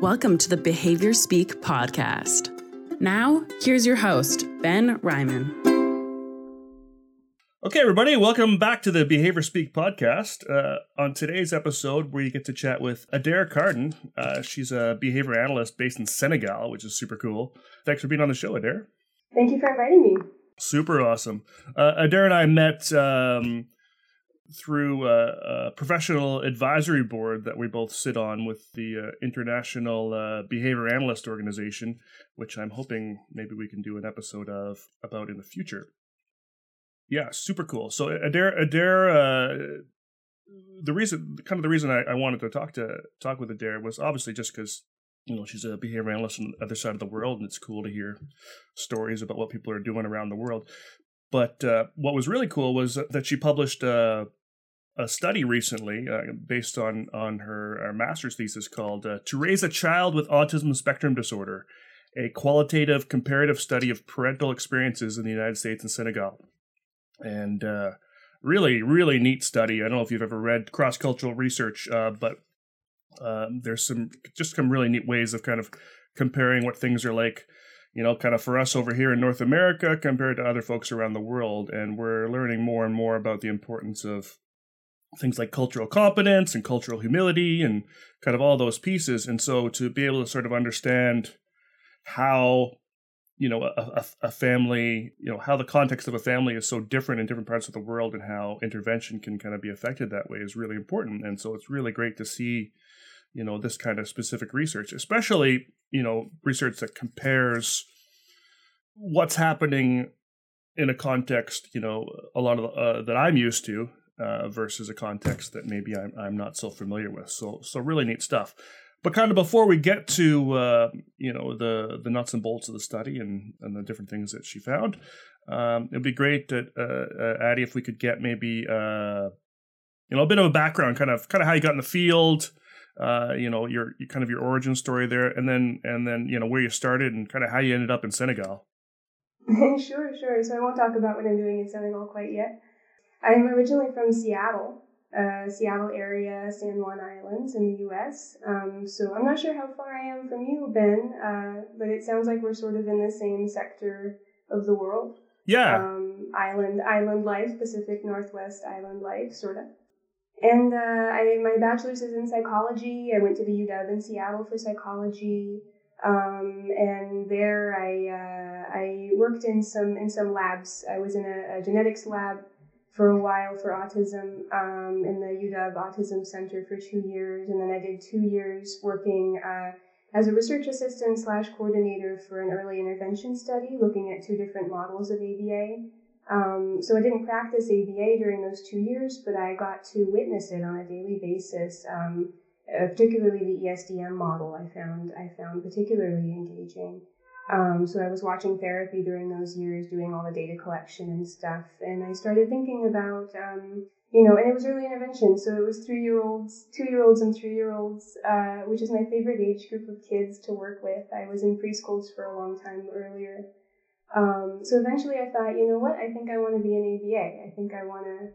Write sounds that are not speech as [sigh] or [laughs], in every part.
Welcome to the Behavior Speak podcast. Now, here's your host, Ben Ryman. Okay, everybody, welcome back to the Behavior Speak podcast. Uh, on today's episode, we get to chat with Adair Cardon. Uh, she's a behavior analyst based in Senegal, which is super cool. Thanks for being on the show, Adair. Thank you for inviting me. Super awesome. Uh, Adair and I met um, through a, a, professional advisory board that we both sit on with the uh, International uh, Behavior Analyst Organization, which I'm hoping maybe we can do an episode of about in the future. Yeah, super cool. So Adair, Adair, uh, the reason, kind of the reason I, I, wanted to talk to talk with Adair was obviously just because you know she's a behavior analyst on the other side of the world, and it's cool to hear stories about what people are doing around the world. But uh, what was really cool was that she published uh, a study recently uh, based on on her, master's thesis called uh, "To Raise a Child with Autism Spectrum Disorder: A Qualitative Comparative Study of Parental Experiences in the United States and Senegal." And uh, really, really neat study. I don't know if you've ever read cross cultural research, uh, but um, there's some just some really neat ways of kind of comparing what things are like you know, kind of for us over here in North America compared to other folks around the world. And we're learning more and more about the importance of things like cultural competence and cultural humility and kind of all those pieces. And so to be able to sort of understand how you know a, a, family you know how the context of a family is so different in different parts of the world and how intervention can kind of be affected that way is really important and so it's really great to see you know this kind of specific research especially you know research that compares what's happening in a context you know a lot of uh, that i'm used to uh, versus a context that maybe I'm, I'm not so familiar with. So so really neat stuff. But kind of before we get to uh, you know the the nuts and bolts of the study and, and the different things that she found, um, it'd be great, that, uh, uh, Addie, if we could get maybe uh, you know a bit of a background, kind of kind of how you got in the field, uh, you know your, your kind of your origin story there, and then and then you know where you started and kind of how you ended up in Senegal. [laughs] sure, sure. So I won't talk about what I'm doing in Senegal quite yet. I'm originally from Seattle, uh, Seattle area, San Juan Islands in the U.S. Um, so I'm not sure how far I am from you, Ben, uh, but it sounds like we're sort of in the same sector of the world. Yeah. Um, island, island life, Pacific Northwest island life, sort of. And uh, I, my bachelor's is in psychology. I went to the UW in Seattle for psychology. Um, and there I uh, I worked in some in some labs. I was in a, a genetics lab for a while for autism um, in the UW Autism Center for two years, and then I did two years working uh, as a research assistant slash coordinator for an early intervention study looking at two different models of ABA. Um, so I didn't practice ABA during those two years, but I got to witness it on a daily basis. Um, particularly the ESDM model, I found I found particularly engaging. Um, so I was watching therapy during those years, doing all the data collection and stuff, and I started thinking about, um, you know, and it was early intervention, so it was three-year-olds, two-year-olds, and three-year-olds, uh, which is my favorite age group of kids to work with. I was in preschools for a long time earlier. Um, so eventually I thought, you know what, I think I want to be an ABA. I think I want to.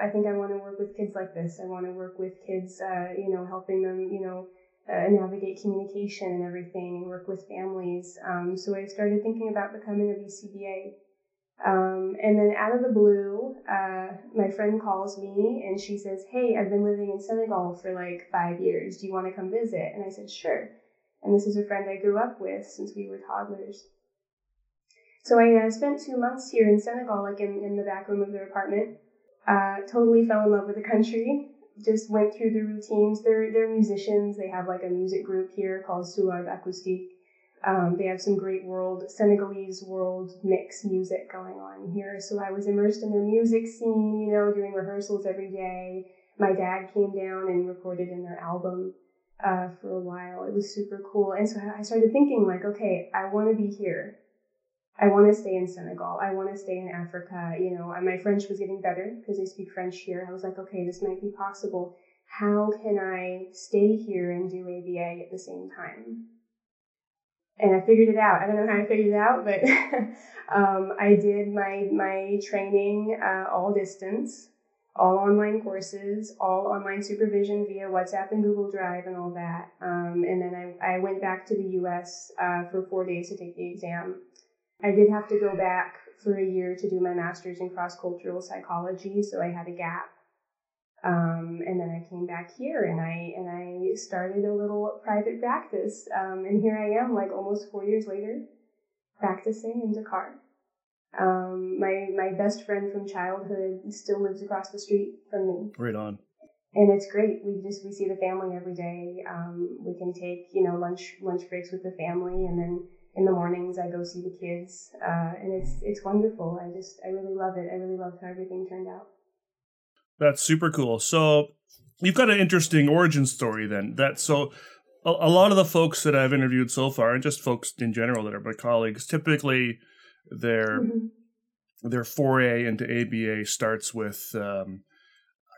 I think I want to work with kids like this. I want to work with kids, uh, you know, helping them, you know, uh, navigate communication and everything and work with families. Um, so I started thinking about becoming a BCBA. Um, and then out of the blue, uh, my friend calls me and she says, Hey, I've been living in Senegal for like five years. Do you want to come visit? And I said, Sure. And this is a friend I grew up with since we were toddlers. So I uh, spent two months here in Senegal, like in, in the back room of their apartment. Uh, totally fell in love with the country just went through the routines. They're they're musicians. They have like a music group here called Sous L'Arbre Acoustik. Um, they have some great world Senegalese world mix music going on here. So I was immersed in their music scene, you know, doing rehearsals every day. My dad came down and recorded in their album uh, for a while. It was super cool. And so I started thinking like, okay, I want to be here. I want to stay in Senegal. I want to stay in Africa. You know, and my French was getting better because I speak French here. I was like, okay, this might be possible. How can I stay here and do ABA at the same time? And I figured it out. I don't know how I figured it out, but [laughs] um, I did my my training uh, all distance, all online courses, all online supervision via WhatsApp and Google Drive and all that. Um, and then I, I went back to the US uh, for four days to take the exam. I did have to go back for a year to do my master's in cross cultural psychology, so I had a gap. Um, and then I came back here and I and I started a little private practice. Um, and here I am, like almost four years later, practicing in Dakar. Um, my my best friend from childhood still lives across the street from me. Right on. And it's great. We just we see the family every day. Um, we can take you know lunch lunch breaks with the family, and then in the mornings I go see the kids, uh, and it's it's wonderful. I just I really love it. I really love how everything turned out. That's super cool. So you've got an interesting origin story then. That so a, a lot of the folks that I've interviewed so far, and just folks in general that are my colleagues, typically their mm-hmm. their foray into ABA starts with um,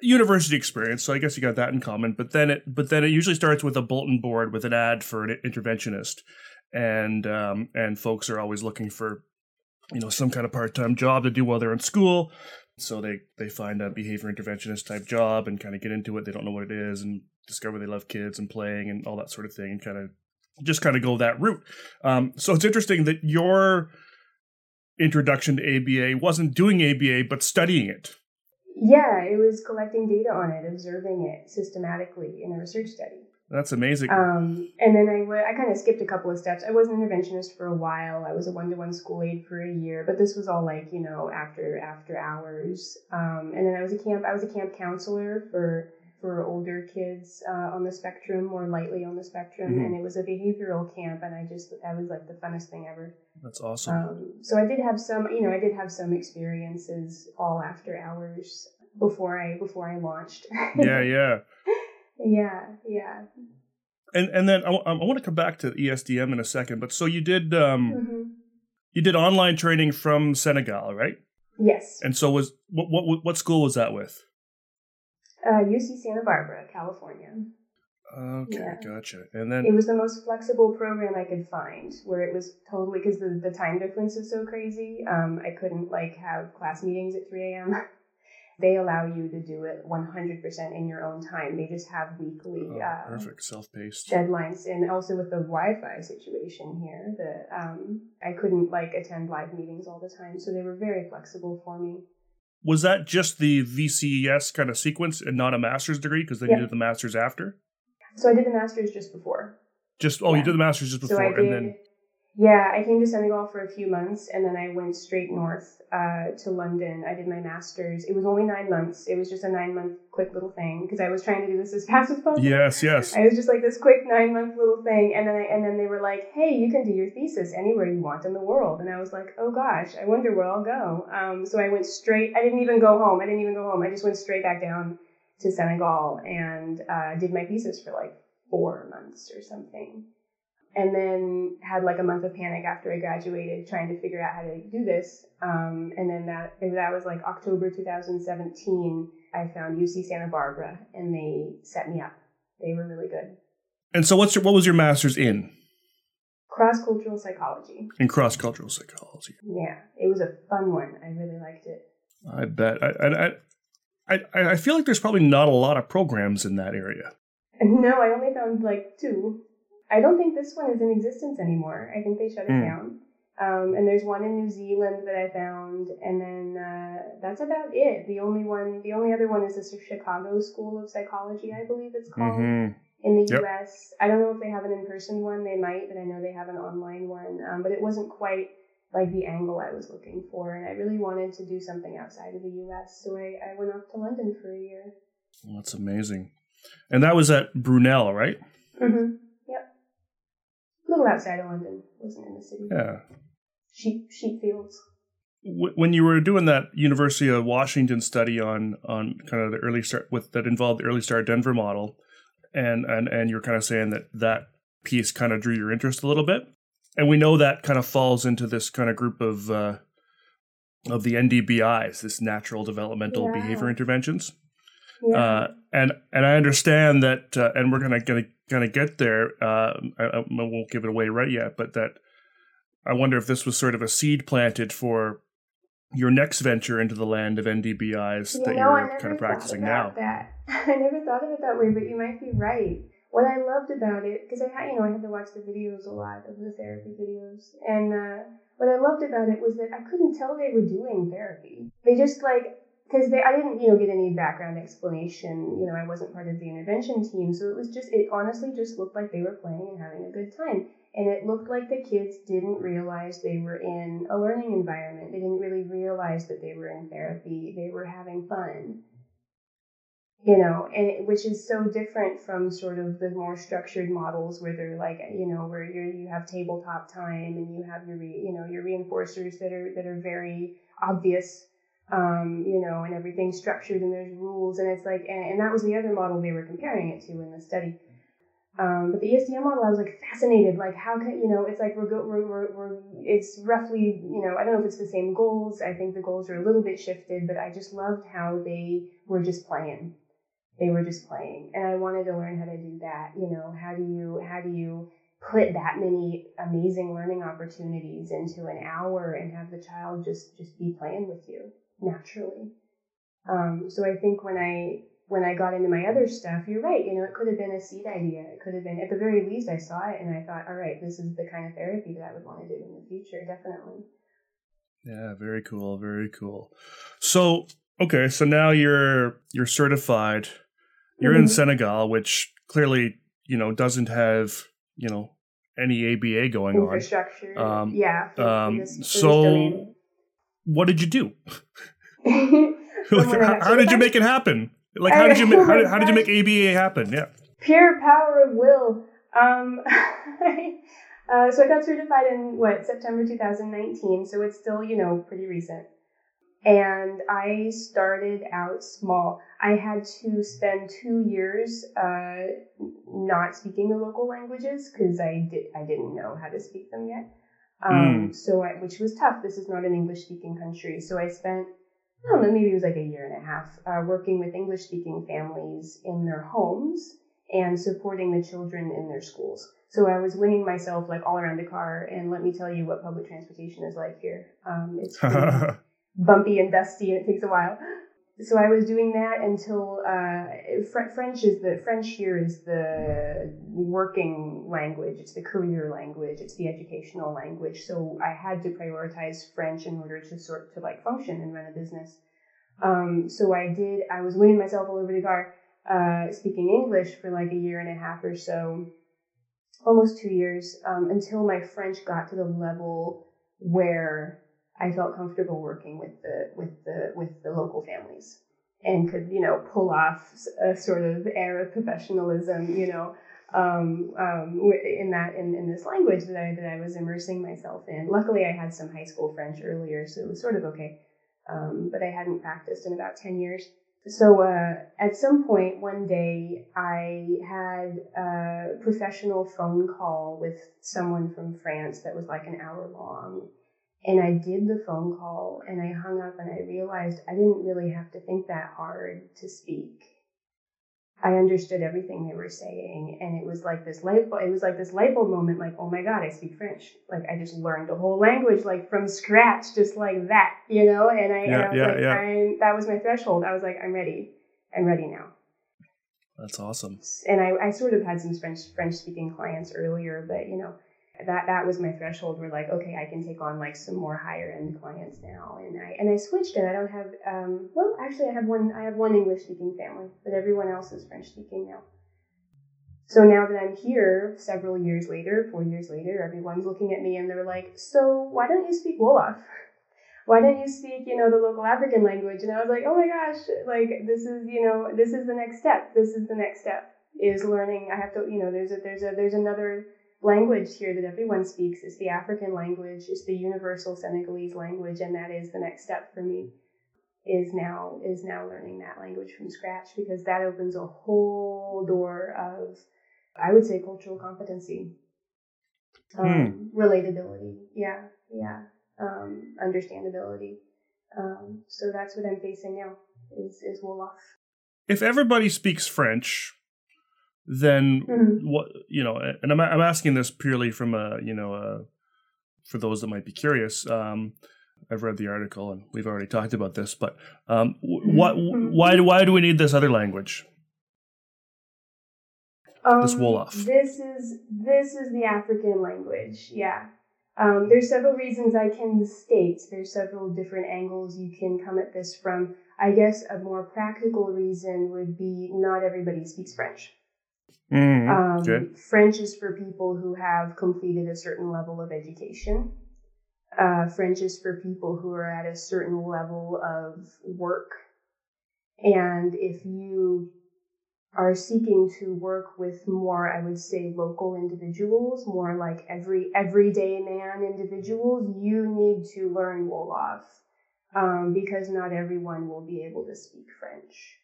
university experience. So I guess you got that in common. But then it but then it usually starts with a bulletin board with an ad for an interventionist, and um, and folks are always looking for you know some kind of part time job to do while they're in school. So they they find a behavior interventionist type job and kind of get into it. They don't know what it is and discover they love kids and playing and all that sort of thing and kind of just kind of go that route. Um, so it's interesting that your introduction to ABA wasn't doing ABA but studying it. Yeah, it was collecting data on it, observing it systematically in a research study. That's amazing. Um, and then I, w- I kind of skipped a couple of steps. I was an interventionist for a while. I was a one-to-one school aide for a year, but this was all like you know after after hours. Um, and then I was a camp. I was a camp counselor for for older kids uh, on the spectrum, more lightly on the spectrum, mm-hmm. and it was a behavioral camp. And I just that was like the funnest thing ever. That's awesome. Um, so I did have some, you know, I did have some experiences all after hours before I before I launched. yeah, yeah. [laughs] Yeah, yeah. And and then I, I want to come back to ESDM in a second, but so you did um mm-hmm. you did online training from Senegal, right? Yes. And so was what what what school was that with? Uh, UC Santa Barbara, California. Okay, yeah. gotcha. And then it was the most flexible program I could find, where it was totally because the the time difference is so crazy. Um, I couldn't like have class meetings at three a.m. [laughs] they allow you to do it 100% in your own time. They just have weekly oh, uh, perfect self-paced deadlines, and also with the Wi-Fi situation here, that um, I couldn't like attend live meetings all the time, so they were very flexible for me. Was that just the VCES kind of sequence and not a master's degree because then yep. you did the master's after? So I did the master's just before. Just oh, yeah. you did the master's just before, so and then yeah, I came to Senegal for a few months and then I went straight north uh, to London. I did my master's. It was only nine months. It was just a nine month quick little thing because I was trying to do this as [laughs] fast as possible. Yes, yes. I was just like this quick nine month little thing, and then I, and then they were like, "Hey, you can do your thesis anywhere you want in the world." And I was like, "Oh gosh, I wonder where I'll go." Um, so I went straight. I didn't even go home. I didn't even go home. I just went straight back down to Senegal and uh, did my thesis for like four months or something and then had like a month of panic after I graduated, trying to figure out how to do this. Um, and then that that was like October 2017. I found UC Santa Barbara, and they set me up. They were really good. And so, what's your, what was your master's in? Cross cultural psychology. In cross cultural psychology. Yeah, it was a fun one. I really liked it. I bet. I, I I I feel like there's probably not a lot of programs in that area. No, I only found like two. I don't think this one is in existence anymore. I think they shut it mm. down. Um, and there's one in New Zealand that I found, and then uh, that's about it. The only one, the only other one is the Chicago School of Psychology, I believe it's called, mm-hmm. in the yep. U.S. I don't know if they have an in-person one. They might, but I know they have an online one. Um, but it wasn't quite like the angle I was looking for, and I really wanted to do something outside of the U.S. So I, I went off to London for a year. Well, that's amazing. And that was at Brunel, right? Mm-hmm little outside of London, wasn't in the city. Yeah. Sheep sheep fields. When you were doing that University of Washington study on on kind of the early start with that involved the early start Denver model, and and and you're kind of saying that that piece kind of drew your interest a little bit, and we know that kind of falls into this kind of group of uh, of the NDBIs, this natural developmental yeah. behavior interventions. Yeah. Uh, and and I understand that, uh, and we're gonna gonna gonna get there. Uh, I, I, won't give it away right yet, but that I wonder if this was sort of a seed planted for your next venture into the land of NDBIs You that know, you're kind of practicing now. That [laughs] I never thought of it that way, but you might be right. What I loved about it, because I had, you know, I had to watch the videos a lot of the therapy videos, and uh, what I loved about it was that I couldn't tell they were doing therapy. They just like because I didn't, you know, get any background explanation. You know, I wasn't part of the intervention team, so it was just, it honestly just looked like they were playing and having a good time. And it looked like the kids didn't realize they were in a learning environment. They didn't really realize that they were in therapy. They were having fun. You know, and it, which is so different from sort of the more structured models where they're like, you know, where you you have tabletop time and you have your, re, you know, your reinforcers that are that are very obvious um, you know, and everything's structured and there's rules, and it's like, and, and, that was the other model they were comparing it to in the study. Um, but the ESDM model, I was like fascinated, like how can you know, it's like we're, go, we're, we're, we're, it's roughly, you know, I don't know if it's the same goals. I think the goals are a little bit shifted, but I just loved how they were just playing. They were just playing, and I wanted to learn how to do that. You know, how do you, how do you put that many amazing learning opportunities into an hour and have the child just just be playing with you? Naturally. Um, so I think when I when I got into my other stuff, you're right. You know, it could have been a seed idea. It could have been at the very least I saw it and I thought, all right, this is the kind of therapy that I would want to do in the future, definitely. Yeah, very cool, very cool. So okay, so now you're you're certified. You're mm-hmm. in Senegal, which clearly you know doesn't have you know any ABA going Infrastructure. on. Um, yeah. For, um, for this, so what did you do? [laughs] [laughs] like, how, how, did you make it happen? Like, how did you make, how did, how did you make ABA happen? Yeah. Pure power of will. Um, [laughs] uh, so I got certified in what September 2019. So it's still you know pretty recent. And I started out small. I had to spend two years uh, not speaking the local languages because I did I didn't know how to speak them yet. Um, mm. So, I, which was tough. This is not an English speaking country. So I spent, I don't know, maybe it was like a year and a half uh, working with English speaking families in their homes and supporting the children in their schools. So I was winging myself like all around Dakar. And let me tell you what public transportation is like here. Um, it's [laughs] bumpy and dusty and it takes a while so I was doing that until uh, French is the French here is the working language. It's the career language. It's the educational language. So I had to prioritize French in order to sort to like function and run a business. Um, so I did. I was winning myself all over Dakar, uh, speaking English for like a year and a half or so, almost two years, um, until my French got to the level where I felt comfortable working with the with the with the local families and could you know pull off a sort of air of professionalism you know um, um, in that in, in this language that I that I was immersing myself in. Luckily, I had some high school French earlier, so it was sort of okay. Um, but I hadn't practiced in about ten years. So uh, at some point one day, I had a professional phone call with someone from France that was like an hour long and I did the phone call and I hung up and I realized I didn't really have to think that hard to speak. I understood everything they were saying and it was like this light bulb, it was like this light bulb moment like, oh my God, I speak French. Like I just learned a whole language like from scratch, just like that, you know? And I, yeah, and I was yeah, like, yeah. that was my threshold. I was like, I'm ready. I'm ready now. That's awesome. And I, I sort of had some French French speaking clients earlier, but you know, that that was my threshold where like okay i can take on like some more higher end clients now. And i and i switched and i don't have um well actually i have one i have one english speaking family but everyone else is french speaking now. So now that i'm here several years later four years later everyone's looking at me and they're like so why don't you speak wolof? [laughs] Why don't you speak you know the local african language? And i was like oh my gosh like this is you know this is the next step. This is the next step is learning. I have to you know there's a there's a there's another language here that everyone speaks is the African language, it's the universal Senegalese language, and that is the next step for me. Is now is now learning that language from scratch because that opens a whole door of, I would say, cultural competency, um, hmm. relatability, yeah, yeah, um, understandability. Um, so that's what I'm facing now is is Wolof. If everybody speaks French, then mm-hmm. what you know and I'm, I'm asking this purely from a you know a, for those that might be curious um, I've read the article and we've already talked about this, but um, what, why, why do we need this other language? Um, this Wolof. This is this is the African language. Yeah. Um, there's several reasons I can state. There's several different angles you can come at this from. I guess a more practical reason would be not everybody speaks French. Mm, Um. French is for people who have completed a certain level of education. Uh, French is for people who are at a certain level of work. And if you are seeking to work with more, I would say, local individuals, more like every everyday man individuals, you need to learn Wolof um, because not everyone will be able to speak French.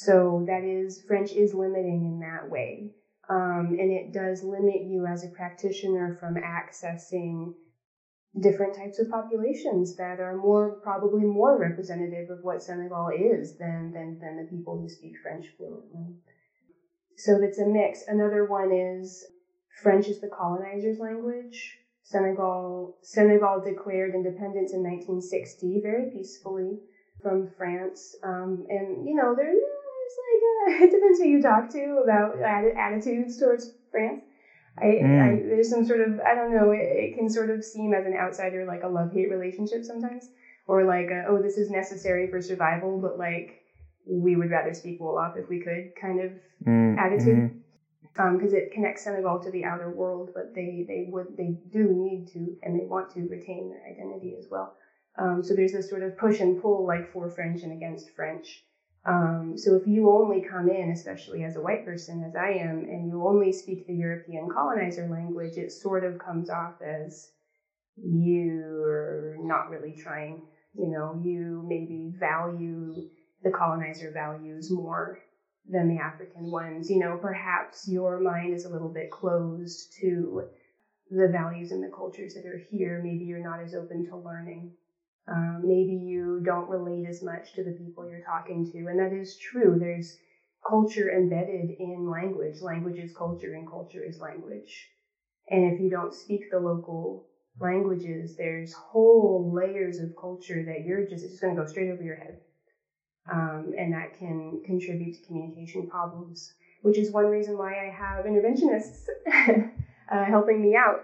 So that is French is limiting in that way, um, and it does limit you as a practitioner from accessing different types of populations that are more probably more representative of what Senegal is than than than the people who speak French fluently. So it's a mix. Another one is French is the colonizer's language. Senegal Senegal declared independence in 1960 very peacefully from France, um, and you know there a, [laughs] it depends who you talk to about atti- attitudes towards France. I, I there's some sort of I don't know it, it can sort of seem as an outsider like a love hate relationship sometimes, or like a, oh this is necessary for survival, but like we would rather speak Wolof if we could kind of Mm, attitude mhm. because it connects Senegal to the outer world, but they they would they do need to and they want to retain their identity as well. Um, so there's this sort of push and pull like for French and against French. Um, so if you only come in, especially as a white person, as I am, and you only speak the European colonizer language, it sort of comes off as you're not really trying. You know, you maybe value the colonizer values more than the African ones. You know, perhaps your mind is a little bit closed to the values and the cultures that are here. Maybe you're not as open to learning. Um, maybe you don't relate as much to the people you're talking to. And that is true. There's culture embedded in language. Language is culture, and culture is language. And if you don't speak the local languages, there's whole layers of culture that you're just, it's just going to go straight over your head um, and that can contribute to communication problems, which is one reason why I have interventionists [laughs] uh, helping me out.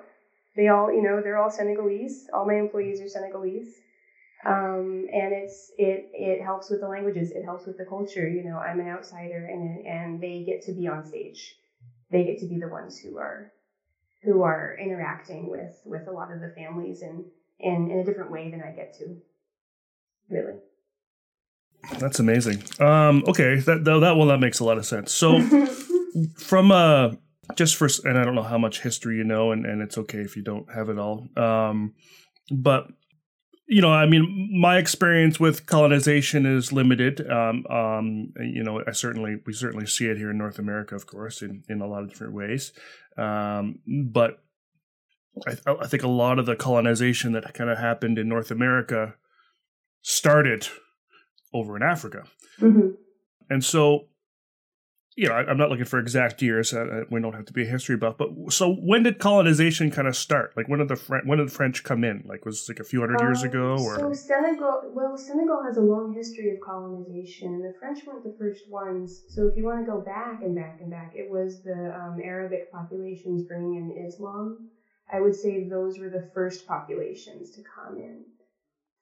They all, you know, they're all Senegalese. All my employees are Senegalese, um, and it's it it helps with the languages. It helps with the culture. You know, I'm an outsider, and and they get to be on stage. They get to be the ones who are who are interacting with with a lot of the families and in, in a different way than I get to. Really. That's amazing. Um, okay, that though that well that makes a lot of sense. So [laughs] from uh just for and I don't know how much history you know, and and it's okay if you don't have it all. Um, but you know, I mean, my experience with colonization is limited. Um, um, you know, I certainly we certainly see it here in North America, of course, in in a lot of different ways. Um, but I, I think a lot of the colonization that kind of happened in North America started over in Africa. hmm And so, you know, I'm not looking for exact years. Uh, uh, we don't have to be a history buff. But so, when did colonization kind of start? Like, when did the French when did the French come in? Like, was it like a few hundred years Um, ago, So Senegal, well, Senegal has a long history of colonization, and the French weren't the first ones. So if you want to go back and back and back, it was the um, Arabic populations bringing in Islam. I would say those were the first populations to come in.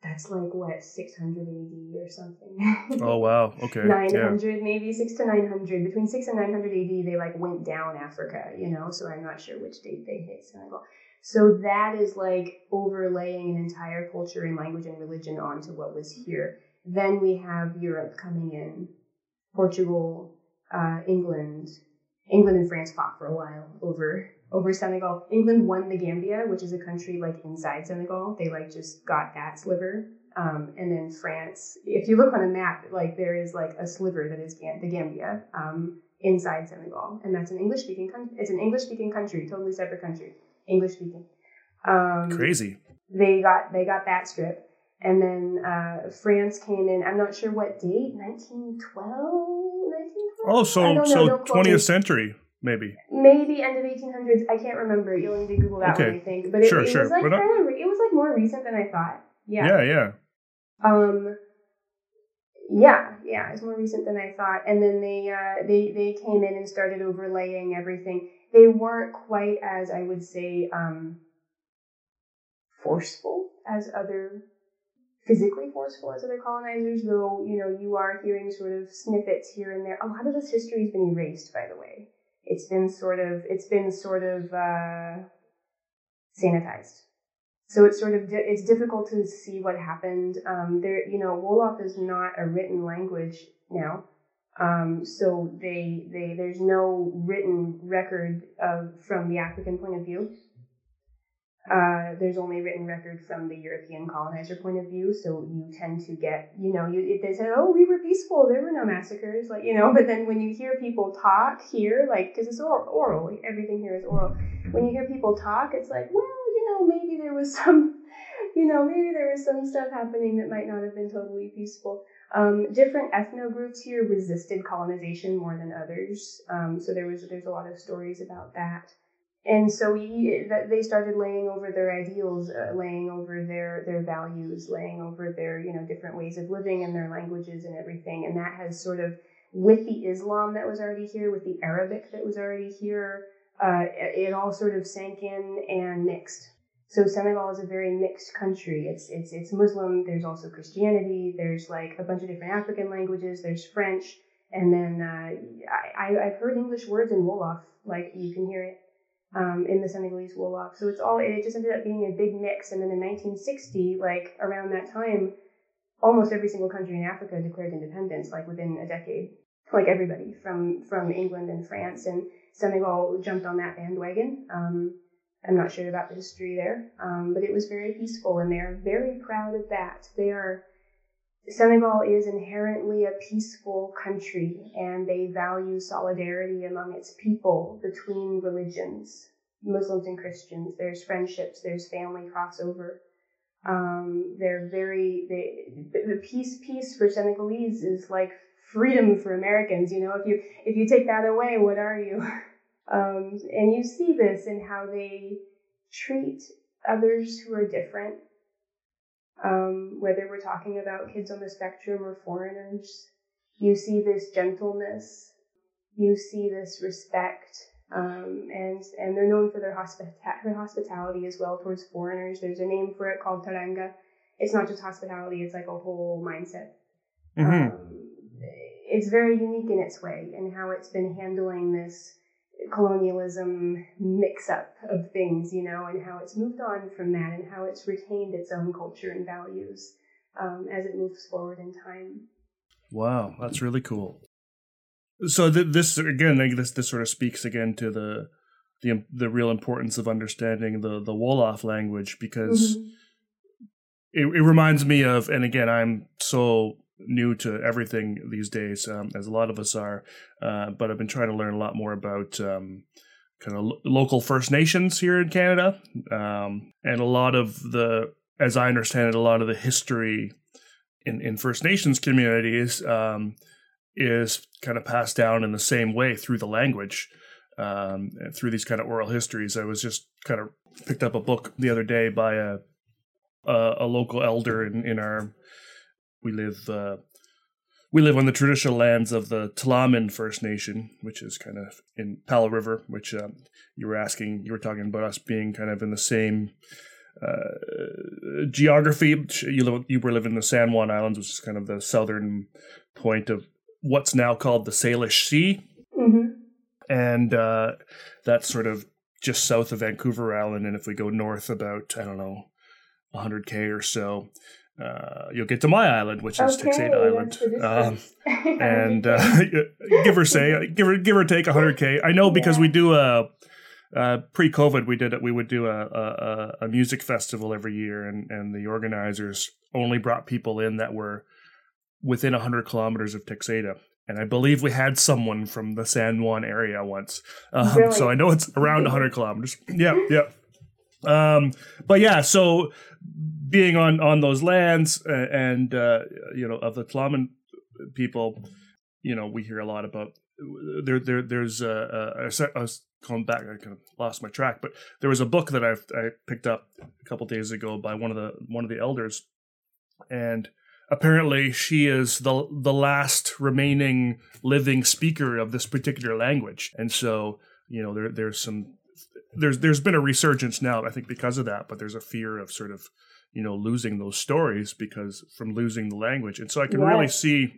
That's like what 600 AD or something. oh [laughs] wow, okay, 900 yeah, maybe six to nine hundred. Between six and nine hundred AD, they like went down Africa, you know. So I'm not sure which date they hit Senegal. So that is like overlaying an entire culture and language and religion onto what was here. Then we have Europe coming in, Portugal, uh, England. England and France fought for a while over over Senegal. England won the Gambia, which is a country like inside Senegal. They like just got that sliver. Um, and then France, if you look on a map, like there is like a sliver that is Gam- the Gambia um, inside Senegal, and that's an English speaking country. It's an English speaking country, totally separate country, English speaking. Um, crazy. they got they got that strip, and then uh, France came in. I'm not sure what date, 1912, 1912. Oh, so so don't quote me. 20th century maybe. Maybe end of 1800s. I can't remember. You'll need to Google that Okay. one, I think. But it, Sure, it sure. was like kind of, it was like more recent than I thought. Yeah. Yeah, yeah. Um, yeah, yeah, it's more recent than I thought. And then they uh, they they came in and started overlaying everything. They weren't quite as I would say um, forceful as other physically forceful as other colonizers, though you know you are hearing sort of snippets here and there. A lot of this history has been erased, by the way. It's been sort of it's been sort of uh, sanitized. So it's sort of di- it's difficult to see what happened. Um, there, you know, Wolof is not a written language now, um, so they they there's no written record of from the African point of view. Uh, there's only written record from the European colonizer point of view, so you tend to get, you know, you, they say, oh, we were peaceful, there were no massacres, like, you know, but then when you hear people talk here, like, because it's oral, oral, everything here is oral. When you hear people talk, it's like, well, you know, maybe there was some, you know, maybe there was some stuff happening that might not have been totally peaceful. Um, different ethno groups here resisted colonization more than others, um, so there was there's a lot of stories about that and so we, they started laying over their ideals, uh, laying over their their values, laying over their you know different ways of living and their languages and everything. And that has sort of with the Islam that was already here, with the Arabic that was already here, uh, it all sort of sank in and mixed. So Senegal is a very mixed country. It's it's it's Muslim. There's also Christianity. There's like a bunch of different African languages. There's French, and then uh, I I've heard English words in Wolof. Like you can hear it um, in the Senegalese Wolof. So it's all, it just ended up being a big mix. And then in 1960, like around that time, almost every single country in Africa declared independence, like within a decade. Like everybody from, from England and France. And Senegal jumped on that bandwagon. Um, I'm not sure about the history there, um, but it was very peaceful, and they're very proud of that. They are Senegal is inherently a peaceful country and they value solidarity among its people between religions, Muslims and Christians. There's friendships, there's family crossover. Um, they're very, they, the peace, peace for Senegalese is like freedom for Americans. You know, if you, if you take that away, what are you? [laughs] Um, and you see this in how they treat others who are different um, whether we're talking about kids on the spectrum or foreigners. You see this gentleness, you see this respect, um, and and they're known for their, hospita- their hospitality as well towards foreigners. There's a name for it called teranga. It's not just hospitality; it's like a whole mindset. Mm-hmm. Um, it's very unique in its way and how it's been handling this colonialism mix up of things, you know, and how it's moved on from that and how it's retained its own culture and values um, as it moves forward in time. Wow, that's really cool. So th- this again, this this sort of speaks again to the the the real importance of understanding the the Wolof language because mm-hmm. it, it reminds me of, and again, I'm so new to everything these days, um, as a lot of us are. Uh, but I've been trying to learn a lot more about um, kind of lo- local First Nations here in Canada, um, and a lot of the, as I understand it, a lot of the history in in First Nations communities um, is kind of passed down in the same way through the language. Um, through these kind of oral histories, I was just kind of picked up a book the other day by a a, a local elder in, in our we live uh, we live on the traditional lands of the Tla'amin First Nation, which is kind of in Powell River. Which um, you were asking, you were talking about us being kind of in the same uh, geography. You live, you were living in the San Juan Islands, which is kind of the southern point of what's now called the Salish Sea, mm-hmm. and uh, that's sort of just south of Vancouver Island. And if we go north about I don't know, 100k or so, uh, you'll get to my island, which is okay, Texada Island, um, [laughs] and uh, [laughs] give or say, give or give or take 100k. I know because yeah. we do a uh, pre-COVID, we did it. We would do a, a, a music festival every year, and and the organizers only brought people in that were within 100 kilometers of Texada. And I believe we had someone from the San Juan area once. Um, really? So I know it's around 100 [laughs] kilometers. Yeah, yeah. Um, but yeah, so being on on those lands and uh, you know of the Tla'amin people, you know, we hear a lot about there. There, there's a, a, a, coming back. I kind of lost my track, but there was a book that I I picked up a couple days ago by one of the one of the elders and apparently she is the the last remaining living speaker of this particular language, and so you know there there's some there's there's been a resurgence now, I think, because of that. But there's a fear of sort of you know losing those stories because from losing the language, and so I can yes. really see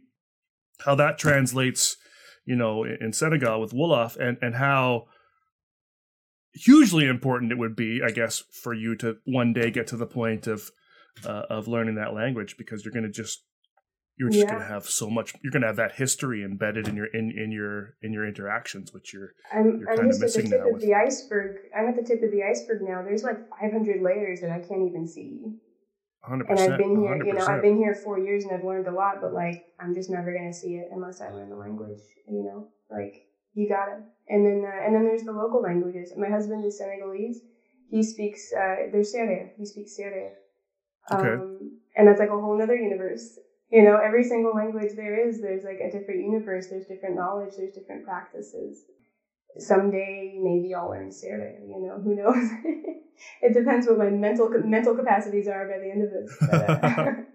how that translates, you know, in Senegal with Wolof, and and how hugely important it would be, I guess, for you to one day get to the point of uh, of learning that language because you're going to just you're just yeah. going to have so much you're going to have that history embedded in your in, in your in your interactions which you're i'm, you're I'm just at the tip of with. the iceberg i'm at the tip of the iceberg now there's like 500 layers that i can't even see 100%, and i've been here 100%. you know i've been here four years and i've learned a lot but like i'm just never going to see it unless i learn the language you know like you got it and then uh, and then there's the local languages my husband is senegalese he speaks uh, there's Serer. he speaks Serer. Okay. Um, and that's like a whole other universe. You know, every single language there is, there's like a different universe, there's different knowledge, there's different practices. Someday, maybe I'll learn Serer, you know, who knows? [laughs] it depends what my mental mental capacities are by the end of this. [laughs]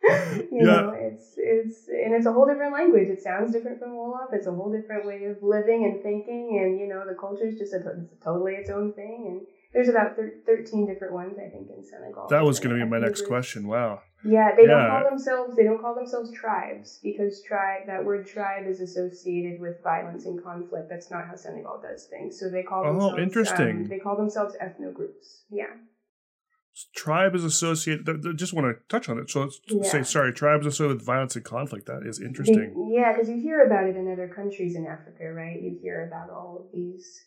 But, [laughs] you yeah. know, it's it's and it's a whole different language. It sounds different from Wolof. It's a whole different way of living and thinking, and you know, the culture is just a, it's totally its own thing. And there's about thir- 13 different ones, I think, in Senegal. That was going to be my next question. Wow. Yeah, they yeah. don't call themselves they don't call themselves tribes because tribe that word tribe is associated with violence and conflict. That's not how Senegal does things. So they call oh, themselves, oh interesting. Um, they call themselves ethno groups. Yeah. Tribe is associated. They just want to touch on it. So let's yeah. say sorry. Tribes associated with violence and conflict. That is interesting. They, yeah, because you hear about it in other countries in Africa, right? You hear about all of these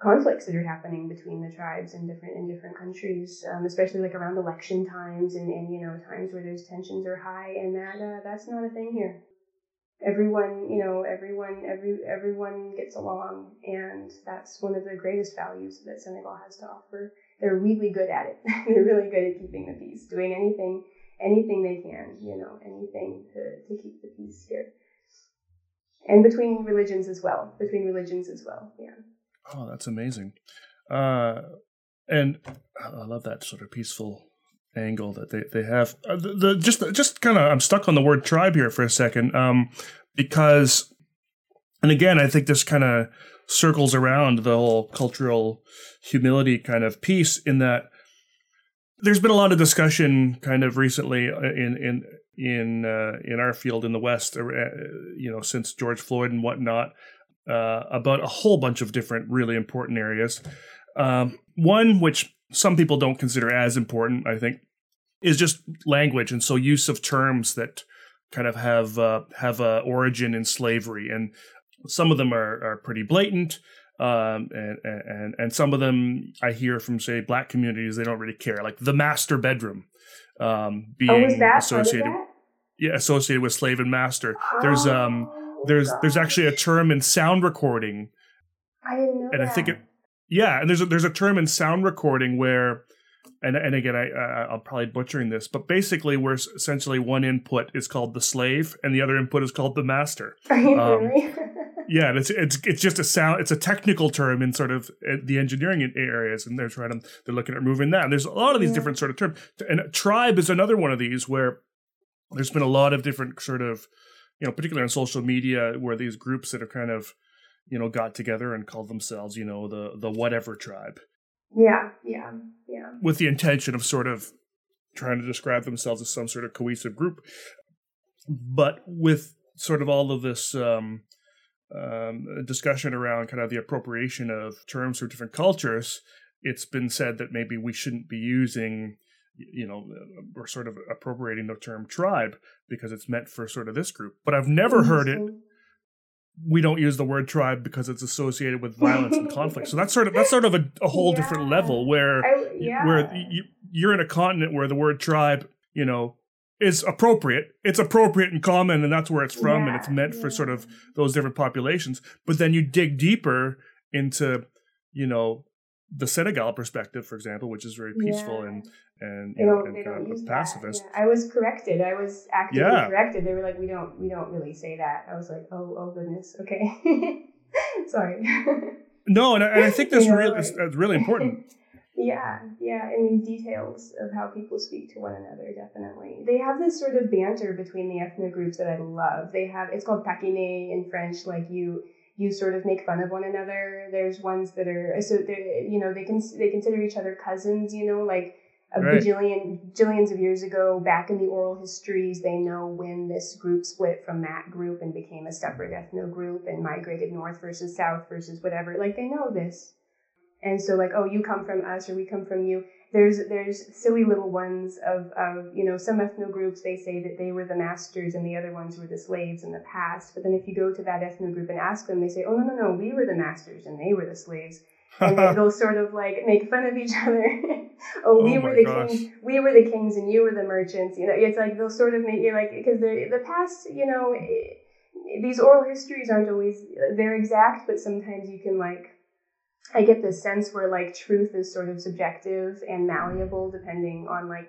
conflicts that are happening between the tribes in different in different countries, um, especially like around election times and, and you know times where those tensions are high, and that uh, that's not a thing here. Everyone, you know, everyone, every everyone gets along, and that's one of the greatest values that Senegal has to offer. They're really good at it. [laughs] They're really good at keeping the peace, doing anything, anything they can, you know, anything to to keep the peace here. And between religions as well, between religions as well, yeah. Oh, that's amazing. Uh, and I love that sort of peaceful angle that they, they have. Uh, the, the, just just kind of I'm stuck on the word tribe here for a second um, because, and again, I think this kind of circles around the whole cultural humility kind of piece in that there's been a lot of discussion kind of recently uh, in in in uh, in our field in the West, uh, you know, since George Floyd and whatnot, uh, about a whole bunch of different really important areas. Um, one which some people don't consider as important, I think, is just language, and so use of terms that kind of have uh, have a origin in slavery, and some of them are are pretty blatant. Um, and, and and some of them I hear from say black communities they don't really care like the master bedroom um, being oh, associated yeah associated with slave and master oh. there's um there's there's actually a term in sound recording. I didn't know And that. I think it, yeah, and there's a, there's a term in sound recording where, and and again I, I am probably butchering this, but basically where essentially one input is called the slave and the other input is called the master. [laughs] Are you um, [laughs] yeah, it's it's it's just a sound. It's a technical term in sort of uh, the engineering areas, and they're trying to they're looking at removing that. And there's a lot of these yeah. different sort of terms, and tribe is another one of these where there's been a lot of different sort of you know, particularly on social media, where these groups that are kind of, you know, got together and called themselves, you know, the the whatever tribe. Yeah, yeah, yeah. With the intention of sort of trying to describe themselves as some sort of cohesive group, but with sort of all of this um, um, discussion around kind of the appropriation of terms for different cultures, it's been said that maybe we shouldn't be using you know, we're sort of appropriating the term tribe because it's meant for sort of this group. But I've never heard it. We don't use the word tribe because it's associated with violence and conflict. So that's sort of that's sort of a, a whole [laughs] yeah. different level where I, yeah. where you, you're in a continent where the word tribe, you know, is appropriate. It's appropriate and common, and that's where it's from, yeah. and it's meant for sort of those different populations. But then you dig deeper into, you know, the Senegal perspective, for example, which is very peaceful yeah. and and they don't, know, they don't use pacifist. Yeah. I was corrected. I was actively yeah. corrected. They were like, "We don't, we don't really say that." I was like, "Oh, oh goodness, okay, [laughs] sorry." [laughs] no, and I, and I think that's really, that's really important. [laughs] Yeah, yeah, and these details of how people speak to one another, definitely. They have this sort of banter between the ethnic groups that I love. They have it's called taquiner in French, like you you sort of make fun of one another. There's ones that are so they you know they can they consider each other cousins. You know, like a right. bajillion bajillions of years ago, back in the oral histories, they know when this group split from that group and became a separate ethno group and migrated north versus south versus whatever. Like they know this, and so like oh you come from us or we come from you. There's there's silly little ones of of you know some ethno groups they say that they were the masters and the other ones were the slaves in the past. But then if you go to that ethno group and ask them, they say oh no no no we were the masters and they were the slaves and [laughs] they'll sort of like make fun of each other. [laughs] oh, we oh were the gosh. kings, we were the kings, and you were the merchants. You know, it's like they'll sort of make you like because the the past, you know, eh, these oral histories aren't always they're exact, but sometimes you can like. I get this sense where like truth is sort of subjective and malleable depending on like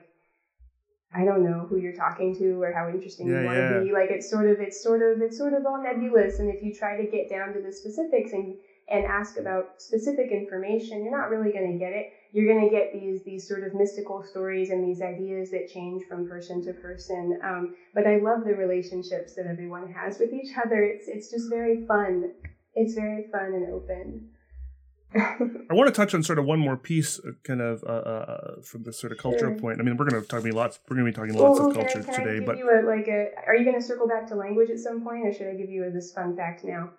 I don't know who you're talking to or how interesting yeah, you want to yeah. be. Like it's sort of it's sort of it's sort of all nebulous, and if you try to get down to the specifics and and ask about specific information, you're not really going to get it. You're going to get these these sort of mystical stories and these ideas that change from person to person. Um, but I love the relationships that everyone has with each other. It's it's just very fun. It's very fun and open. [laughs] I want to touch on sort of one more piece, uh, kind of uh, uh, from this sort of cultural sure. point. I mean, we're going to talk lots. We're going to be talking lots well, of culture I, today. but a, like a, are you going to circle back to language at some point, or should I give you a, this fun fact now?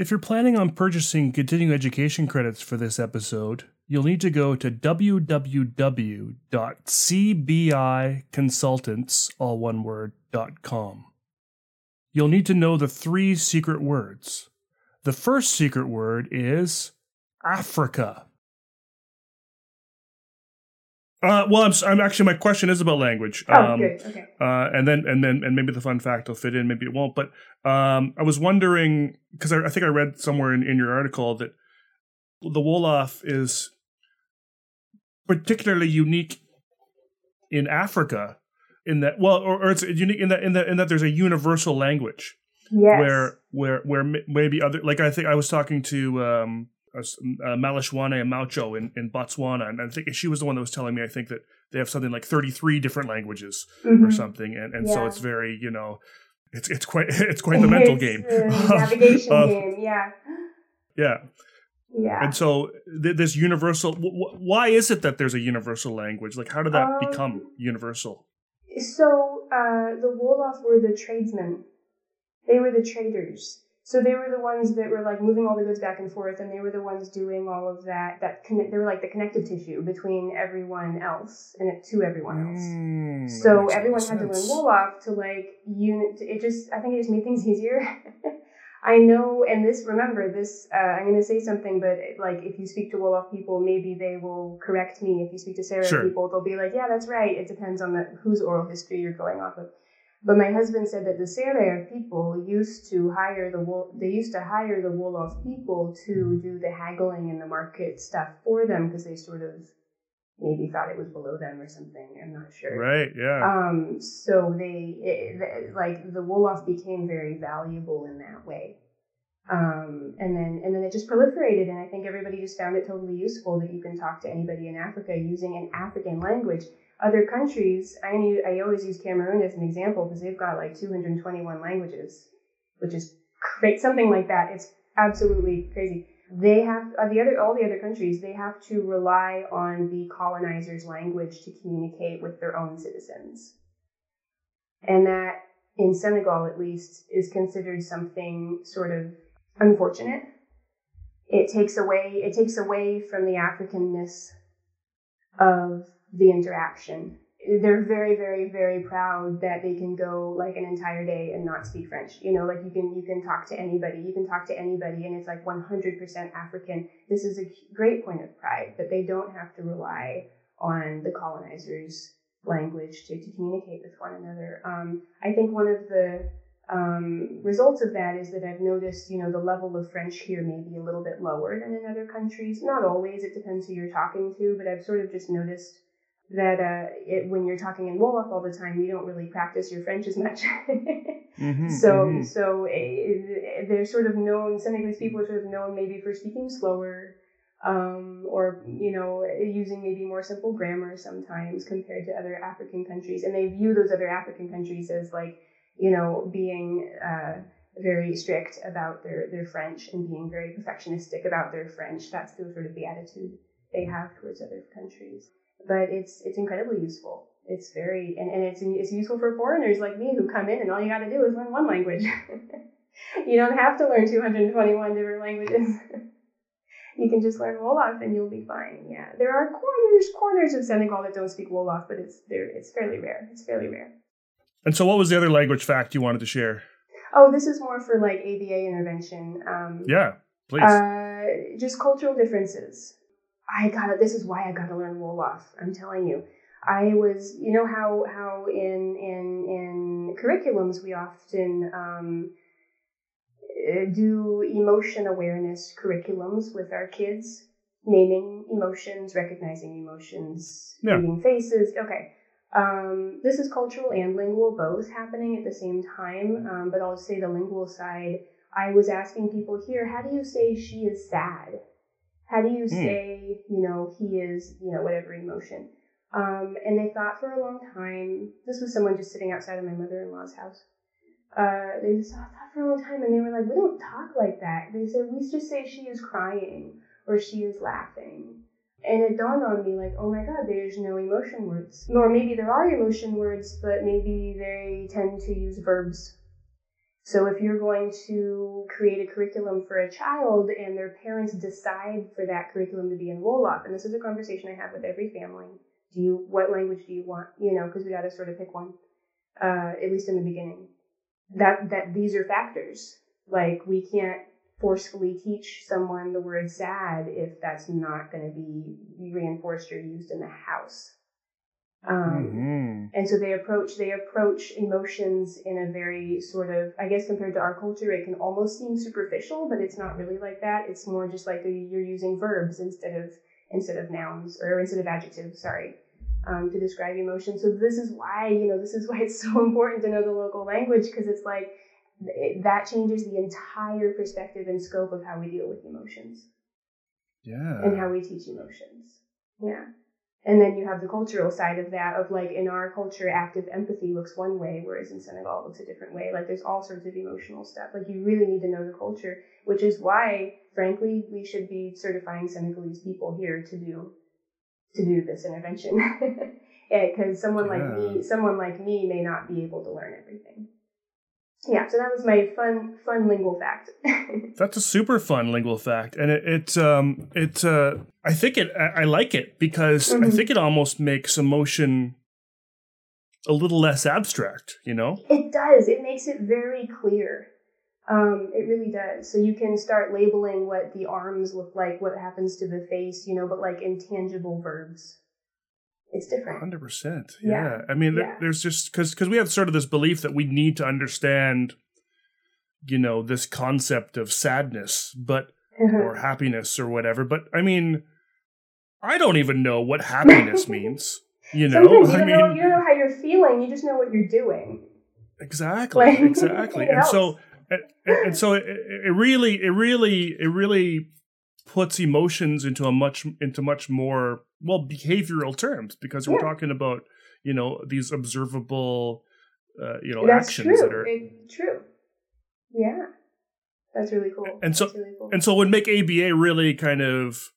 If you're planning on purchasing continuing education credits for this episode, you'll need to go to www.cbiconsultants, all one word, .com. You'll need to know the three secret words. The first secret word is Africa. Uh, well, I'm, I'm actually my question is about language. Oh, um, good. Okay. Uh, and then and then and maybe the fun fact will fit in, maybe it won't. But um, I was wondering because I, I, think I read somewhere in, in your article that the Wolof is particularly unique in Africa, in that well, or, or it's unique in that in that in that there's a universal language. Yes. Where where where maybe other like I think I was talking to um, uh, Maleshwane and Maucho in, in Botswana, and I think she was the one that was telling me. I think that they have something like thirty three different languages mm-hmm. or something, and and yeah. so it's very you know, it's it's quite [laughs] it's quite the mental game, [laughs] navigation uh, game, yeah, yeah. Yeah. And so th- this universal, w- why is it that there's a universal language? Like, how did that um, become universal? So uh, the Wolof were the tradesmen. They were the traders. So they were the ones that were like moving all the goods back and forth, and they were the ones doing all of that. That connect, they were like the connective tissue between everyone else and it, to everyone else. Mm, so everyone had to learn Wolof to like unit. It just, I think it just made things easier. [laughs] I know, and this, remember this, uh, I'm going to say something, but like if you speak to Wolof people, maybe they will correct me. If you speak to Serer sure. people, they'll be like, yeah, that's right. It depends on the, whose oral history you're going off of. But my husband said that the Serer people used to hire the wool, they used to hire the Wolof people to do the haggling and the market stuff for them because they sort of maybe thought it was below them or something. I'm not sure. Right. Yeah. Um. So they it, like the Wolof became very valuable in that way. Um, and then and then it just proliferated, and I think everybody just found it totally useful that you can talk to anybody in Africa using an African language other countries, I, need, I always use Cameroon as an example because they've got like 221 languages, which is great. Something like that. It's absolutely crazy. They have uh, the other all the other countries. They have to rely on the colonizer's language to communicate with their own citizens, and that in Senegal at least is considered something sort of unfortunate. It takes away it takes away from the Africanness of the interaction. They're very, very, very proud that they can go like an entire day and not speak French. You know, like you can you can talk to anybody, you can talk to anybody, and it's like 100% African. This is a great point of pride that they don't have to rely on the colonizers' language to, to communicate with one another. Um, I think one of the um, results of that is that I've noticed, you know, the level of French here may be a little bit lower than in other countries. Not always, it depends who you're talking to, but I've sort of just noticed that uh, it, when you're talking in Wolof all the time, you don't really practice your French as much. [laughs] Mm-hmm, so mm-hmm. so uh, they're sort of known. Senegalese people are sort of known maybe for speaking slower, um, or you know using maybe more simple grammar sometimes compared to other African countries, and they view those other African countries as like you know being uh, very strict about their their French and being very perfectionistic about their French. That's the sort of the attitude they have towards other countries. But it's it's incredibly useful. It's very and, and it's it's useful for foreigners like me who come in and all you got to do is learn one language. [laughs] you don't have to learn 221 different languages. [laughs] you can just learn Wolof and you'll be fine. Yeah, there are corners corners of Senegal that don't speak Wolof, but it's there. It's fairly rare. It's fairly rare. And so, what was the other language fact you wanted to share? Oh, this is more for like ABA intervention. Um, yeah, please. Uh, just cultural differences. I gotta. This is why I gotta learn Wolof. I'm telling you. I was, you know how how in in in curriculums we often um, uh, do emotion awareness curriculums with our kids, naming emotions, recognizing emotions, yeah. reading faces. Okay. Um, this is cultural and lingual both happening at the same time, um, but I'll say the lingual side. I was asking people here, how do you say she is sad? How do you Hmm. say, you know, he is, you know, whatever emotion? Um, and they thought for a long time, this was someone just sitting outside of my mother in law's house. Uh, they just thought for a long time and they were like, we don't talk like that. They said, we just say she is crying or she is laughing. And it dawned on me, like, oh my god, there's no emotion words. Or maybe there are emotion words, but maybe they tend to use verbs. So if you're going to create a curriculum for a child and their parents decide for that curriculum to be in Wolof, and this is a conversation I have with every family, do you, what language do you want? You know, because we got to sort of pick one, uh, at least in the beginning. That, that these are factors. Like we can't forcefully teach someone the word sad if that's not going to be reinforced or used in the house. Um, Mhm. and so they approach they approach emotions in a very sort of I guess compared to our culture it can almost seem superficial, but it's not really like that. It's more just like you're using verbs instead of instead of nouns or instead of adjectives. Sorry. Um, to describe emotions. So this is why, you know, this is why it's [laughs] so important to know the local language because it's like it, that changes the entire perspective and scope of how we deal with emotions Yeah. and how we teach emotions. Yeah. And then you have the cultural side of that of like in our culture, active empathy looks one way, whereas in Senegal it looks a different way. Like there's all sorts of emotional stuff. Like you really need to know the culture, which is why, frankly, we should be certifying Senegalese people here to do to do this intervention. [laughs] Because someone like me, someone like me may not be able to learn everything. Yeah, so that was my fun fun lingual fact. [laughs] That's a super fun lingual fact, and it, it um it uh I think it I, I like it because I Mhm. think it almost makes emotion a little less abstract. You know. It does. It makes it very clear. Um, it really does. So you can start labeling what the arms look like, what happens to the face, you know, but like intangible verbs. It's different. Hundred percent. Yeah. Yeah. I mean, Yeah. there's just because because we have sort of this belief that we need to understand, you know, this concept of sadness, but mm-hmm. or happiness or whatever. But I mean, I don't even know what happiness [laughs] means. You know, Sometimes you [laughs] I mean, know, you don't know how you're feeling. You just know what you're doing. exactly, Like, [laughs] exactly. And so, and, and so it, it really, it really, it really puts emotions into a much into much more well behavioral terms because we're talking about you know these observable uh, you know That's actions true. that are true. Yeah. That's really cool. And so- really cool. and so it would make ABA really kind of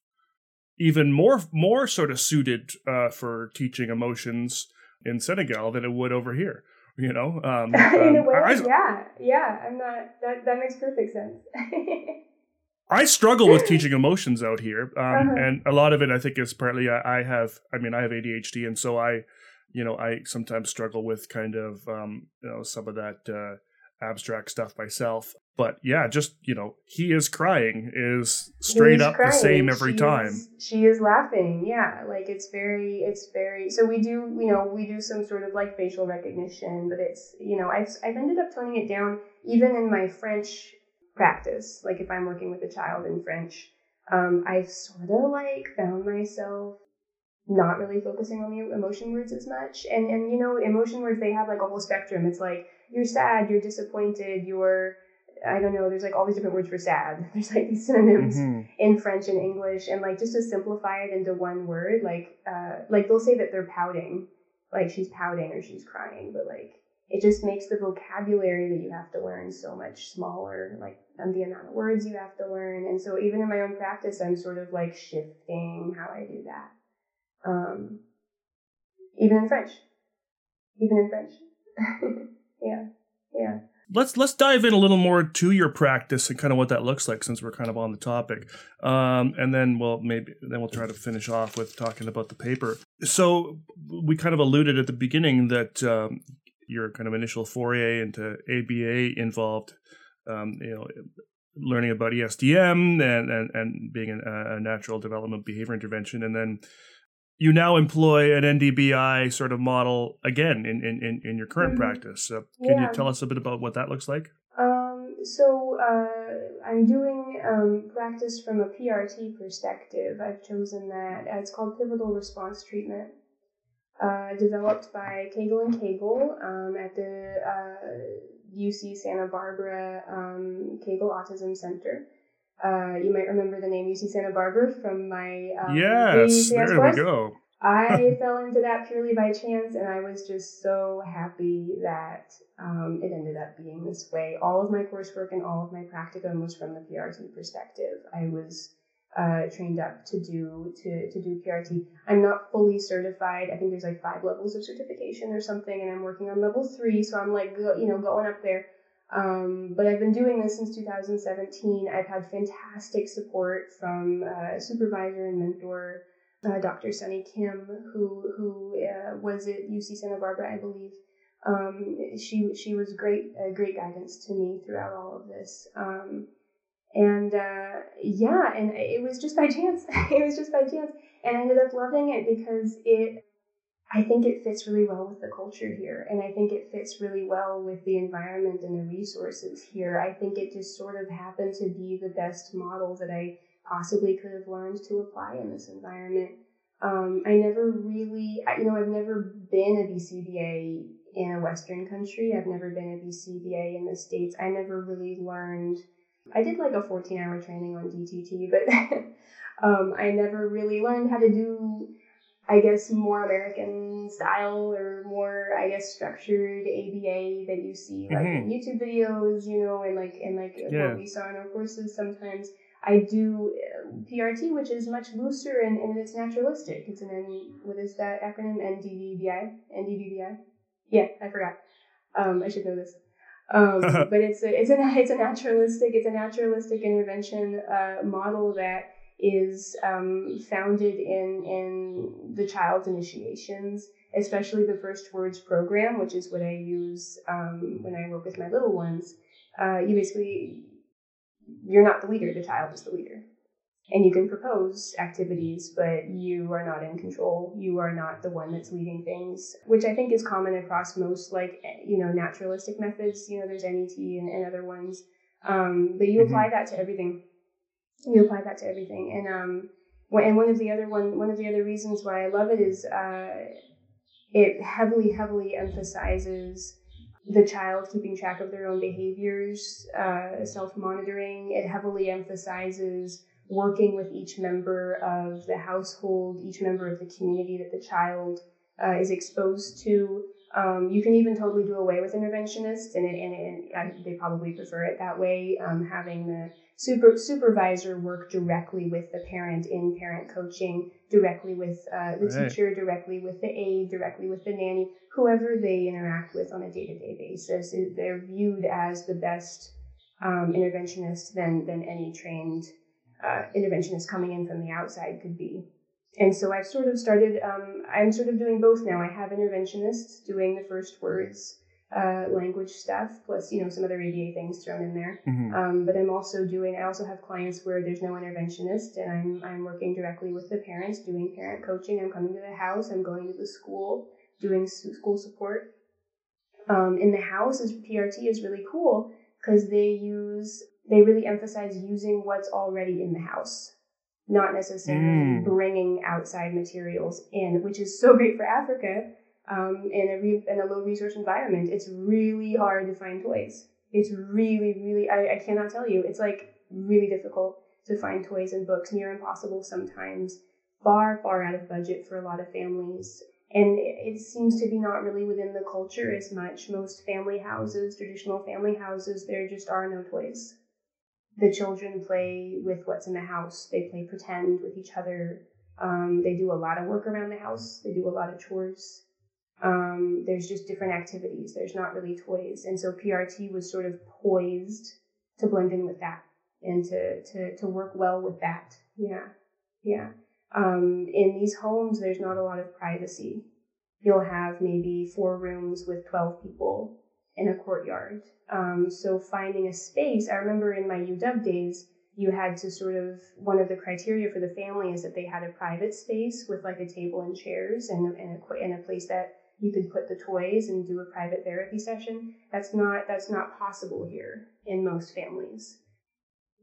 even more more sort of suited uh, for teaching emotions in Senegal than it would over here. You know, um, [laughs] in a um, way, I, yeah, yeah. I'm not. That that makes perfect sense. [laughs] I struggle with teaching emotions out here, um, Uh-huh. and a lot of it I think is partly I, I have. I mean, I have ADHD, and so I, you know, I sometimes struggle with kind of um, you know some of that uh, abstract stuff myself. But yeah, just you know, he is crying is straight up the same every She time. is- she is laughing. Yeah, like it's very, it's very. So we do, you know, we do some sort of like facial recognition, but it's, you know, I've I've ended up toning it down even in my French practice. Like if I'm working with a child in French, um, I've sort of like found myself not really focusing on the emotion words as much. And and you know, emotion words they have like a whole spectrum. It's like you're sad, you're disappointed, you're I don't know, there's like all these different words for sad. [laughs] There's like these synonyms mm-hmm. in French and English and like just to simplify it into one word, like uh like they'll say that they're pouting, like she's pouting or she's crying, but like it just makes the vocabulary that you have to learn so much smaller, like and the amount of words you have to learn. And so even in my own practice, I'm sort of like shifting how I do that. Um, even in French, even in French. [laughs] yeah, yeah. Let's let's dive in a little more to your practice and kind of what that looks like, since we're kind of on the topic, um, and then we'll maybe then we'll try to finish off with talking about the paper. So we kind of alluded at the beginning that um, your kind of initial foray into ABA involved, um, you know, learning about ESDM and and, and being a, a natural development behavior intervention, and then you now employ an NDBI sort of model again in in, in your current mm-hmm. practice. So can yeah. you tell us a bit about what that looks like? Um, so uh, I'm doing um, practice from a PRT perspective. I've chosen that. It's called pivotal response treatment uh, developed by Koegel and Koegel um, at the uh, UC Santa Barbara um, Koegel Autism Center. Uh, you might remember the name UC Santa Barbara from my um, yes, there course. we go. I [laughs] fell into that purely by chance, and I was just so happy that um, it ended up being this way. All of my coursework and all of my practicum was from the PRT perspective. I was uh, trained up to do to to do PRT. I'm not fully certified. I think there's like five levels of certification or something, and I'm working on level three. So I'm like you know going up there. Um, but I've been doing this since 2017. I've had fantastic support from uh, supervisor and mentor uh, Dr. Sunny Kim, who who uh, was at UC Santa Barbara, I believe. Um, she she was great great guidance to me throughout all of this. Um, and uh, yeah, and it was just by chance. [laughs] it was just by chance, and I ended up loving it because it. I think it fits really well with the culture here, and I think it fits really well with the environment and the resources here. I think it just sort of happened to be the best model that I possibly could have learned to apply in this environment. Um, I never really, you know, I've never been a BCBA in a Western country. I've never been a BCBA in the States. I never really learned I did like a 14 hour training on DTT, but [laughs] um, I never really learned how to do, I guess, more American style or more, I guess, structured ABA that you see like mm-hmm. in YouTube videos, you know, and like and like yeah. what we saw in our courses. Sometimes I do uh, PRT, which is much looser and, and it's naturalistic. It's an N, what is that acronym? NDVBI? NDVBI? Yeah, I forgot. Um, I should know this. Um, [laughs] but it's a it's a it's a naturalistic it's a naturalistic intervention uh, model that is um, founded in in the child's initiations, especially the first words program, which is what I use um, when I work with my little ones. Uh, you basically you're not the leader; the child is the leader and you can propose activities, but you are not in control. You are not the one that's leading things, which I think is common across most, like, you know, naturalistic methods. You know, there's NET and, and other ones. Um, but you mm-hmm. apply that to everything. You apply that to everything. And, um, and one of the other one, one of the other reasons why I love it is, uh, it heavily, heavily emphasizes the child keeping track of their own behaviors, uh, self monitoring. It heavily emphasizes working with each member of the household, each member of the community that the child uh, is exposed to. Um, you can even totally do away with interventionists, and, it, and, it, and they probably prefer it that way. Um, having the super supervisor work directly with the parent in parent coaching, directly with uh, the right. teacher, directly with the aide, directly with the nanny, whoever they interact with on a day to day basis. They're viewed as the best um, interventionist than than any trained uh, interventionist coming in from the outside could be. And so I've sort of started, um, I'm sort of doing both now. I have interventionists doing the first words, uh, language stuff, plus, you know, some other ABA things thrown in there. Mm-hmm. Um, but I'm also doing, I also have clients where there's no interventionist and I'm, I'm working directly with the parents, doing parent coaching. I'm coming to the house, I'm going to the school, doing school support. Um, in the house, is PRT is really cool because they use they really emphasize using what's already in the house. not necessarily Mm. bringing outside materials in, which is so great for Africa. Um, in a re- in a low resource environment, it's really hard to find toys. It's really, really I, I cannot tell you. It's like really difficult to find toys and books, near impossible sometimes. Far, far out of budget for a lot of families. And it, it seems to be not really within the culture as much. Most family houses, traditional family houses, there just are no toys the children play with what's in the house. They play pretend with each other. Um, they do a lot of work around the house. They do a lot of chores. Um, there's just different activities. There's not really toys. And so PRT was sort of poised to blend in with that and to, to, to work well with that. Yeah. Yeah. Um, in these homes, there's not a lot of privacy. You'll have maybe four rooms with 12 people in a courtyard. Um, so finding a space, I remember in my UW days, you had to sort of, one of the criteria for the family is that they had a private space with like a table and chairs and, and, a, and a place that you could put the toys and do a private therapy session. That's not, that's not possible here in most families.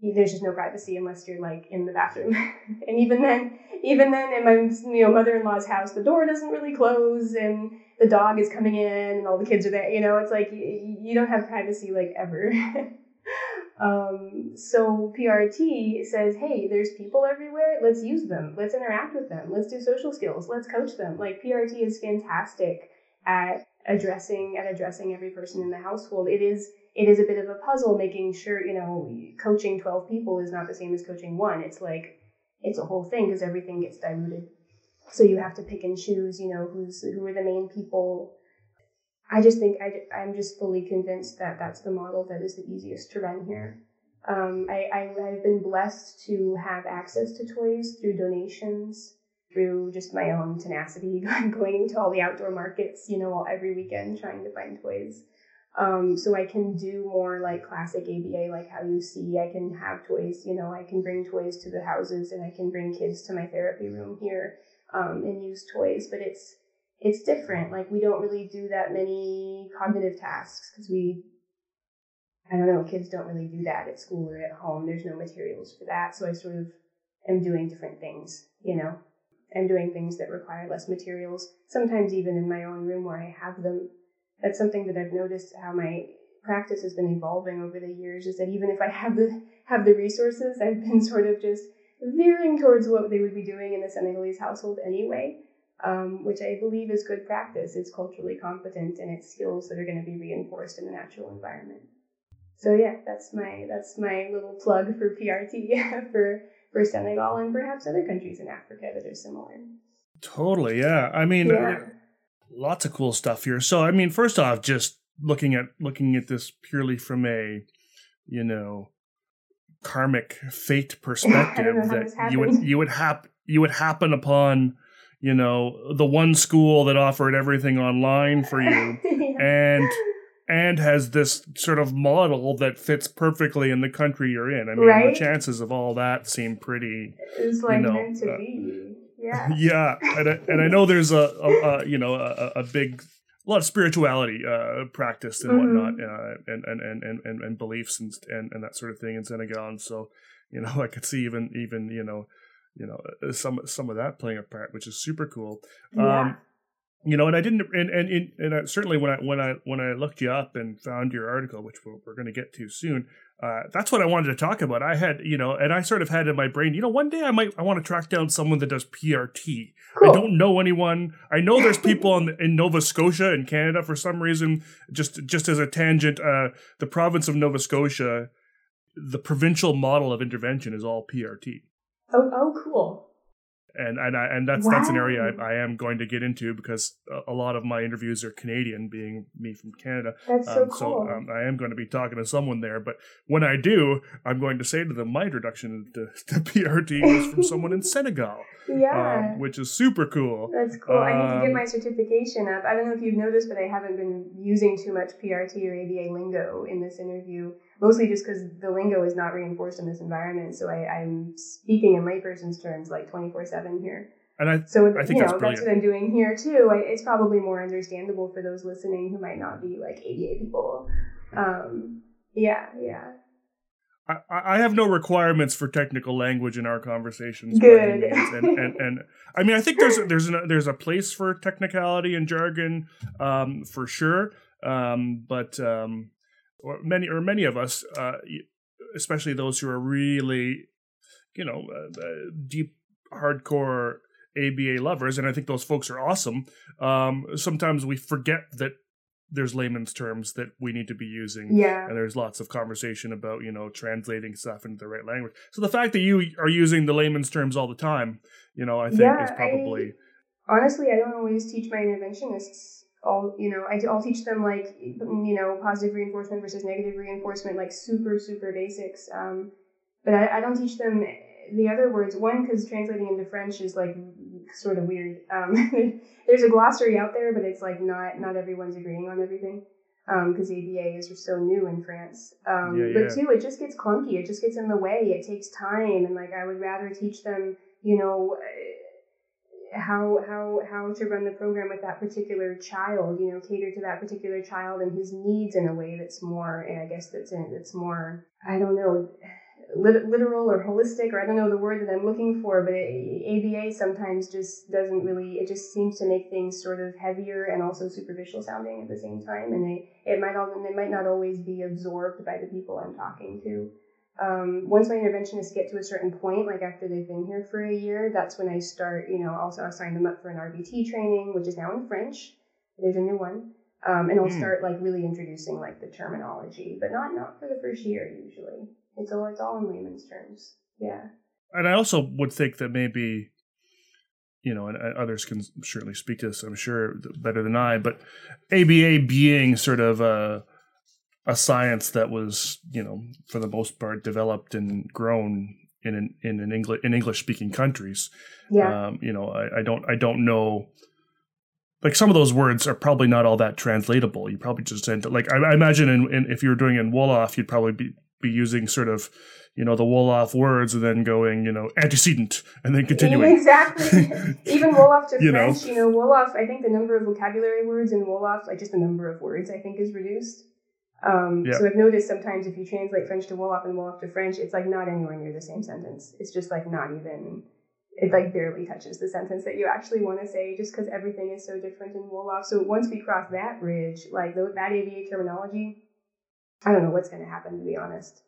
There's just no privacy unless you're like in the bathroom. [laughs] and even then, even then in my you know mother-in-law's house, the door doesn't really close and the dog is coming in and all the kids are there. You know, it's like you, you don't have privacy like ever. [laughs] um, so PRT says, hey, there's people everywhere. Let's use them. Let's interact with them. Let's do social skills. Let's coach them. Like PRT is fantastic at addressing at addressing every person in the household. It is it is a bit of a puzzle making sure you know coaching 12 people is not the same as coaching one. It's like it's a whole thing because everything gets diluted so you have to pick and choose you know who's who are the main people. I just think I, i'm just fully convinced that that's the model that is the easiest to run here. Um, I, I, i've been blessed to have access to toys through donations through just my own tenacity. [laughs] Going to all the outdoor markets you know every weekend trying to find toys. Um, so I can do more like classic ABA, like how you see. I can have toys, you know, I can bring toys to the houses and I can bring kids to my therapy room here um, and use toys, but it's it's different. Like we don't really do that many cognitive tasks because we, I don't know, kids don't really do that at school or at home. There's no materials for that, so I sort of am doing different things. You know, I'm doing things that require less materials. Sometimes even in my own room where I have them. That's something that I've noticed how my practice has been evolving over the years. Is that even if I have the have the resources, I've been [laughs] sort of just veering towards what they would be doing in the Senegalese household anyway, um, which I believe is good practice. It's culturally competent and it's skills that are going to be reinforced in the natural environment. So yeah, that's my that's my little plug for PRT [laughs] for for Senegal and perhaps other countries in Africa that are similar. Totally, yeah. I mean, Yeah. lots of cool stuff here. So, I mean, first off, just looking at looking at this purely from a, you know, karmic fate [laughs] perspective, that you would you would hap you would happen upon, you know, the one school that offered everything online for you, [laughs] Yeah. and and has this sort of model that fits perfectly in the country you're in. I mean, Right? the chances of all that seem pretty it was like know, meant to uh, be. [laughs] Yeah. yeah, and I, and I know there's a, a, a you know a, a big a lot of spirituality uh, practiced and Mhm. whatnot, uh, and, and, and, and, and beliefs and, and and that sort of thing in Senegal. And so, you know, [laughs] I could see even even you know, you know, uh, some some of that playing a part, which is super cool. yeah. Um, you know, and I didn't, and and and, and I, certainly when I when I when I looked you up and found your article, which we're, we're going to get to soon, uh, that's what I wanted to talk about. I had, you know, and I sort of had in my brain, you know, one day I might I want to track down someone that does PRT. cool. I don't know anyone. I know there's [laughs] people in, in Nova Scotia in Canada for some reason. Just just as a tangent, uh, the province of Nova Scotia, the provincial model of intervention is all PRT Oh, oh, cool. And and I, and that's that's an area I, I am going to get into because a, a lot of my interviews are Canadian, being me from Canada. That's so Um, cool. so um, I am going to be talking to someone there. But when I do, I'm going to say to them my introduction to, to [laughs] PRT was from someone in [laughs] Senegal, yeah. um, which is super cool. That's cool. I need to get Um, my certification up. I don't know if you've noticed, but I haven't been using too much PRT or ABA lingo in this interview, mostly just because the lingo is not reinforced in this environment. So I, I'm speaking in layperson's terms like 24 7 here. And I So, I think you that's know, that's, brilliant. what I'm doing here too. I, it's probably more understandable for those listening who might not be like ABA people. Um, yeah, yeah. I, I have no requirements for technical language in our conversations. Good. And, and, and, [laughs] I mean, I think there's a, there's a, there's a place for technicality and jargon, um, for sure. Um, but um, or many or many of us, uh, especially those who are really, you know, uh, uh deep hardcore ABA lovers, and I think those folks are awesome. Um, sometimes we forget that there's layman's terms that we need to be using. Yeah. And there's lots of conversation about, you know, translating stuff into the right language. So the fact that you are using the layman's terms all the time, you know, I think yeah, is probably. I, honestly, I don't always teach my interventionists all, you know, I, I'll teach them like, you know, positive reinforcement versus negative reinforcement, like super, super basics. Um, but I, I don't teach them the other words. One, because translating into French is like sort of weird. Um, [laughs] there's a glossary out there, but it's like not not everyone's agreeing on everything because um, ABA is so new in France. Um, yeah, yeah. But two, it just gets clunky. It just gets in the way. It takes time, and like I would rather teach them, you know, how how how to run the program with that particular child. You know, cater to that particular child and his needs in a way that's more. I guess that's in, that's more. I don't know literal or holistic, or I don't know the word that I'm looking for, but it, ABA sometimes just doesn't really, it just seems to make things sort of heavier and also superficial sounding at the same time. And they, it might all, it might not always be absorbed by the people I'm talking to. Um, once my interventionists get to a certain point, like after they've been here for a year, that's when I start, you know, also I'll sign them up for an RBT training, which is now in French. There's a new one. Um, and I'll mm. start like really introducing like the terminology, but not not for the first year usually. It's all it's all in layman's terms. Yeah. And I also would think that maybe, you know, and others can certainly speak to this, I'm sure, better than I, but ABA being sort of a a science that was, you know, for the most part developed and grown in an, in an English in English speaking countries. Yeah. Um, you know, I, I don't I don't know like some of those words are probably not all that translatable. You probably just end like I, I imagine in, in, if you were doing in Wolof, you'd probably be be using sort of you know the Wolof words and then going you know antecedent and then continuing [laughs] exactly [laughs] even Wolof to you French know? you know Wolof I think the number of vocabulary words in Wolof like just the number of words I think is reduced um, yeah. so I've noticed sometimes if you translate French to Wolof and Wolof to French it's like not anywhere near the same sentence it's just like not even it like barely touches the sentence that you actually want to say just because everything is so different in Wolof so once we cross that bridge like that ABA terminology I don't know what's going to happen, to be honest.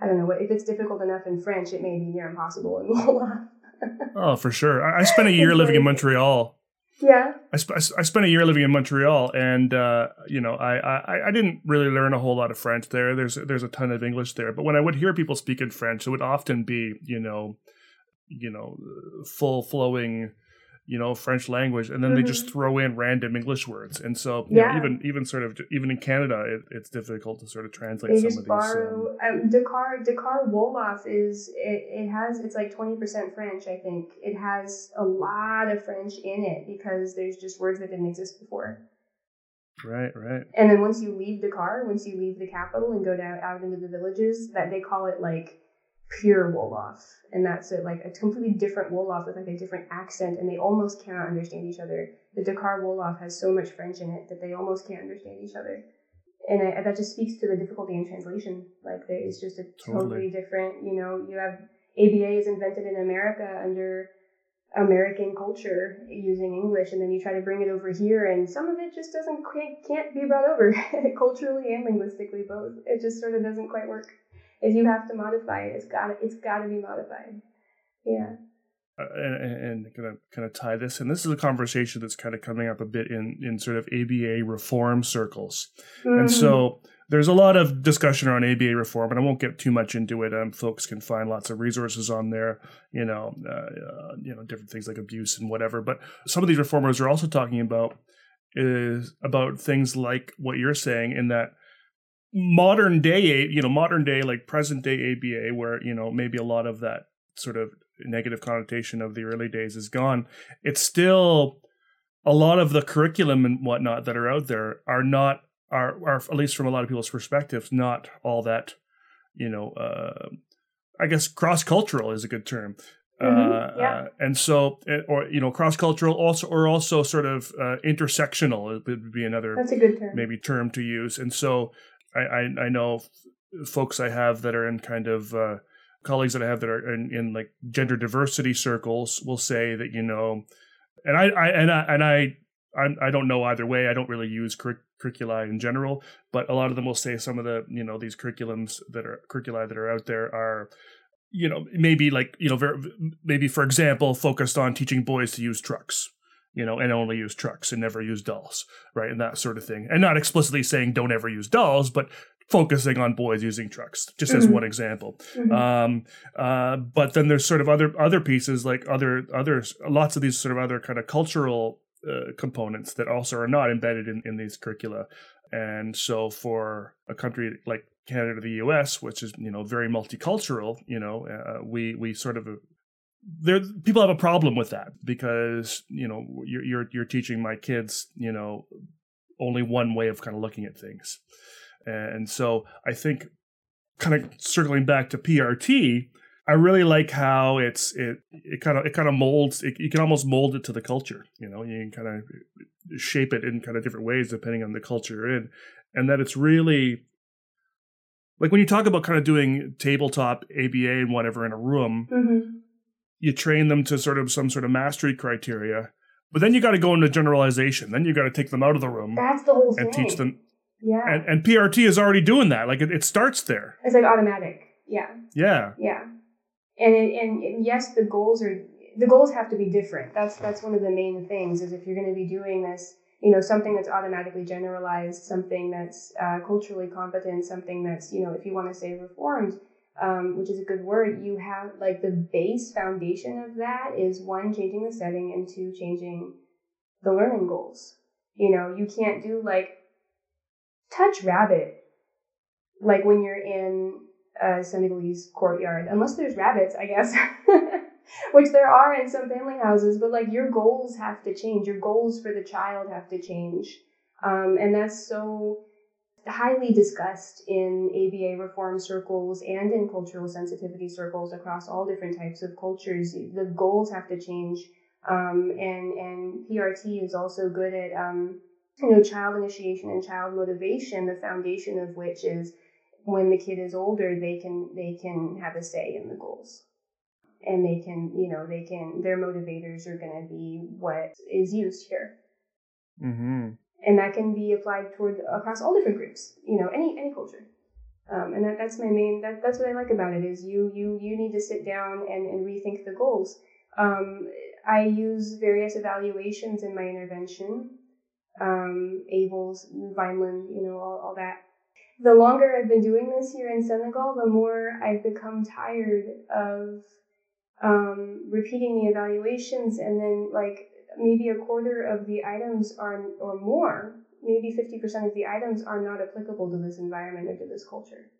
I don't know what if it's difficult enough in French, it may be near impossible in [laughs] Wolof. oh, for sure. I, I spent a year [laughs] living in Montreal. Yeah. I, sp- I spent a year living in Montreal, and uh, you know, I, I I didn't really learn a whole lot of French there. There's there's a ton of English there, but when I would hear people speak in French, it would often be you know, you know, full flowing you know French language, and then mm-hmm. they just mm-hmm. throw in random English words, and so yeah. Know, even even sort of even in Canada, it, it's difficult to sort of translate they some of borrow, these. Um, um, Dakar Dakar Wolof is it, it has it's like twenty percent French, I think. It has a lot of French in it because there's just words that didn't exist before. Right, right. And then once you leave Dakar, once you leave the capital and go down out into the villages, that they call it like pure Wolof, and that's it, like a completely different Wolof with like a different accent, and they almost cannot understand each other. The Dakar Wolof has so much French in it that they almost can't understand each other, and I, that just speaks to the difficulty in translation. Like it's just a totally. totally different. You know, you have ABA is invented in America under American culture using English, and then you try to bring it over here, and some of it just doesn't can't be brought over [laughs] culturally and linguistically both. It just sort of doesn't quite work if you have to modify it, it's got it's got to be modified. Yeah. Uh, and, and kind of kind of tie this, and this is a conversation that's kind of coming up a bit in in sort of ABA reform circles, mm-hmm. and so there's a lot of discussion around ABA reform, and I won't get too much into it. Um, folks can find lots of resources on there, you know, uh, uh, you know, different things like abuse and whatever. But some of these reformers are also talking about is about things like what you're saying, in that modern day, you know, modern day, like present day ABA, where, you know, maybe a lot of that sort of negative connotation of the early days is gone, it's still a lot of the curriculum and whatnot that are out there are not, are, are at least from a lot of people's perspectives, not all that, you know, uh, I guess cross cultural is a good term. Mm-hmm, yeah. uh, and so, eh, or you know, cross cultural, also, or also sort of uh, intersectional would be another that's a good term, maybe term to use. And so, I, I, I know folks I have that are in kind of uh, colleagues that I have that are in, in like gender diversity circles will say that you know, and I, I and I and I I don't know either way. I don't really use cur- curricula in general, but a lot of them will say some of the you know these curriculums that are curricula that are out there are you know maybe like you know very, maybe for example focused on teaching boys to use trucks you know and only use trucks and never use dolls right and that sort of thing and not explicitly saying don't ever use dolls but focusing on boys using trucks just mm-hmm. as one example mm-hmm. um, uh, but then there's sort of other other pieces like other other lots of these sort of other kind of cultural uh, components that also are not embedded in, in these curricula and so for a country like Canada, or the U.S., which is you know very multicultural, you know, uh, we we sort of there people have a problem with that because you know you're, you're you're teaching my kids you know only one way of kind of looking at things, and so I think kind of circling back to PRT, I really like how it's it it kind of it kind of molds it, you can almost mold it to the culture. You know, you can kind of shape it in kind of different ways depending on the culture you're in, and that it's really like when you talk about kind of doing tabletop ABA and whatever in a room, mm-hmm. You train them to sort of some sort of mastery criteria, but then you got to go into generalization. Then you got to take them out of the room. That's the whole and thing. teach them. Yeah. And, and PRT is already doing that. Like it, it starts there. It's like automatic. Yeah. Yeah. Yeah. And it, and, and yes, the goals are the goals have to be different. That's that's one of the main things. Is if you're going to be doing this you know, something that's automatically generalized, something that's uh, culturally competent, something that's, you know, if you want to say reformed, um, which is a good word, you have like the base foundation of that is one, changing the setting, and two, changing the learning goals. You know, you can't do like touch rabbit, like when you're in a Senegalese courtyard, unless there's rabbits, I guess. [laughs] which there are in some family houses, but like your goals have to change. Your goals for the child have to change. Um, and that's so highly discussed in ABA reform circles and in cultural sensitivity circles across all different types of cultures. The goals have to change. Um, and, and PRT is also good at, um, you know, child initiation and child motivation, the foundation of which is when the kid is older, they can, they can have a say in the goals and they can, you know, they can, their motivators are going to be what is used here. Mm-hmm. And that can be applied toward across all different groups, you know, any, any culture. Um, and that, that's my main, that, that's what I like about it is you, you, you need to sit down and, and rethink the goals. Um, I use various evaluations in my intervention, um, ABLLS, Vineland, you know, all, all that the longer I've been doing this here in Senegal, the more I've become tired of um, repeating the evaluations and then like maybe a quarter of the items are or more maybe 50% of the items are not applicable to this environment or to this culture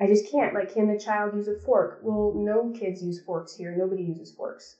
i just can't like can the child use a fork well no kids use forks here nobody uses forks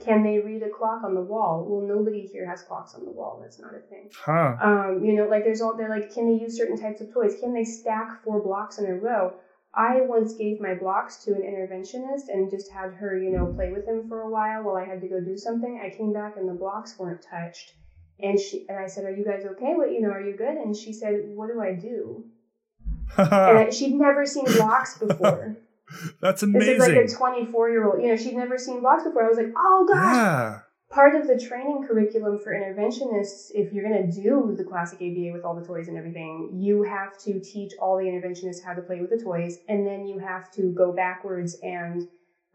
can they read a clock on the wall? Well, nobody here has clocks on the wall. That's not a thing. Huh. Um, you know, like there's all they're like, can they use certain types of toys? Can they stack four blocks in a row? I once gave my blocks to an interventionist and just had her, you know, play with them for a while while I had to go do something. I came back and the blocks weren't touched. And she and I said, "Are you guys okay? What you know? Are you good?" And she said, "What do I do?" [laughs] and she'd never seen blocks before. [laughs] That's amazing. This is like a 24 year old. You know, she'd never seen blocks before. I was like, "Oh gosh." Yeah part of the training curriculum for interventionists, if you're going to do the classic ABA with all the toys and everything, you have to teach all the interventionists how to play with the toys, and then you have to go backwards and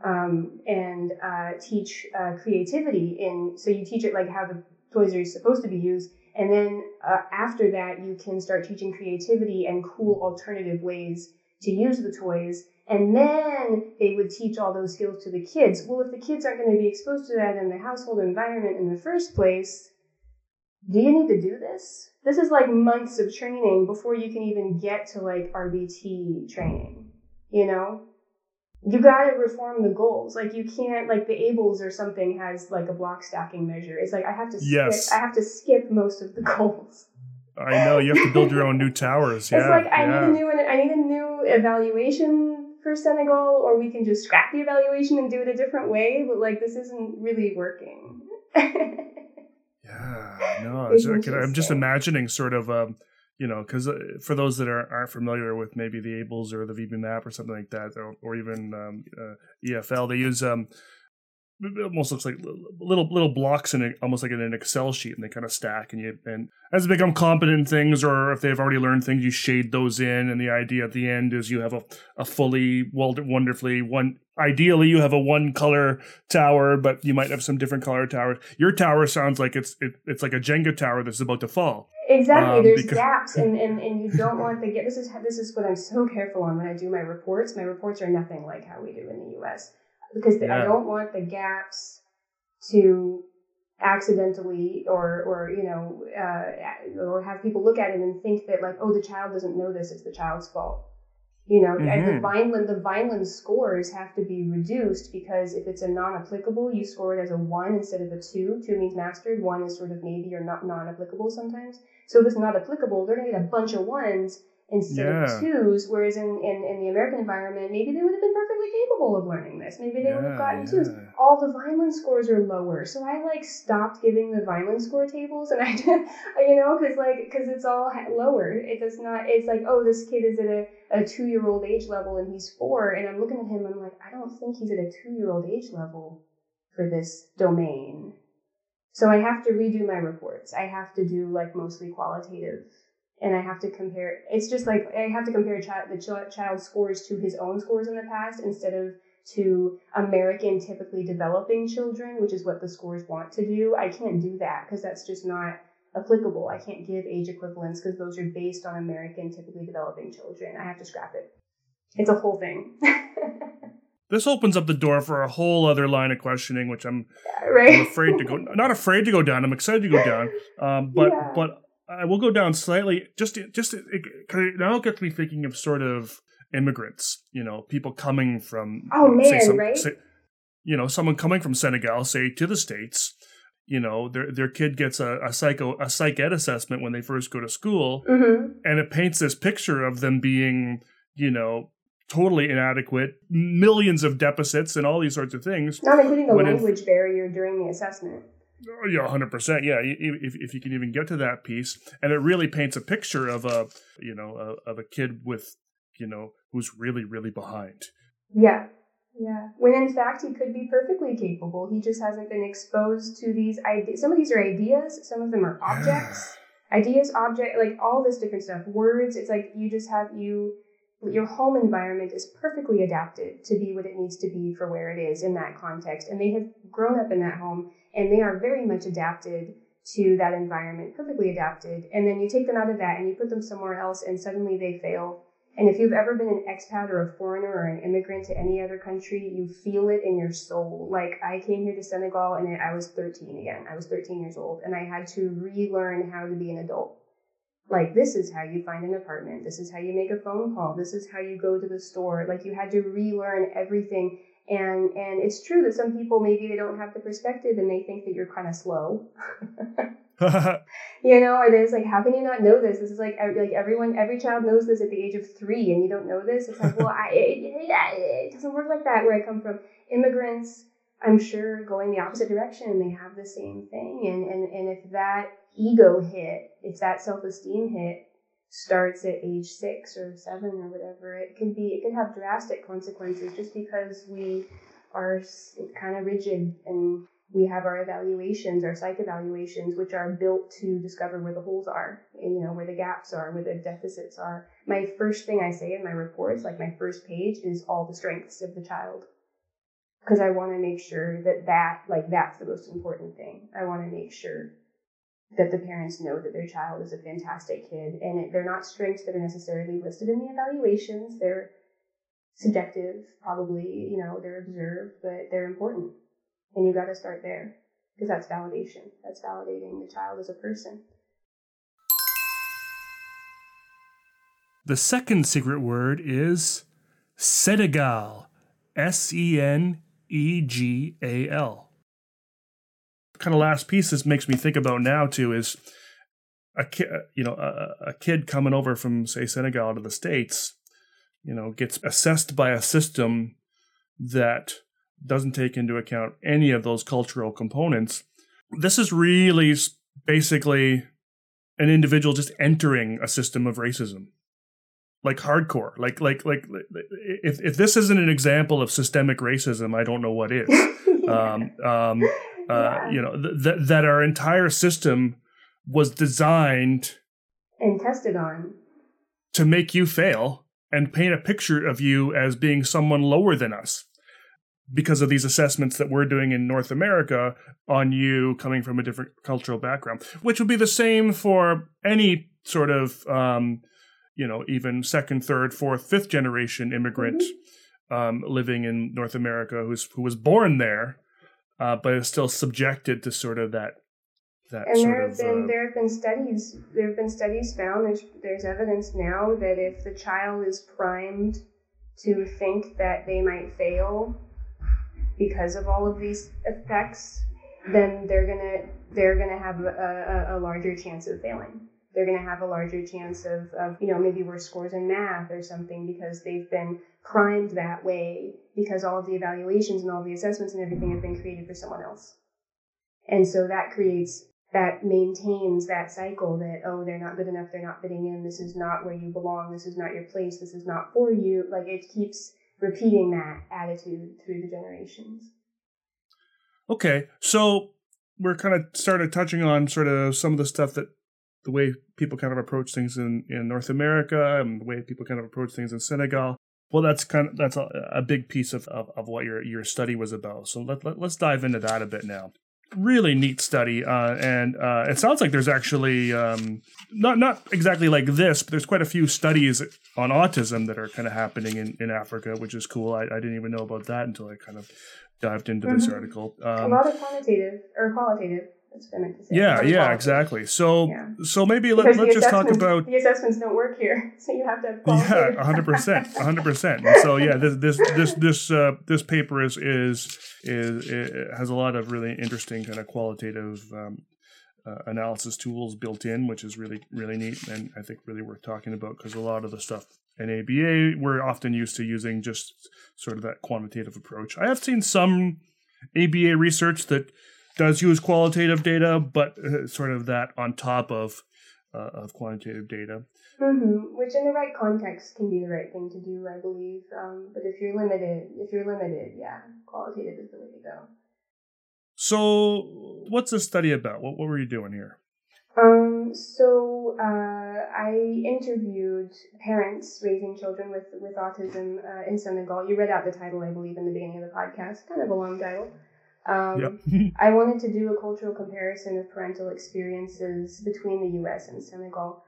um, and uh, teach uh, creativity in. So you teach it like how the toys are supposed to be used, and then uh, after that, you can start teaching creativity and cool alternative ways to use the toys and then they would teach all those skills to the kids. Well, if the kids aren't going to be exposed to that in the household environment in the first place, do you need to do this? This is like months of training before you can even get to like RBT training, you know? You gotta reform the goals. Like you can't like the ABLLS or something has like a block stacking measure. It's like I have to yes. skip I have to skip most of the [laughs] goals. I know you have to build your own new towers. Yeah, it's like I yeah. need a new one, I need a new evaluation for Senegal, or we can just scrap the evaluation and do it a different way. But like, this isn't really working. [laughs] yeah, no, [laughs] I'm just imagining sort of, um, you know, because uh, for those that are, aren't familiar with maybe the ABLLS or the VB map or something like that, or, or even um, uh, EFL, they use um, it almost looks like little little blocks in it, almost like in an Excel sheet, and they kind of stack. And you and as they become competent in things, or if they've already learned things, you shade those in. And the idea at the end is you have a, a fully well wonderfully one. Ideally, you have a one color tower, but you might have some different color towers. Your tower sounds like it's it, it's like a Jenga tower that's about to fall. Exactly. Um, There's because- gaps, and, and, and you don't want the get. This is this is what I'm so careful on when I do my reports. My reports are nothing like how we do in the U.S because yeah. I don't want the gaps to accidentally or or you know uh, or have people look at it and think that like oh the child doesn't know this it's the child's fault you know mm-hmm. the Vineland the Vineland scores have to be reduced because if it's a non-applicable you score it as a one instead of a two two means mastered one is sort of maybe or not non-applicable sometimes so if it's not applicable they're to get a bunch of ones instead yeah. of twos. Whereas in, in, in the American environment, maybe they would have been perfectly capable of learning this. Maybe they yeah, would have gotten yeah. twos. All the Vineland scores are lower, so I like stopped giving the Vineland score tables, and I, [laughs] you know, because like because it's all lower. It does not. It's like oh, this kid is at a, a two year old age level and he's four, and I'm looking at him, and I'm like, I don't think he's at a two year old age level for this domain. So I have to redo my reports. I have to do like mostly qualitative and I have to compare. It's just like I have to compare child, the ch- child's scores to his own scores in the past instead of to American typically developing children, which is what the scores want to do. I can't do that because that's just not applicable. I can't give age equivalents because those are based on American typically developing children. I have to scrap it. It's a whole thing. [laughs] this opens up the door for a whole other line of questioning, which I'm, [laughs] right. I'm afraid to go. Not afraid to go down. I'm excited to go down. Um, but yeah. but I will go down slightly. Just just it, it now it gets me thinking of sort of immigrants. You know, people coming from oh man, some, right? Say, you know, someone coming from Senegal, say to the states. You know, their their kid gets a, a psycho a psych ed assessment when they first go to school, mm-hmm. and it paints this picture of them being, you know, totally inadequate, millions of deficits, and all these sorts of things. Not including the language barrier during the assessment. Oh, yeah, hundred percent. Yeah, if if you can even get to that piece, and it really paints a picture of a you know a, of a kid with you know who's really really behind. Yeah, yeah. When in fact he could be perfectly capable. He just hasn't been exposed to these ideas. Some of these are ideas. Some of them are objects. [sighs] ideas, object, like all this different stuff. Words. It's like you just have you your home environment is perfectly adapted to be what it needs to be for where it is in that context. And they have grown up in that home and they are very much adapted to that environment, perfectly adapted. And then you take them out of that and you put them somewhere else and suddenly they fail. And if you've ever been an expat or a foreigner or an immigrant to any other country, you feel it in your soul. Like I came here to Senegal and I was 13 again. I was 13 years old and I had to relearn how to be an adult. Like this is how you find an apartment. This is how you make a phone call. This is how you go to the store. Like you had to relearn everything and and it's true that some people maybe they don't have the perspective and they think that you're kind of slow. [laughs] you know, or there's like, how can you not know this? This is like like everyone, every child knows this at the age of three, and you don't know this. It's like, well, I, it, it doesn't work like that where I come from. Immigrants, I'm sure, going the opposite direction, and they have the same thing, and and and if that ego hit, if that self esteem hit, starts at age six or seven or whatever, it can be it can have drastic consequences just because we are kind of rigid and we have our evaluations, our psych evaluations, which are built to discover where the holes are, you know, where the gaps are, where the deficits are. My first thing I say in my reports, like my first page, is all the strengths of the child. Because I want to make sure that that, like, that's the most important thing. I want to make sure that the parents know that their child is a fantastic kid and it, they're not strengths that are necessarily listed in the evaluations. They're subjective probably you know they're observed but they're important. And you got to start there because that's validation. That's validating the child as a person. The second secret word is senegal. S-e-n-e-g-a-l kind of last piece this makes me think about now too is a kid, you know, a, a kid coming over from say Senegal to the states, you know, gets assessed by a system that doesn't take into account any of those cultural components. This is really basically an individual just entering a system of racism like hardcore like like like if if this isn't an example of systemic racism i don't know what is [laughs] um um uh yeah. you know th- th- that our entire system was designed and tested on to make you fail and paint a picture of you as being someone lower than us because of these assessments that we're doing in North America on you coming from a different cultural background, which would be the same for any sort of, um, you know, even second, third, fourth, fifth generation immigrant mm-hmm. um, living in North America who's who was born there, uh, but is still subjected to sort of that. That and there have of, been uh, there have been studies there have been studies found there's there's evidence now that if the child is primed to think that they might fail because of all of these effects, then they're gonna they're gonna have a, a, a larger chance of failing. They're gonna have a larger chance of, of you know maybe worse scores in math or something because they've been primed that way because all of the evaluations and all the assessments and everything have been created for someone else. And so that creates that maintains that cycle that oh they're not good enough they're not fitting in this is not where you belong this is not your place this is not for you like it keeps repeating that attitude through the generations. Okay, so we're kind of started touching on sort of some of the stuff that the way people kind of approach things in, in North America and the way people kind of approach things in Senegal. Well, that's kind of that's a, a big piece of, of, of, what your your study was about. So let, let, let's dive into that a bit now really neat study, uh, and uh, it sounds like there's actually um, not not exactly like this, but there's quite a few studies on autism that are kind of happening in, in Africa, which is cool. I, I didn't even know about that until I kind of dived into mm-hmm. this article. Um, a lot of quantitative or qualitative. That's what I meant to. Yeah, yeah, exactly. So, yeah. so maybe let, us just talk about the assessments don't work here, [laughs] so you have to. Have yeah, hundred percent, hundred [laughs] percent. So yeah, this this this this uh, this paper is is is has a lot of really interesting kind of qualitative um, uh, analysis tools built in, which is really really neat and I think really worth talking about because a lot of the stuff in ABA we're often used to using just sort of that quantitative approach. I have seen some ABA research that does use qualitative data, but uh, sort of that on top of uh, of quantitative data. Mm-hmm. Which, in the right context, can be the right thing to do, I believe. Um, but if you're limited, if you're limited, yeah, qualitative is the way to go. So, what's this study about? What what were you doing here? Um, so uh, I interviewed parents raising children with with autism uh, in Senegal. You read out the title, I believe, in the beginning of the podcast. Kind of a long title. Um, yep. [laughs] I wanted to do a cultural comparison of parental experiences between the U.S. and Senegal.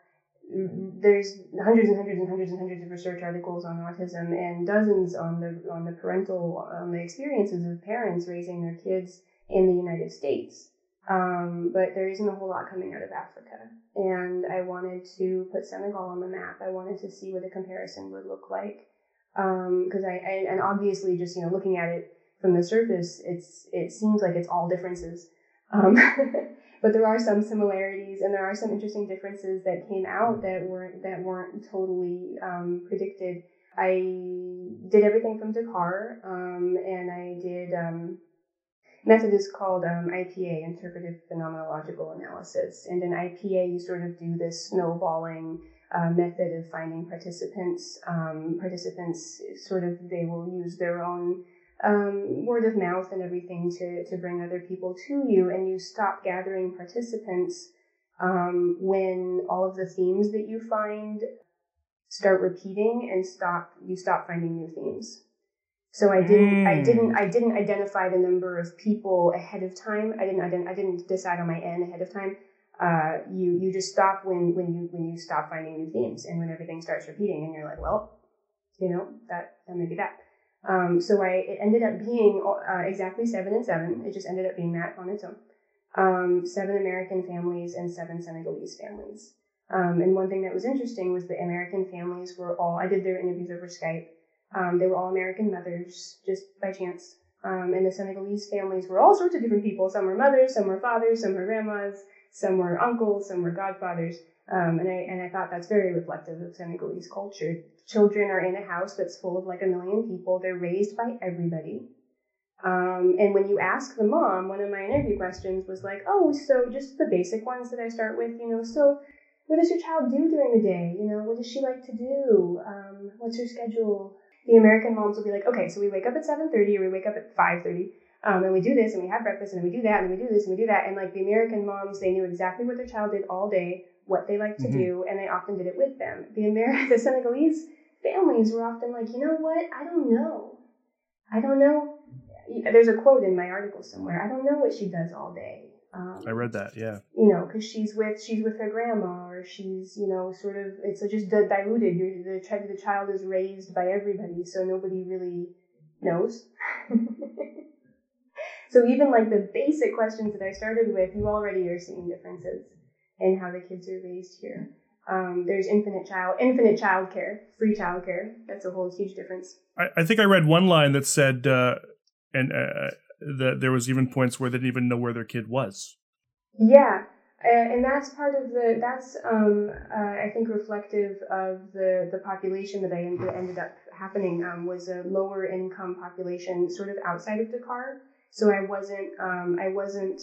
There's hundreds and hundreds and hundreds and hundreds of research articles on autism and dozens on the on the parental on the experiences of parents raising their kids in the United States. Um, but there isn't a whole lot coming out of Africa, and I wanted to put Senegal on the map. I wanted to see what a comparison would look like because um, I, I and obviously just you know looking at it from the surface, it's it seems like it's all differences. Um, [laughs] but there are some similarities, and there are some interesting differences that came out that weren't that weren't totally um, predicted. I did everything from Dakar, um, and I did um, method is called um, IPA, Interpretive Phenomenological Analysis. And in IPA, you sort of do this snowballing uh, method of finding participants. Um, participants sort of they will use their own um, word of mouth and everything to, to bring other people to you, and you stop gathering participants um, when all of the themes that you find start repeating and stop you stop finding new themes. So I didn't mm. I didn't I didn't identify the number of people ahead of time. I didn't I didn't I didn't decide on my end ahead of time. Uh, you you just stop when when you when you stop finding new themes and when everything starts repeating and you're like, well, you know that that may be that. Um, so I, it ended up being uh, exactly seven and seven. It just ended up being that on its own. Um, seven American families and seven Senegalese families. Um, and one thing that was interesting was the American families were all, I did their interviews over Skype. Um, they were all American mothers, just by chance. Um, and the Senegalese families were all sorts of different people. Some were mothers, some were fathers, some were grandmas, some were uncles, some were godfathers. Um, and I and I thought that's very reflective of Senegalese culture. Children are in a house that's full of like a million people. They're raised by everybody. Um, and when you ask the mom, one of my interview questions was like, oh, so just the basic ones that I start with, you know, so what does your child do during the day? You know, what does she like to do? Um, what's her schedule? The American moms will be like, okay, so we wake up at 7.30 or we wake up at 5.30 um, and we do this and we have breakfast and we do that and we do this and we do that. And like the American moms, they knew exactly what their child did all day, what they like to mm-hmm. do, and they often did it with them. The Amer- [laughs] the Senegalese families were often like, you know what? I don't know. I don't know. There's a quote in my article somewhere. I don't know what she does all day. Um, I read that, yeah. You know, because she's with she's with her grandma, or she's you know sort of it's just diluted. You're, the the child is raised by everybody, so nobody really knows. [laughs] so even like the basic questions that I started with, you already are seeing differences in how the kids are raised here. Um, there's infinite child, infinite child care, free child care. That's a whole huge difference. I, I think I read one line that said, uh, and uh, that there was even points where they didn't even know where their kid was. Yeah, and that's part of the that's um, uh, I think reflective of the the population that I ended up happening um, was a lower income population, sort of outside of Dakar. So I wasn't um, I wasn't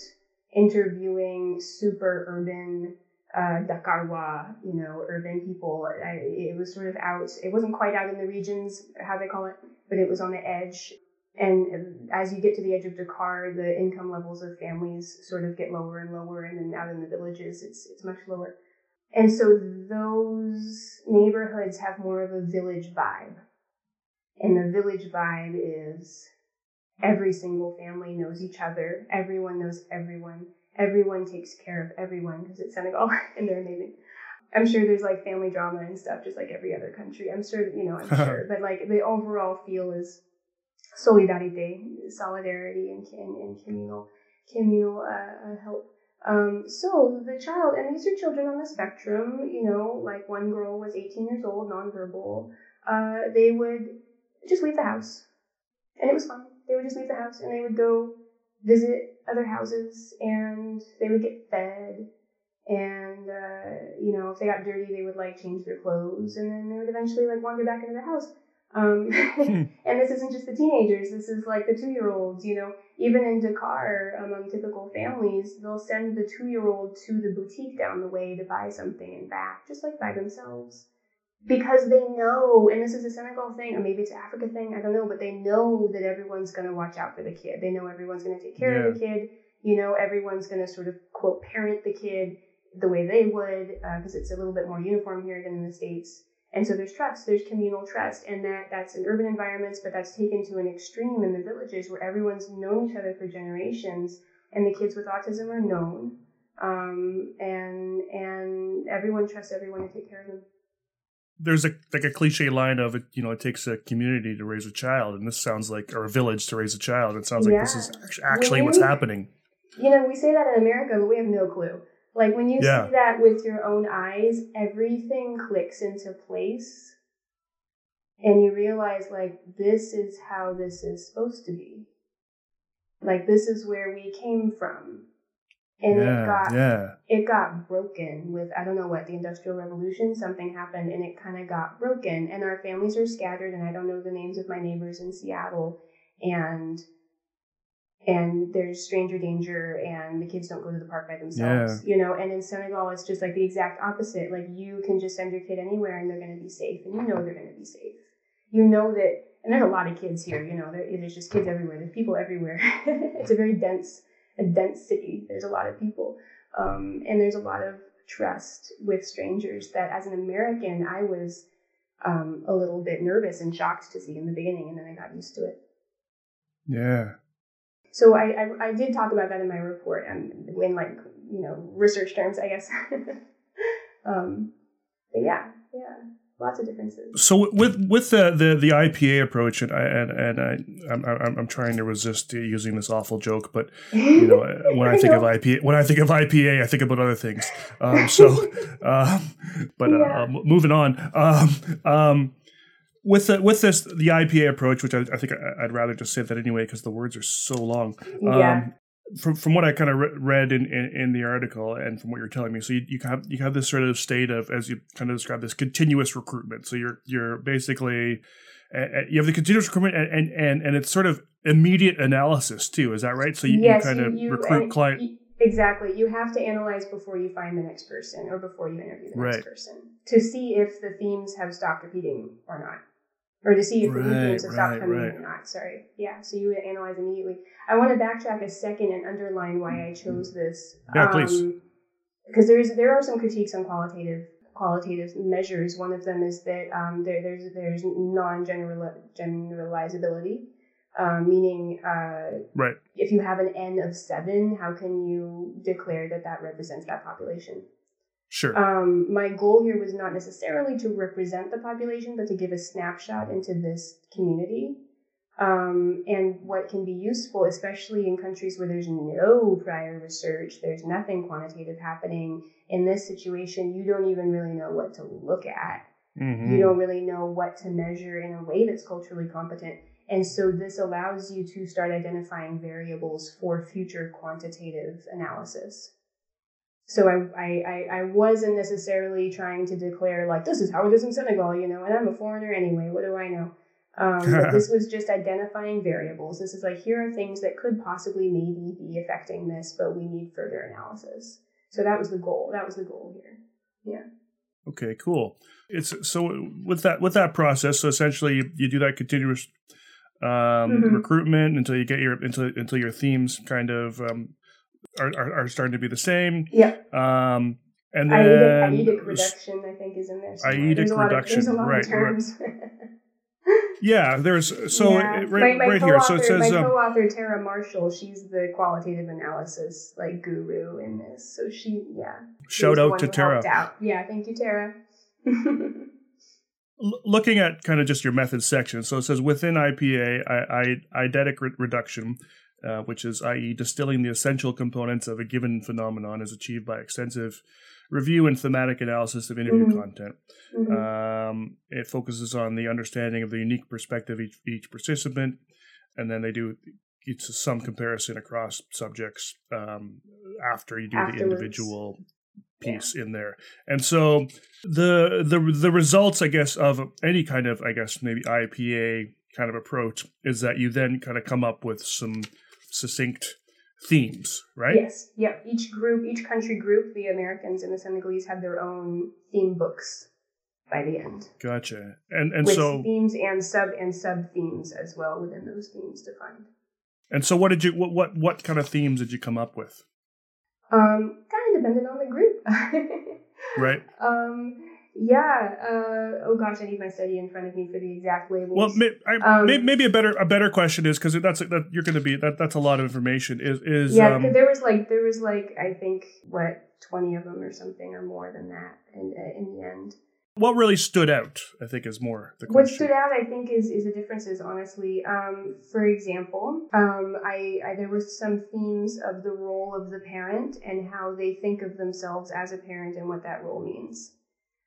interviewing super urban uh, Dakarois, you know, urban people. I, it was sort of out. It wasn't quite out in the regions, how they call it, but it was on the edge. And as you get to the edge of Dakar, the income levels of families sort of get lower and lower, and then out in the villages, it's it's much lower. And so those neighborhoods have more of a village vibe, and the village vibe is every single family knows each other, everyone knows everyone everyone takes care of everyone because it's Senegal [laughs] and they're amazing. I'm sure there's like family drama and stuff, just like every other country. I'm sure, you know, I'm [laughs] sure. But like the overall feel is solidarity, solidarity, and, and, and communal, communal uh, uh, help. Um, so the child, and these are children on the spectrum, you know, like one girl was 18 years old, nonverbal. Uh, they would just leave the house, and it was fine. They would just leave the house, and they would go visit other houses and they would get fed. And uh, you know if they got dirty they would like change their clothes and then they would eventually like wander back into the house. Um, hmm. [laughs] and this isn't just the teenagers. This is like the two year olds you know. Even in dakar among typical families they'll send the two year old to the boutique down the way to buy something and back just like by themselves because they know, and this is a Senegal thing, or maybe it's an Africa thing, I don't know, but they know that everyone's going to watch out for the kid. They know everyone's going to take care yeah. of the kid. You know, everyone's going to sort of quote parent the kid the way they would, because uh, it's a little bit more uniform here than in the states. And so there's trust, there's communal trust, and that that's in urban environments, but that's taken to an extreme in the villages where everyone's known each other for generations, and the kids with autism are known, um, and and everyone trusts everyone to take care of them there's a like a cliche line of it you know it takes a community to raise a child and this sounds like or a village to raise a child. It sounds yeah. like this is actually what's happening. You know we say that in america but we have no clue. Like when you yeah. see that with your own eyes everything clicks into place and you realize like this is how this is supposed to be. Like this is where we came from and yeah, it got yeah. it got broken with I don't know what the industrial revolution something happened and it kind of got broken. And our families are scattered and I don't know the names of my neighbors in Seattle. And and there's stranger danger and the kids don't go to the park by themselves yeah. you know? And in Senegal it's just like the exact opposite. Like you can just send your kid anywhere and they're going to be safe and you know they're going to be safe. You know that and there's a lot of kids here you know? There, there's just kids everywhere. There's people everywhere. [laughs] It's a very dense a dense city. There's a lot of people, um, and there's a lot of trust with strangers. That as an American, I was um, a little bit nervous and shocked to see in the beginning, and then I got used to it. Yeah. So I, I, I did talk about that in my report, and in like you know research terms, I guess. [laughs] um, but yeah, yeah lots of differences. So with with the the, the IPA approach, and I and, and I I'm, I'm, I'm trying to resist using this awful joke, but you know [laughs] when I think of IPA, when I think of IPA, I think about other things. Um, [laughs] so, um, but uh, yeah. uh, moving on. Um, um, with the, with this the IPA approach, which I, I think I, would rather just say that anyway because the words are so long. Yeah. From from what I kind of re- read in, in, in, the article and from what you're telling me, so you, you have you have this sort of state of as you kind of describe this continuous recruitment. So you're you're basically and you have the continuous recruitment, and, and and and it's sort of immediate analysis too. Is that right? So you, yes, you kind of you, recruit uh, and client. you- exactly. You have to analyze before you find the next person or before you interview the Right. next person to see if the themes have stopped repeating or not. Or to see if the new Right, stopped coming right. in or not. Sorry. Yeah. So you would analyze immediately. I want to backtrack a second and underline why I chose this. Yeah, please. Because there is there are some critiques on qualitative qualitative measures. One of them is that um, there, there's there's non generalizability, um, meaning uh, Right. if you have an n of seven, how can you declare that that represents that population? Sure. Um, my goal here was not necessarily to represent the population, but to give a snapshot into this community. Um, and what can be useful, especially in countries where there's no prior research, there's nothing quantitative happening. In this situation, you don't even really know what to look at. Mhm. You don't really know what to measure in a way that's culturally competent. And so this allows you to start identifying variables for future quantitative analysis. So I, I, I, I wasn't necessarily trying to declare like this is how it is in Senegal, you know, and I'm a foreigner anyway. What do I know? Um, [laughs] this was just identifying variables. This is like here are things that could possibly maybe be affecting this, but we need further analysis. So that was the goal. That was the goal here. Yeah. Okay, cool. It's so with that with that process. So essentially, you, you do that continuous um, Mhm. recruitment until you get your until until your themes kind of um, are, are are starting to be the same. Yeah. Um, and then Iedic reduction, I think, is in there. somewhere. Iedic there's a lot of, reduction, right, of right. [laughs] yeah, there's so Yeah. it- right my, my right here. So it says my um, co-author Tara Marshall. She's the qualitative analysis like guru in this. So she, yeah. shout out to Tara. Out. Yeah, thank you, Tara. [laughs] Looking at kind of just your method section, so it says within IPA, I, I, eidetic re- reduction, uh, which is i.e. distilling the essential components of a given phenomenon, is achieved by extensive review and thematic analysis of interview Mhm. content. Mhm. Um, it focuses on the understanding of the unique perspective of each, each participant, and then they do it's some comparison across subjects um, after you do the individual piece in there. And so the the the results, I guess, of any kind of I guess maybe IPA kind of approach is that you then kind of come up with some succinct themes, right? Yes. Yep. Each group, each country group, the Americans and the Senegalese have their own theme books by the end, Gotcha. And and with so themes and sub and sub themes as well within those themes defined. and so what did you what what what kind of themes did you come up with? Um, kind of depended on the group. [laughs] Right. Um, yeah. Uh, oh gosh, I need my study in front of me for the exact labels. Well, may, I, Um, may, maybe a better a better question is because that's that you're going to be that that's a lot of information. Is is yeah, um, there was like there was like I think what twenty of them or something or more than that in in the end. what really stood out? I think is more the question. What stood out, I think, is is the differences. Honestly, um, for example, um, I, I there was some themes of the role of the parent and how they think of themselves as a parent and what that role means.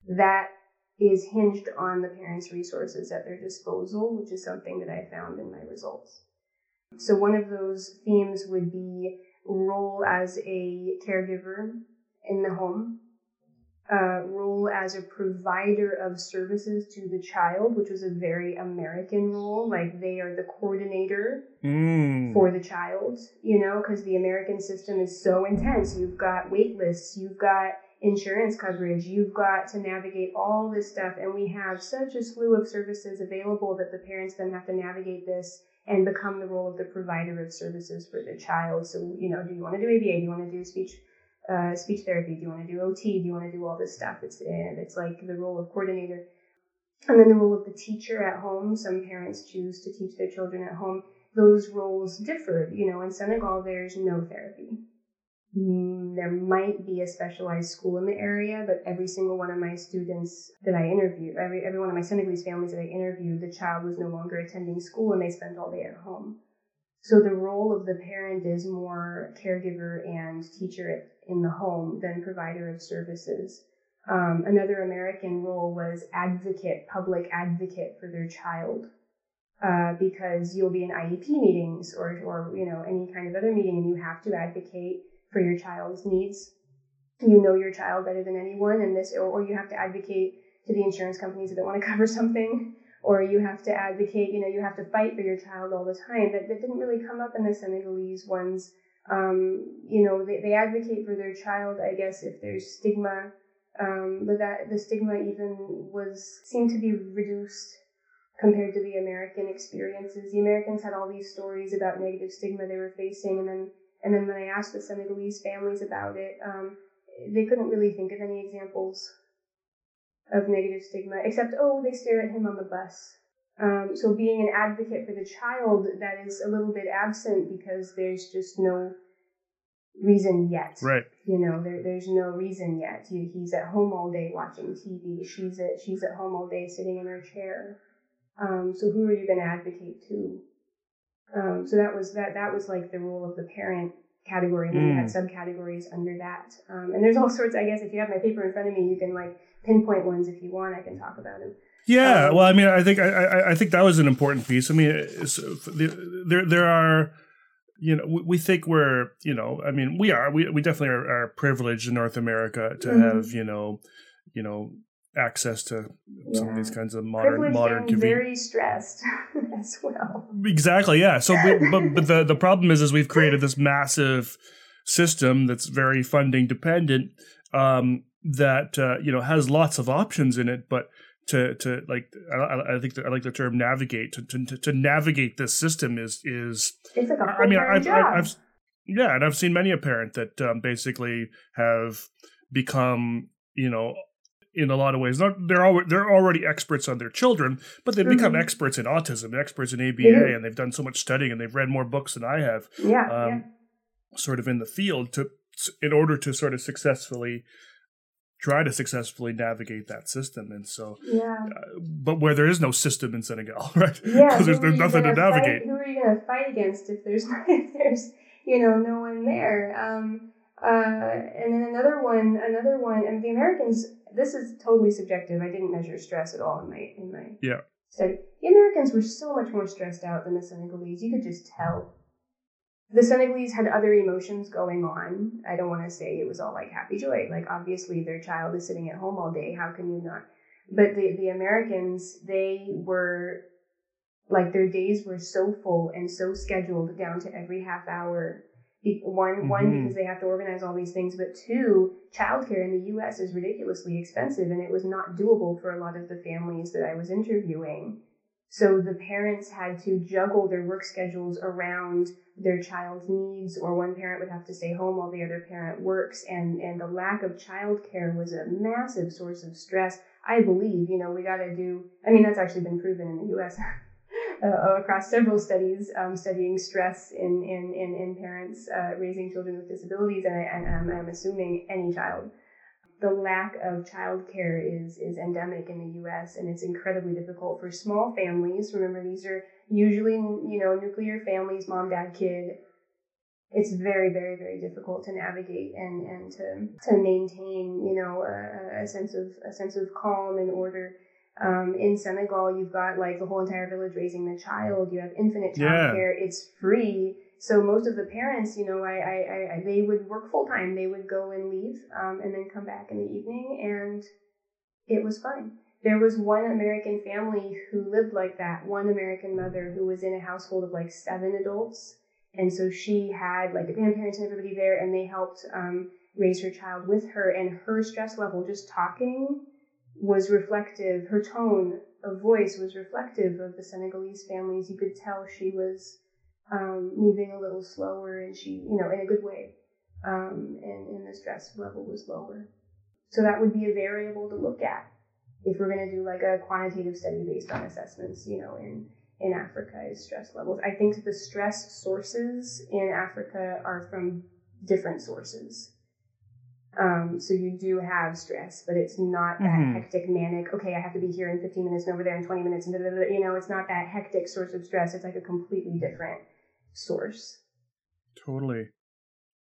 That is hinged on the parent's resources at their disposal, which is something that I found in my results. So one of those themes would be role as a caregiver in the home uh, role as a provider of services to the child, which was a very American role. Like they are the coordinator Mm. for the child, you know, because the American system is so intense. You've got wait lists, you've got insurance coverage, you've got to navigate all this stuff, and we have such a slew of services available that the parents then have to navigate this and become the role of the provider of services for the child. So, you know, do you want to do ABA? Do you want to do speech? Uh, speech therapy? Do you want to do OT? Do you want to do all this stuff? It's and it's like the role of coordinator, and then the role of the teacher at home. Some parents choose to teach their children at home those roles differ. You know, in Senegal, there's no therapy. There might be a specialized school in the area, but every single one of my students that I interviewed, every, every one of my Senegalese families that I interviewed, the child was no longer attending school and they spent all day at home. So the role of the parent is more caregiver and teacher in the home than provider of services. Um, another American role was advocate, public advocate for their child uh, because you'll be in IEP meetings or, or, you know, any kind of other meeting and you have to advocate for your child's needs. You know your child better than anyone and this, or, or you have to advocate to the insurance companies that want to [laughs] cover something or you have to advocate, you know, you have to fight for your child all the time. That, that didn't really come up in the Senegalese ones. Um, you know, they, they advocate for their child, I guess, if there's stigma, um, but that the stigma even was seemed to be reduced compared to the American experiences. The Americans had all these stories about negative stigma they were facing, and then and then when I asked the Senegalese families about it, um, they couldn't really think of any examples of negative stigma, except, oh, they stare at him on the bus. Um, so being an advocate for the child, that is a little bit absent because there's just no reason yet. Right. You know, there, there's no reason yet. He, he's at home all day watching TV. She's at she's at home all day sitting in her chair. Um, so who are you going to advocate to? Um, so that was that that was like the role of the parent category, and then mm. you had subcategories under that. Um, and there's all sorts. I guess if you have my paper in front of me, you can like pinpoint ones if you want. I can talk about them. Yeah, um, well, I mean, I think I, I, I think that was an important piece. I mean, there there are, you know, we, we, think we're, you know, I mean, we are, we we definitely are, are privileged in North America to mm-hmm. have, you know, you know, access to yeah. some of these kinds of modern Privileged modern and very stressed [laughs] as well. Exactly, yeah. So, we, but [laughs] but the the problem is, is we've created this massive system that's very funding dependent. Um, that uh, you know has lots of options in it, but to to like I, I think the, I like the term navigate to, to to navigate this system is is it's like a I mean I've, I've, I've, yeah and I've seen many a parent that um, basically have become you know in a lot of ways not they're already they're already experts on their children but they've mm-hmm. become experts in autism experts in ABA mm-hmm. and they've done so much studying and they've read more books than I have yeah, um, yeah. sort of in the field to in order to sort of successfully try to successfully navigate that system. And so, yeah. Uh, but where there is no system in Senegal, [laughs] right? Yeah, because there's, there's nothing to navigate. Fight, who are you going to fight against if there's [laughs] if there's you know no one there? Um, uh, and then another one, another one, and the Americans. This is totally subjective. I didn't measure stress at all in my in my yeah study. The Americans were so much more stressed out than the Senegalese. You could just tell the Senegalese had other emotions going on. I don't want to say it was all like happy joy. Like obviously their child is sitting at home all day. How can you not? But the, the Americans, they were like their days were so full and so scheduled down to every half hour. One, mm-hmm. one because they have to organize all these things, but two, childcare in the U.S. is ridiculously expensive, and it was not doable for a lot of the families that I was interviewing. So the parents had to juggle their work schedules around their child's needs, or one parent would have to stay home while the other parent works, and, and the lack of childcare was a massive source of stress. I believe, you know, we got to do, I mean, that's actually been proven in the US [laughs] uh, across several studies um, studying stress in, in, in, in parents uh, raising children with disabilities, and, I, and I'm, I'm assuming any child the lack of childcare is is endemic in the U.S. and it's incredibly difficult for small families. Remember, these are usually you know nuclear families, mom, dad, kid. It's very, very, very difficult to navigate and and to to maintain you know a, a sense of a sense of calm and order. Um, in Senegal, you've got like the whole entire village raising the child. You have infinite childcare. Yeah. It's free so most of the parents, you know, I, I, I they would work full time. They would go and leave, um, and then come back in the evening, and it was fine. There was one American family who lived like that. One American mother who was in a household of like seven adults, and so she had like the grandparents and everybody there, and they helped um, raise her child with her. And her stress level, just talking, was reflective. Her tone of voice was reflective of the Senegalese families. You could tell she was um, moving a little slower, and she, you know, in a good way, um, and, and the stress level was lower. So that would be a variable to look at if we're going to do like a quantitative study based on assessments, you know, in in Africa is stress levels. I think the stress sources in Africa are from different sources. Um, so you do have stress, but it's not that mm-hmm. hectic, manic. Okay, I have to be here in 15 minutes and over there in 20 minutes, and you know, it's not that hectic source of stress. It's like a completely different source. Totally.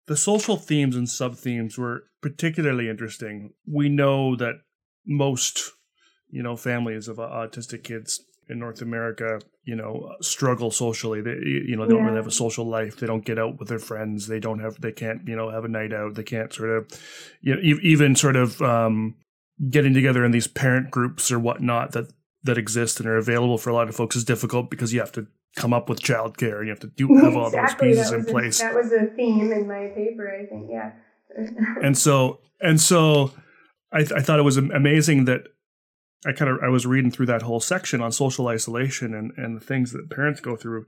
The social themes and sub themes were particularly interesting. We know that most, you know, families of autistic kids in North America, you know, struggle socially. They, you know, they don't really have a social life. They don't get out with their friends. They don't have, they can't, you know, have a night out. They can't sort of, you know, even sort of um, getting together in these parent groups or whatnot that that exist and are available for a lot of folks is difficult because you have to come up with childcare and you have to do have all exactly. those pieces in a, place. that was a theme in my paper, I think. Yeah. and so and so, I, th- I thought it was amazing that I kind of I was reading through that whole section on social isolation and and the things that parents go through,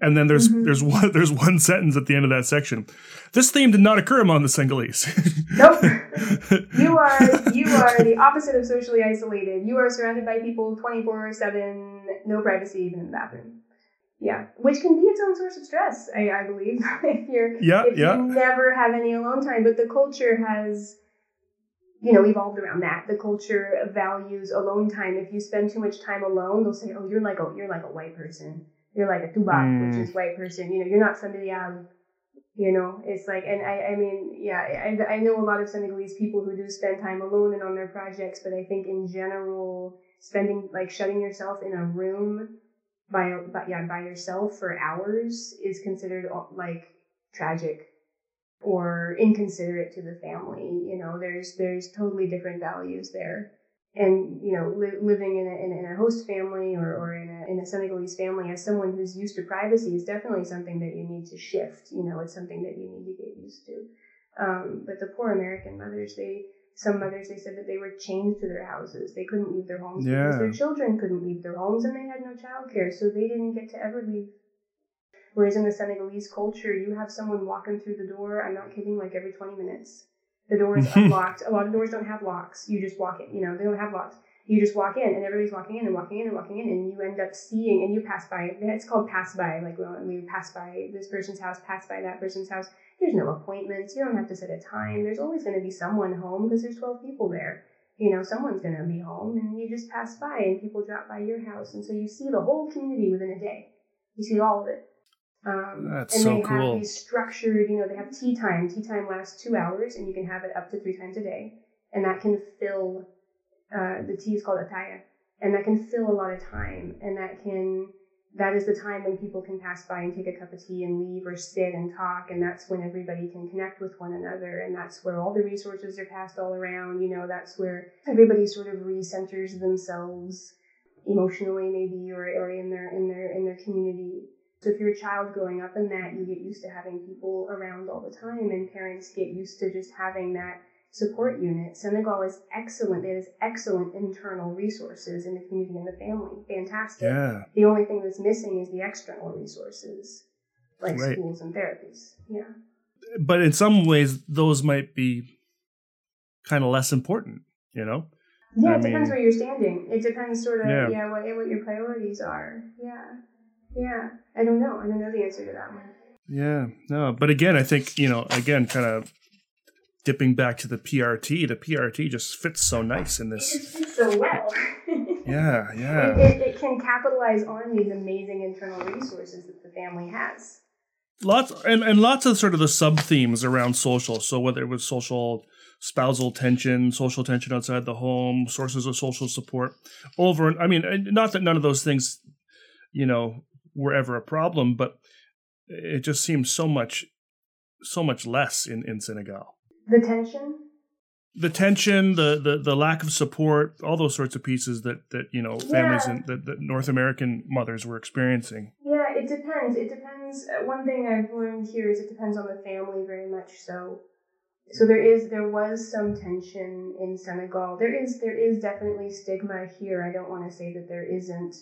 and then there's mm-hmm. there's [laughs] one there's one sentence at the end of that section. This theme did not occur among the Senegalese. nope. [laughs] You are you are the opposite of socially isolated. You are surrounded by people twenty four seven, no privacy even in the bathroom. Yeah, which can be its own source of stress. I, I believe [laughs] if you're yeah if yeah you never have any alone time, but the culture has you know, evolved around that. The culture values alone time. If you spend too much time alone, they'll say, "Oh, you're like a you're like a white person. You're like a toubab, mm. which is white person. You know, you're not somebody familiar." You know, it's like, and I, I mean, yeah, I, I know a lot of Senegalese people who do spend time alone and on their projects, but I think in general, spending like shutting yourself in a room by, by yeah by yourself for hours is considered like tragic or inconsiderate to the family. You know, there's there's totally different values there. And you know, li- living in a, in a, host family or, or in a in a Senegalese family as someone who's used to privacy is definitely something that you need to shift. You know, it's something that you need to get used to. Um, but the poor American mothers, they some mothers they said that they were chained to their houses. They couldn't leave their homes yeah. because their children couldn't leave their homes and they had no childcare, so they didn't get to ever leave Whereas in the Senegalese culture, you have someone walking through the door, I'm not kidding, like every 20 minutes. The door is [laughs] unlocked. A lot of doors don't have locks. You just walk in, you know, they don't have locks. You just walk in and everybody's walking in and walking in and walking in and you end up seeing and you pass by. It's called pass by. Like when we pass by this person's house, pass by that person's house. There's no appointments. You don't have to set a time. There's always going to be someone home because there's 12 people there. You know, someone's going to be home and you just pass by and people drop by your house. And so you see the whole community within a day. You see all of it. Um, That's and so they cool. have these structured, you know, they have tea time. Tea time lasts two hours, and you can have it up to three times a day, and that can fill. Uh, the tea is called ataya, and that can fill a lot of time, and that can that is the time when people can pass by and take a cup of tea and leave or sit and talk, and that's when everybody can connect with one another, and that's where all the resources are passed all around. You know, that's where everybody sort of recenters themselves emotionally, maybe, or, or in their in their in their community so if you're a child growing up in that, you get used to having people around all the time, and parents get used to just having that support unit. Senegal is excellent. It has excellent internal resources in the community and the family. Fantastic. Yeah. The only thing that's missing is the external resources, like Right. schools and therapies. Yeah. But in some ways, those might be kind of less important. You know. Yeah, I it depends mean- where you're standing. It depends sort of Yeah. yeah, what what your priorities are. Yeah. Yeah. I don't know. I don't know the answer to that one. Yeah, no, but again, I think you know, again, kind of dipping back to the PRT. The PRT just fits so nice in this. just fits so well. [laughs] Yeah, yeah, It, it, it can capitalize on these amazing internal resources that the family has. lots and and lots of sort of the sub themes around social. So whether it was social spousal tension, social tension outside the home, sources of social support, over and I mean, not that none of those things, you know, were ever a problem, but it just seems so much, so much less in in Senegal. The tension. the tension, the, the the lack of support, all those sorts of pieces that that you know families Yeah. and that, that North American mothers were experiencing. Yeah, it depends. It depends. uh, One thing I've learned here is it depends on the family very much. So, so there is there was some tension in Senegal. There is there is definitely stigma here. I don't want to say that there isn't,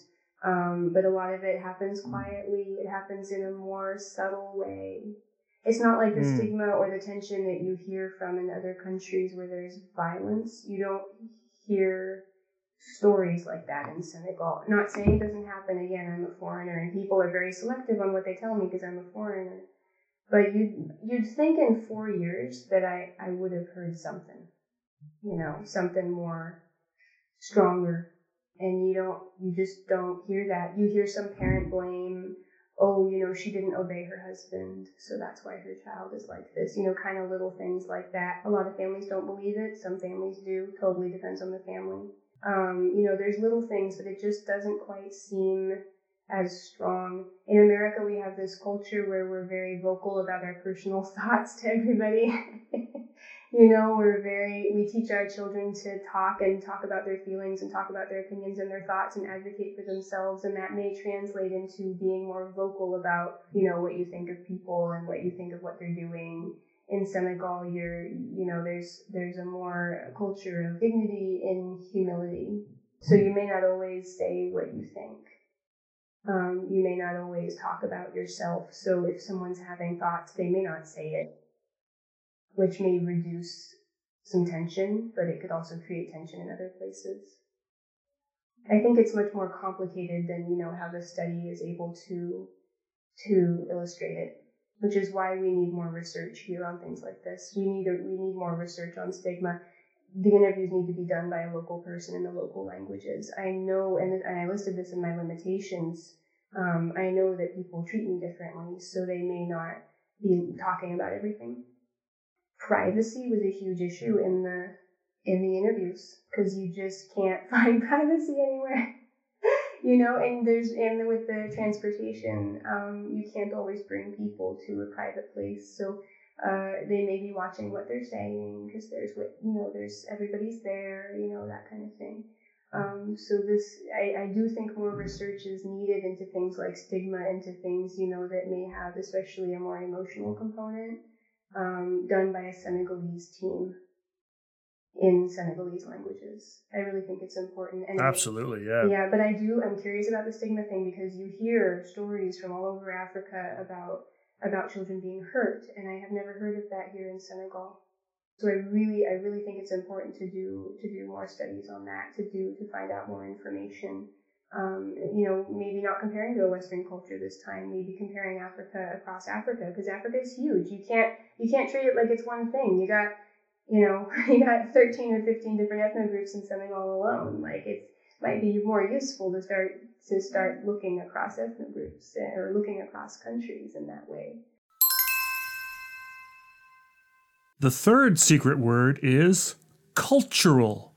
um, but a lot of it happens quietly. It happens in a more subtle way. It's not like the Mm. stigma or the tension that you hear from in other countries where there's violence. You don't hear stories like that in Senegal. Not saying it doesn't happen again, I'm a foreigner and people are very selective on what they tell me because I'm a foreigner. But you'd, you'd think in four years that I, I would have heard something, you know, something more stronger. And you don't, you just don't hear that. You hear some parent blame, oh, you know, she didn't obey her husband, so that's why her child is like this. You know, kind of little things like that. A lot of families don't believe it. Some families do. Totally depends on the family. Um, you know, there's little things, but it just doesn't quite seem as strong. In America, we have this culture where we're very vocal about our personal [laughs] thoughts to everybody. [laughs] you know, we're very, we teach our children to talk and talk about their feelings and talk about their opinions and their thoughts and advocate for themselves. And that may translate into being more vocal about, you know, what you think of people and what you think of what they're doing. In Senegal, you're, you know, there's, there's a more culture of dignity in humility. So you may not always say what you think. Um, you may not always talk about yourself. So if someone's having thoughts, they may not say it which may reduce some tension, but it could also create tension in other places. I think it's much more complicated than, you know, how the study is able to to illustrate it, which is why we need more research here on things like this. We need a, we need more research on stigma. The interviews need to be done by a local person in the local languages. I know, and, and I listed this in my limitations. Um, I know that people treat me differently, so they may not be talking about everything privacy was a huge issue in the in the interviews because you just can't [laughs] find privacy anywhere. [laughs] You know and there's and with the transportation um, you can't always bring people to a private place. So uh, they may be watching what they're saying because there's what you know there's everybody's there you know that kind of thing. Um, so this I, I do think more research is needed into things like stigma into things you know that may have especially a more emotional component um, done by a Senegalese team in Senegalese languages. I really think it's important. And Absolutely, yeah. Yeah, but I do. I'm curious about the stigma thing because you hear stories from all over Africa about about children being hurt, and I have never heard of that here in Senegal. So I really, I really think it's important to do to do more studies on that, to do to find out more information um, you know, maybe not comparing to a Western culture this time, maybe comparing Africa across Africa because Africa is huge. You can't you can't treat it like it's one thing. You got you know [laughs] you got 13 or 15 different ethno groups and something all alone. Like it might be more useful to start to start looking across ethno groups or looking across countries in that way. The third secret word is cultural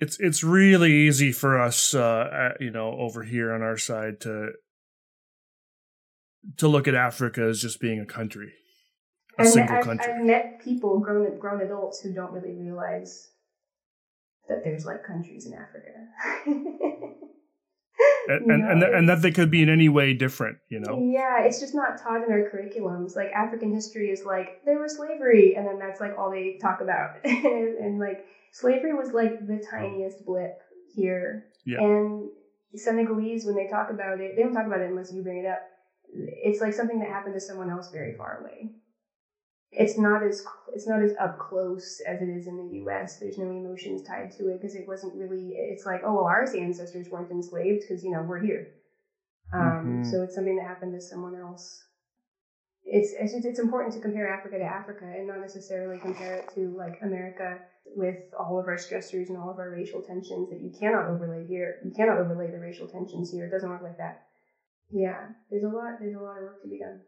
it's it's really easy for us, uh, you know, over here on our side to to look at Africa as just being a country, a and single I've, country. I've met people, grown grown adults, who don't really realize that there's like countries in Africa. [laughs] and, and, and, and, that they could be in any way different, you know? Yeah, it's just not taught in our curriculums. Like African history is like, there was slavery, and then that's like all they talk about. [laughs] and, and like, slavery was like the tiniest blip here. Yeah. And Senegalese, when they talk about it, they don't talk about it unless you bring it up. It's like something that happened to someone else very far away. It's not as it's not as up close as it is in the U.S. There's no emotions tied to it because it wasn't really. It's like, oh, well, our ancestors weren't enslaved because you know we're here. Um, mm-hmm. So it's something that happened to someone else. It's it's it's important to compare Africa to Africa and not necessarily compare it to like America with all of our stressors and all of our racial tensions that you cannot overlay here. You cannot overlay the racial tensions here. It doesn't work like that. Yeah, there's a lot. There's a lot of work to be done.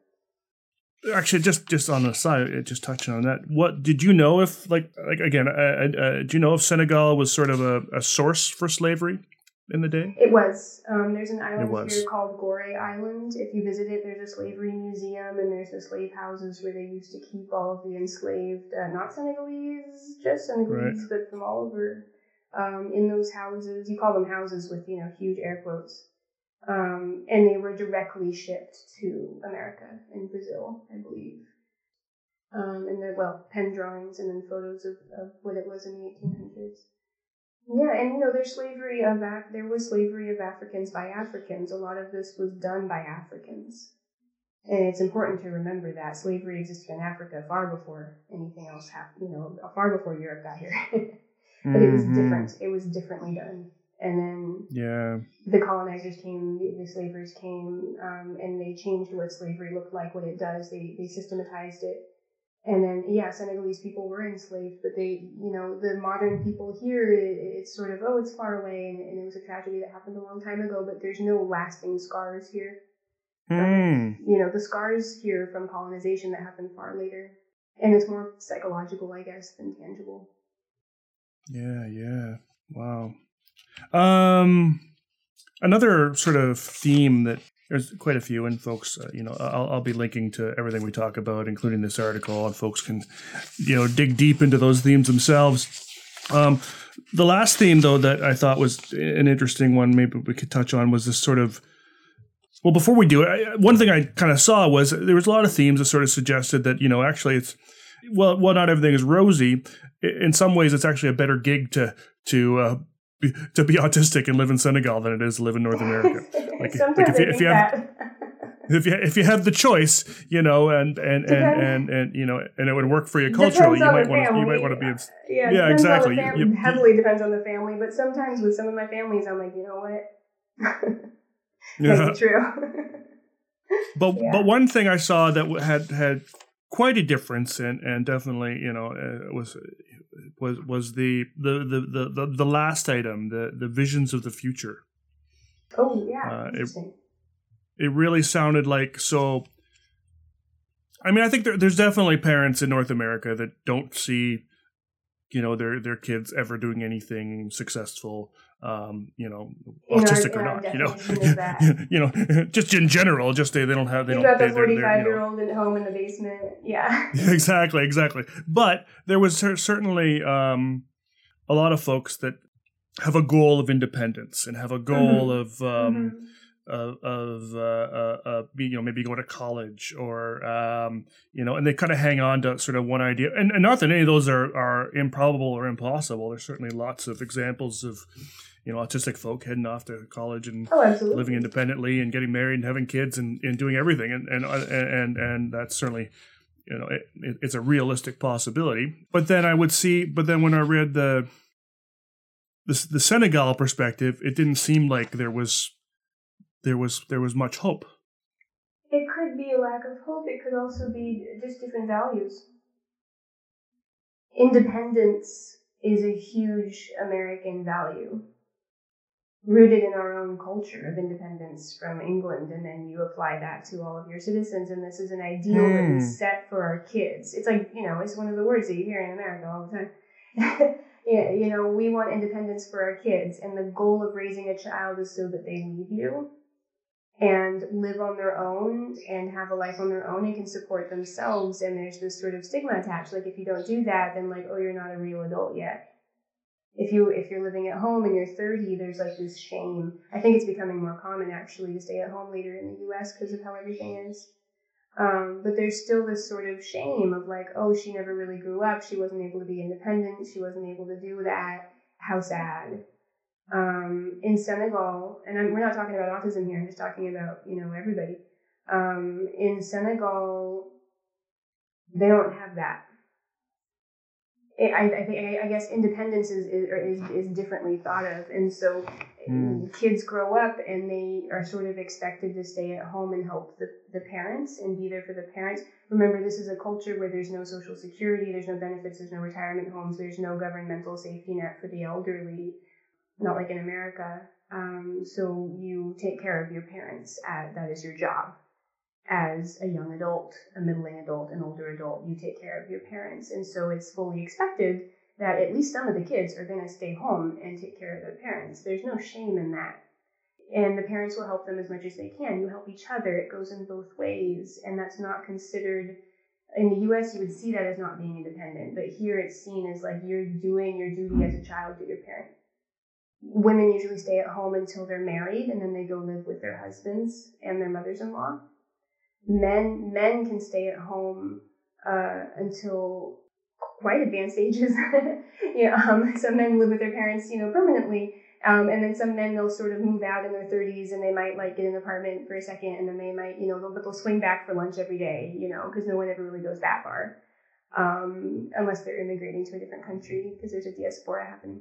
Actually, just just on the side, uh, just touching on that. What did you know if like like again? Uh, uh, uh do you know if Senegal was sort of a, a source for slavery? in the day? It was. Um, there's an island here called Gorée Island. If you visit it, there's a slavery museum and there's the slave houses where they used to keep all of the enslaved, uh, not Senegalese, just Senegalese, right. but from all over. Um, in those houses, you call them houses with you know huge air quotes, um, and they were directly shipped to America and Brazil, I believe. Um, and then, well, pen drawings and then photos of, of what it was in the 1800s. Yeah, and you know, there's slavery of Af- there was slavery of Africans by Africans. A lot of this was done by Africans, and it's important to remember that slavery existed in Africa far before anything else happened. You know, far before Europe got here. [laughs] but mm-hmm. it was mm-hmm. different. It was differently done. And then yeah, the colonizers came, the, the slavers came, um, and they changed what slavery looked like, what it does. They they systematized it. And then yeah senegalese people were enslaved but they you know the modern people here it, it's sort of oh it's far away and, and, it was a tragedy that happened a long time ago but there's no lasting scars here. Mm. you know the scars here from colonization that happened far later. And it's more psychological i guess than tangible. Yeah yeah. Wow um another sort of theme that there's quite a few, and folks, uh, you know, I'll, I'll be linking to everything we talk about, including this article, and folks can, you know, dig deep into those themes themselves. Um, the last theme, though, that I thought was an interesting one, maybe we could touch on, was this sort of. Well, before we do it, one thing I kind of saw was there was a lot of themes that sort of suggested that you know actually it's well, well, not everything is rosy. In some ways, it's actually a better gig to to uh, be, to be autistic and live in Senegal than it is to live in North America. [laughs] Like, like if, you, if you have, if you if you have the choice, you know, and and and, and, and you know, and it would work for you culturally, you might want to you might want to be. In, yeah, yeah exactly. Fam- you, you, heavily depends on the family, but sometimes with some of my families, I'm like, you know what, [laughs] yeah. true. [laughs] but yeah. but one thing I saw that had had quite a difference, and and definitely you know uh, was was was the the, the the the last item, the the visions of the future. Oh yeah, uh. It, it really sounded like so. I mean, I think there, there's definitely parents in North America that don't see, you know, their their kids ever doing anything successful um, you know, autistic or not, you know, [laughs] you know, [laughs] just in general, just they, they don't have, they you don't. got the forty-five-year-old at home in the basement, yeah. [laughs] exactly, exactly. But there was certainly um, a lot of folks that have a goal of independence and have a goal mm-hmm. of. Um, mm-hmm. Of, of uh, uh, uh, you know maybe going to college or um, you know and they kind of hang on to sort of one idea and, and not that any of those are, are improbable or impossible there's certainly lots of examples of you know autistic folk heading off to college and oh, living independently and getting married and having kids and, and doing everything. And and uh, and and that's certainly you know it, it's a realistic possibility. But then i would see but then when i read the the, the senegal perspective it didn't seem like there was there was there was much hope. It could be a lack of hope. It could also be just different values. Independence is a huge american value rooted in our own culture of independence from England, and then you apply that to all of your citizens, and this is an ideal mm. that we hmm. set for our kids. It's like you know, it's one of the words that you hear in America all the time. [laughs] yeah, you know, we want independence for our kids, and the goal of raising a child is so that they leave you and live on their own and have a life on their own and can support themselves. And there's this sort of stigma attached, like if you don't do that, then like, oh, you're not a real adult yet if you if you're living at home and you're 30 there's like this shame. I think it's becoming more common actually to stay at home later in the us because of how everything is. Um, but there's still this sort of shame of like oh she never really grew up. She wasn't able to be independent. She wasn't able to do that. How sad. Um, in senegal and I'm, we're not talking about autism here. I'm just talking about you know everybody. Um, in senegal they don't have that I, I think I guess independence is, is is differently thought of, and so mm. kids grow up and they are sort of expected to stay at home and help the, the parents and be there for the parents. Remember, this is a culture where there's no social security, there's no benefits, there's no retirement homes, there's no governmental safety net for the elderly, not like in America. Um, so you take care of your parents. At, that is your job as a young adult, a middling adult, an older adult, you take care of your parents. And so it's fully expected that at least some of the kids are going to stay home and take care of their parents. There's no shame in that. And the parents will help them as much as they can. You help each other. It goes in both ways. And that's not considered, in the US, you would see that as not being independent. But here it's seen as like you're doing your duty as a child to your parent. Women usually stay at home until they're married and then they go live with their husbands and their mothers in law men men can stay at home uh, until quite advanced ages. [laughs] you know, um, some men live with their parents, you know, permanently. Um, and then some men they'll sort of move out in their 30s and they might like get an apartment for a second and then they might you know they'll, but they'll swing back for lunch every day you know because no one ever really goes that far um, unless they're immigrating to a different country because there's a diaspora happening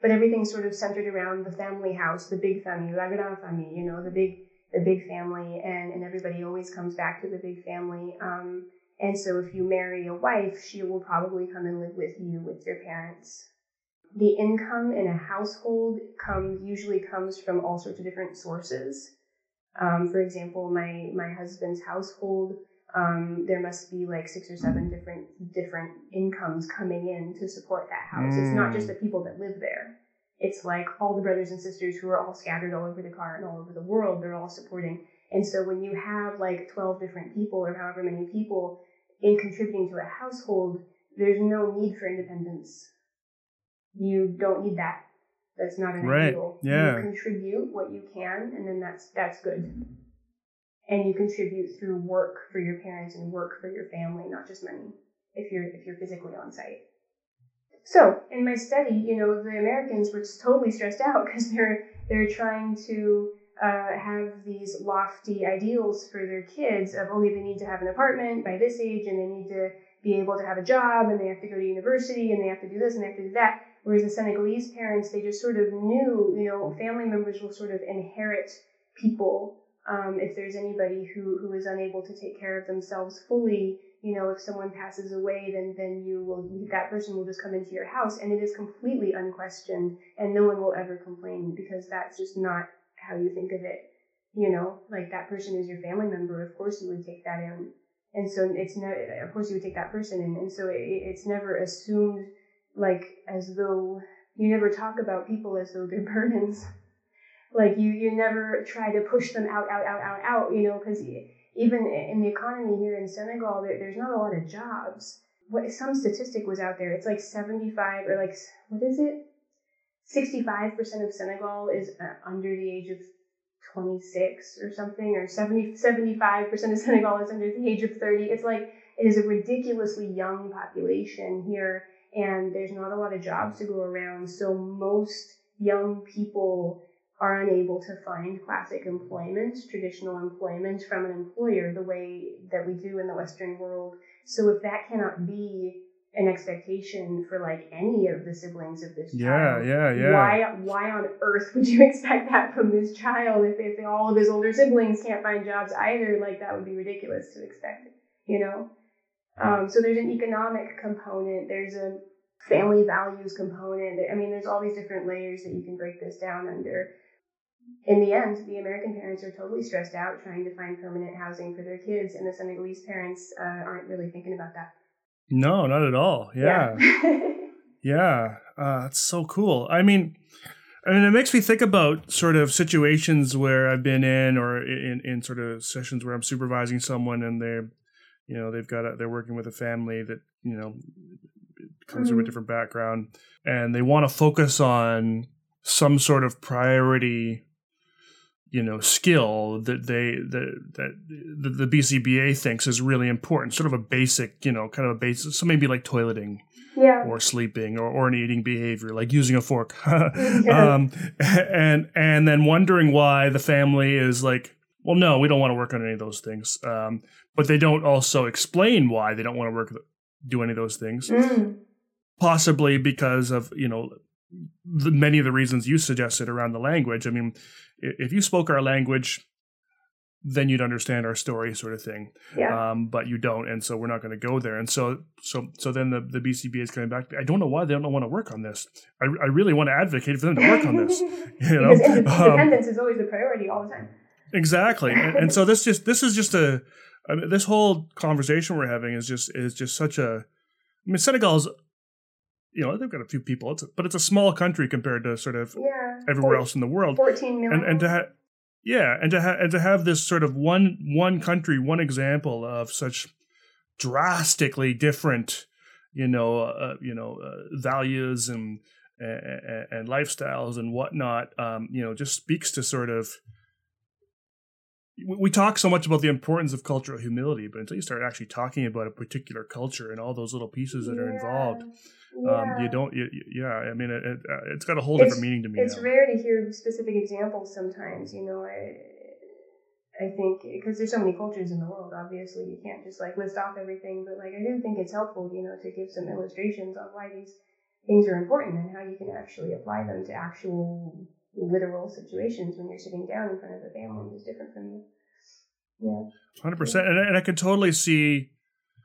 but everything's sort of centered around the family house the big family la grande famille you know the big the big family, and, and everybody always comes back to the big family. Um, and so if you marry a wife, she will probably come and live with you with your parents. The income in a household comes usually comes from all sorts of different sources. Um, for example, my my husband's household, um, there must be like six or seven different different incomes coming in to support that house. Mm. It's not just the people that live there it's like all the brothers and sisters who are all scattered all over Dakar and all over the world, they're all supporting. And so when you have like 12 different people or however many people in contributing to a household, there's no need for independence. You don't need that. That's not an right. ideal. Yeah. You contribute what you can, and then that's that's good. And you contribute through work for your parents and work for your family, not just money. If you're if you're physically on site. So in my study, you know, the Americans were just totally stressed out because [laughs] they're they're trying to uh, have these lofty ideals for their kids of only they need to have an apartment by this age and they need to be able to have a job and they have to go to university and they have to do this and they have to do that. Whereas the Senegalese parents, they just sort of knew, you know, family members will sort of inherit people um, if there's anybody who, who is unable to take care of themselves fully. You know, if someone passes away, then then you will that person will just come into your house, and it is completely unquestioned, and no one will ever complain because that's just not how you think of it. You know, like that person is your family member. Of course, you would take that in and so it's no of course you would take that person in and so it, it's never assumed like as though you never talk about people as though they're [laughs] burdens like you you never try to push them out out out out out you know because even in the economy here in senegal there, there's not a lot of jobs what some statistic was out there it's like 75 or like what is it 65% of senegal is uh, under the age of 26 or something, or 70, 75% of [laughs] Senegal is under the age of 30. It's like, it is a ridiculously young population here, and there's not a lot of jobs to go around. So most young people are unable to find classic employment, traditional employment from an employer the way that we do in the Western world. So if that cannot be an expectation for like any of the siblings of this child. Yeah, yeah, yeah. Why why on earth would you [laughs] expect that from this child if, if all of his older siblings can't find jobs either? Like that would be ridiculous to expect, you know? Um, so there's an economic component, there's a family values component. I mean, there's all these different layers that you can break this down under. In the end, the American parents are totally stressed out trying to find permanent housing for their kids, and the Senegalese parents uh, aren't really thinking about that. No, not at all. Yeah. Yeah. [laughs] yeah. Uh, that's so cool. I mean, I mean, it makes me think about sort of situations where I've been in, or in, in sort of sessions where I'm supervising someone, and they're, you know, they've got a, they're working with a family that you know comes mm-hmm. from a different background, and they want to focus on some sort of priority you know skill that they that that the, BCBA thinks is really important sort of a basic you know kind of a basic so maybe like toileting yeah. or sleeping or, or an eating behavior like using a fork. [laughs] Um, and and then wondering why the family is like well no we don't want to work on any of those things. Um, but they don't also explain why they don't want to work do any of those things. Mm. possibly because of you know the, many of the reasons you suggested around the language. I mean if you spoke our language, then you'd understand our story, sort of thing. Yeah. Um, but you don't, and so we're not going to go there. And so, so, so then the the BCBA is coming back. I don't know why they don't want to work on this. I, I really want to advocate for them to work on this. [laughs] You know, because independence um, is always the priority all the time. Exactly, and, and, so [laughs] this just this is just a I mean, this whole conversation we're having is just is just such a. I mean, Senegal's you know they've got a few people, it's a, but it's a small country compared to sort of yeah, everywhere else in the world. Fourteen million, and, and to have yeah, and to ha- and to have this sort of one one country, one example of such drastically different, you know, uh, you know, uh, values and, and, and lifestyles and whatnot, um, you know, just speaks to sort of. We talk so much about the importance of cultural humility, but until you start actually talking about a particular culture and all those little pieces that yeah. are involved, yeah. um, you don't you, yeah i mean it, it, has uh, got a whole different meaning to me it's now. rare to hear specific examples sometimes you know i i think because there's so many cultures in the world obviously you can't just like list off everything but like i do think it's helpful you know to give some illustrations on why these things are important and how you can actually apply them to actual literal situations when you're sitting down in front of a family who's different from you yeah 100% and, and i can totally see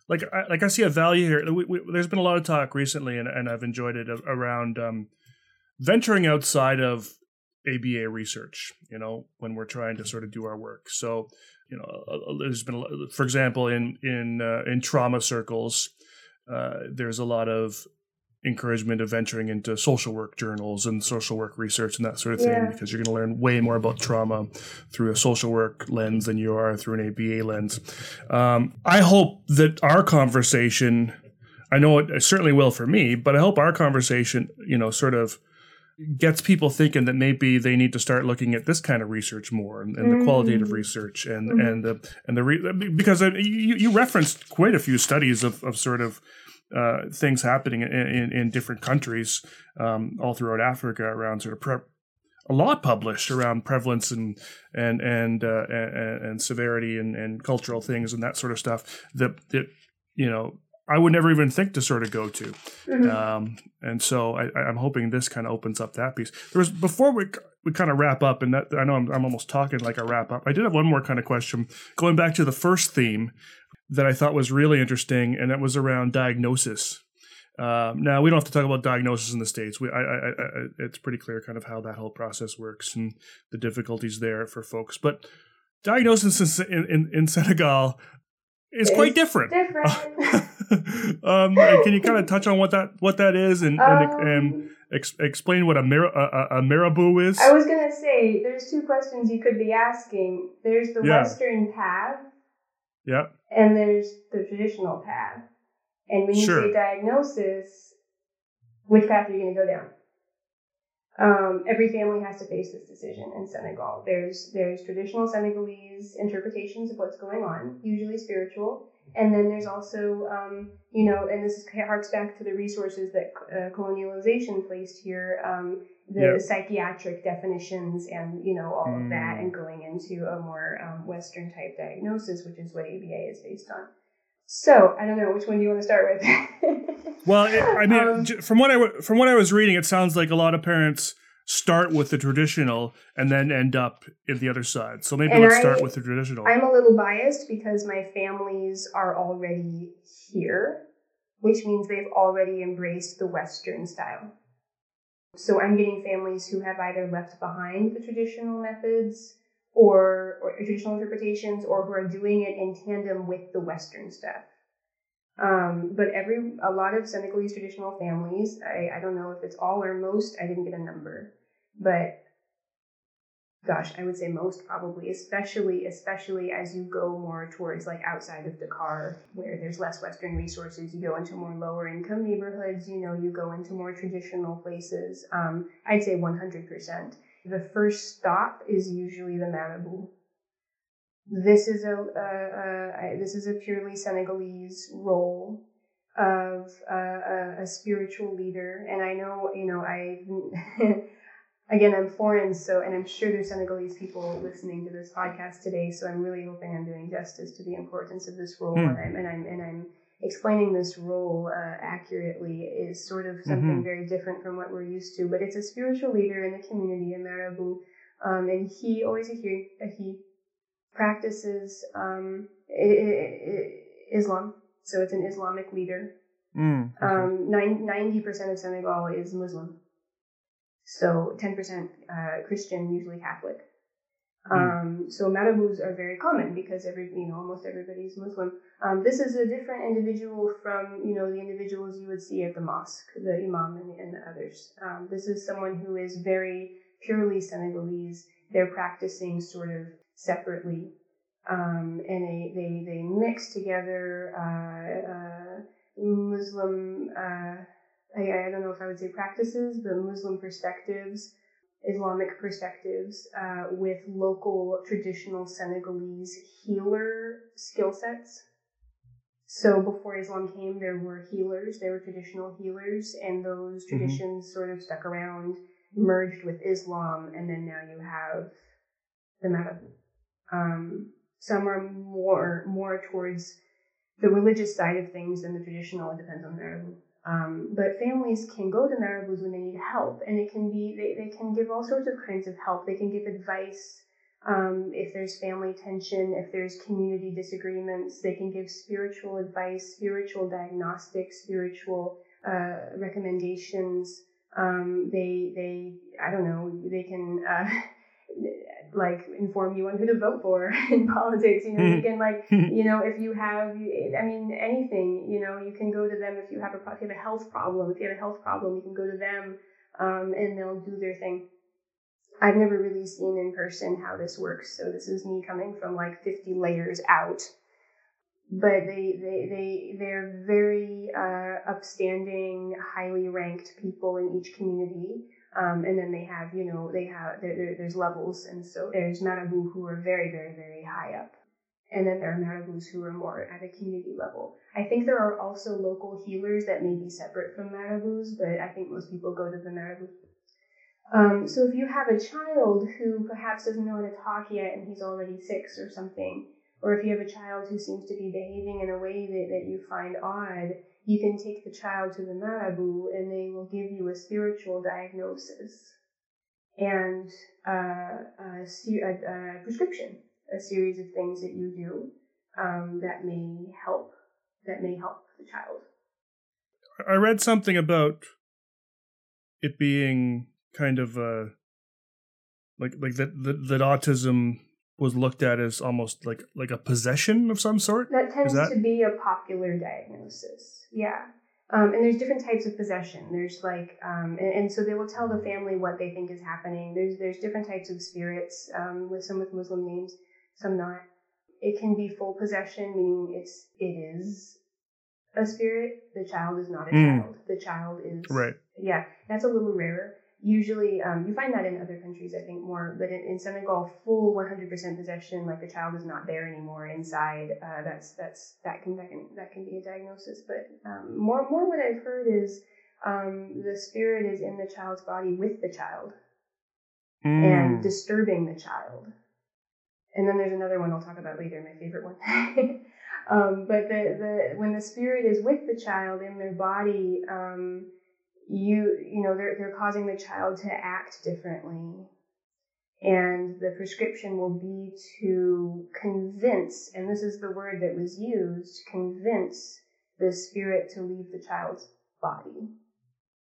like I, like I see a value here. We, we, there's been a lot of talk recently, and, and I've enjoyed it around um, venturing outside of ABA research. You know, when we're trying to sort of do our work. So, you know, there's been, for example, in in uh, in trauma circles, uh, there's a lot of encouragement of venturing into social work journals and social work research and that sort of thing Yeah. because you're going to learn way more about trauma through a social work lens than you are through an ABA lens. Um, I hope that our conversation, I know it certainly will for me, but I hope our conversation, you know, sort of gets people thinking that maybe they need to start looking at this kind of research more and, and the qualitative Mm. research and Mhm. and the and the re- because uh, you, you referenced quite a few studies of, of sort of uh, things happening in, in, in different countries um, all throughout Africa around sort of pre- a lot published around prevalence and and and uh, and, and severity and, and cultural things and that sort of stuff that that you know I would never even think to sort of go to. Mhm. Um, and so I, I'm hoping this kind of opens up that piece. There was before we we kind of wrap up, and that I know I'm, I'm almost talking like a wrap up. I did have one more kind of question going back to the first theme that I thought was really interesting, and that was around diagnosis. Um, now we don't have to talk about diagnosis in the states. We, I, I, I, it's pretty clear kind of how that whole process works and the difficulties there for folks. But diagnosis in in, in Senegal is quite different. Different. [laughs] um, can you kind of touch on what that what that is and and, and Um, ex- explain what a, mar- a, a, a marabout is? I was gonna say there's two questions you could be asking. There's the Yeah. Western path yeah, and there's the traditional path. And when you Sure. say diagnosis, which path are you gonna go down? Um, every family has to face this decision in Senegal. There's there's traditional Senegalese interpretations of what's going on, usually spiritual, and then there's also um, you know, and this harks back to the resources that uh, colonialization placed here, um, the Yeah. psychiatric definitions and you know all of that, Mm. and going into a more um, Western type diagnosis, which is what ABA is based on. So I don't know which one do you want to start with. [laughs] Well, it, I mean, Um, from what I from what I was reading, it sounds like a lot of parents start with the traditional and then end up in the other side. So maybe And let's I- start with the traditional. I'm a little biased because my families are already here, which means they've already embraced the Western style. So I'm getting families who have either left behind the traditional methods or, or traditional interpretations or who are doing it in tandem with the Western stuff. Um, but every a lot of Senegalese traditional families, I, I don't know if it's all or most, I didn't get a number, but gosh, I would say most probably, especially especially as you go more towards like outside of Dakar, where there's less Western resources. You go into more lower income neighborhoods. You know, you go into more traditional places. Um, I'd say 100%. The first stop is usually the Marabout. This is a, a, a, a this is a purely Senegalese role of a, a spiritual leader, and I know you know I. [laughs] again, I'm foreign, so and I'm sure there's Senegalese people listening to this podcast today. So I'm really hoping I'm doing justice to the importance of this role, Hmm. and, I'm, and I'm and I'm explaining this role uh, accurately is sort of something Mhm. very different from what we're used to. But it's a spiritual leader in the community in Marabout, um, and he always a he a he practices um, Islam. So it's an Islamic leader. Mm, okay. Um, ninety percent of Senegal is Muslim, so ten percent uh, Christian, usually Catholic. Um, so marabouts are very common because every you know almost everybody's Muslim. Um, this is a different individual from you know the individuals you would see at the mosque, the imam and, and the others. Um, this is someone who is very purely Senegalese. They're practicing sort of separately, um, and they, they they mix together. Uh, uh, Muslim, uh, I, I don't know if I would say practices, but Muslim perspectives, Islamic perspectives, uh, with local traditional Senegalese healer skill sets. So before Islam came, there were healers, there were traditional healers, and those Mhm. traditions sort of stuck around, merged with Islam, and then now you have the Marabout. Um, some are more more towards the religious side of things than the traditional. It depends on Marabout. Um, but families can go to Marabouts when they need help, and it can be they, they can give all sorts of kinds of help. They can give advice um, if there's family tension, if there's community disagreements. They can give spiritual advice, spiritual diagnostics, spiritual uh, recommendations. Um, they they I don't know they can. Uh, [laughs] like inform you on who to vote for [laughs] in politics. You know, you [laughs] can like, you know, if you have, I mean, anything. You know, you can go to them if you have a if you have a health problem. If you have a health problem, you can go to them, um, and they'll do their thing. I've never really seen in person how this works, so this is me coming from like 50 layers out. But they they they they're very uh, upstanding, highly ranked people in each community um, and then they have, you know, they have, there, there, there's levels. And so there's Marabout who are very, very, very high up. And then there are Marabouts who are more at a community level. I think there are also local healers that may be separate from Marabouts, but I think most people go to the Marabout. Um, so if you have a child who perhaps doesn't know how to talk yet and he's already six or something, or if you have a child who seems to be behaving in a way that, that you find odd, you can take the child to the Marabout and they will give you a spiritual diagnosis and uh, a, a, a, prescription, a series of things that you do um, that may help that may help the child. I read something about it being kind of uh, like like that that, that autism was looked at as almost like like a possession of some sort. That tends that... to be a popular diagnosis. Yeah. Um, and there's different types of possession. There's like, um, and, and, so they will tell the family what they think is happening. There's there's different types of spirits. Um, with some with Muslim names, some not. It can be full possession, meaning it's it is a spirit. The child is not a mm. child. The child is right. Yeah, that's a little rarer usually um, you find that in other countries i think more but in, in senegal full 100% possession like the child is not there anymore inside uh, that's that's that can that can that can be a diagnosis but um, more more what i've heard is um, the spirit is in the child's body with the child mm. and disturbing the child and then there's another one i'll talk about later my favorite one [laughs] um, but the, the when the spirit is with the child in their body um, you you know they're they're causing the child to act differently. And the prescription will be to convince and this is the word that was used convince the spirit to leave the child's body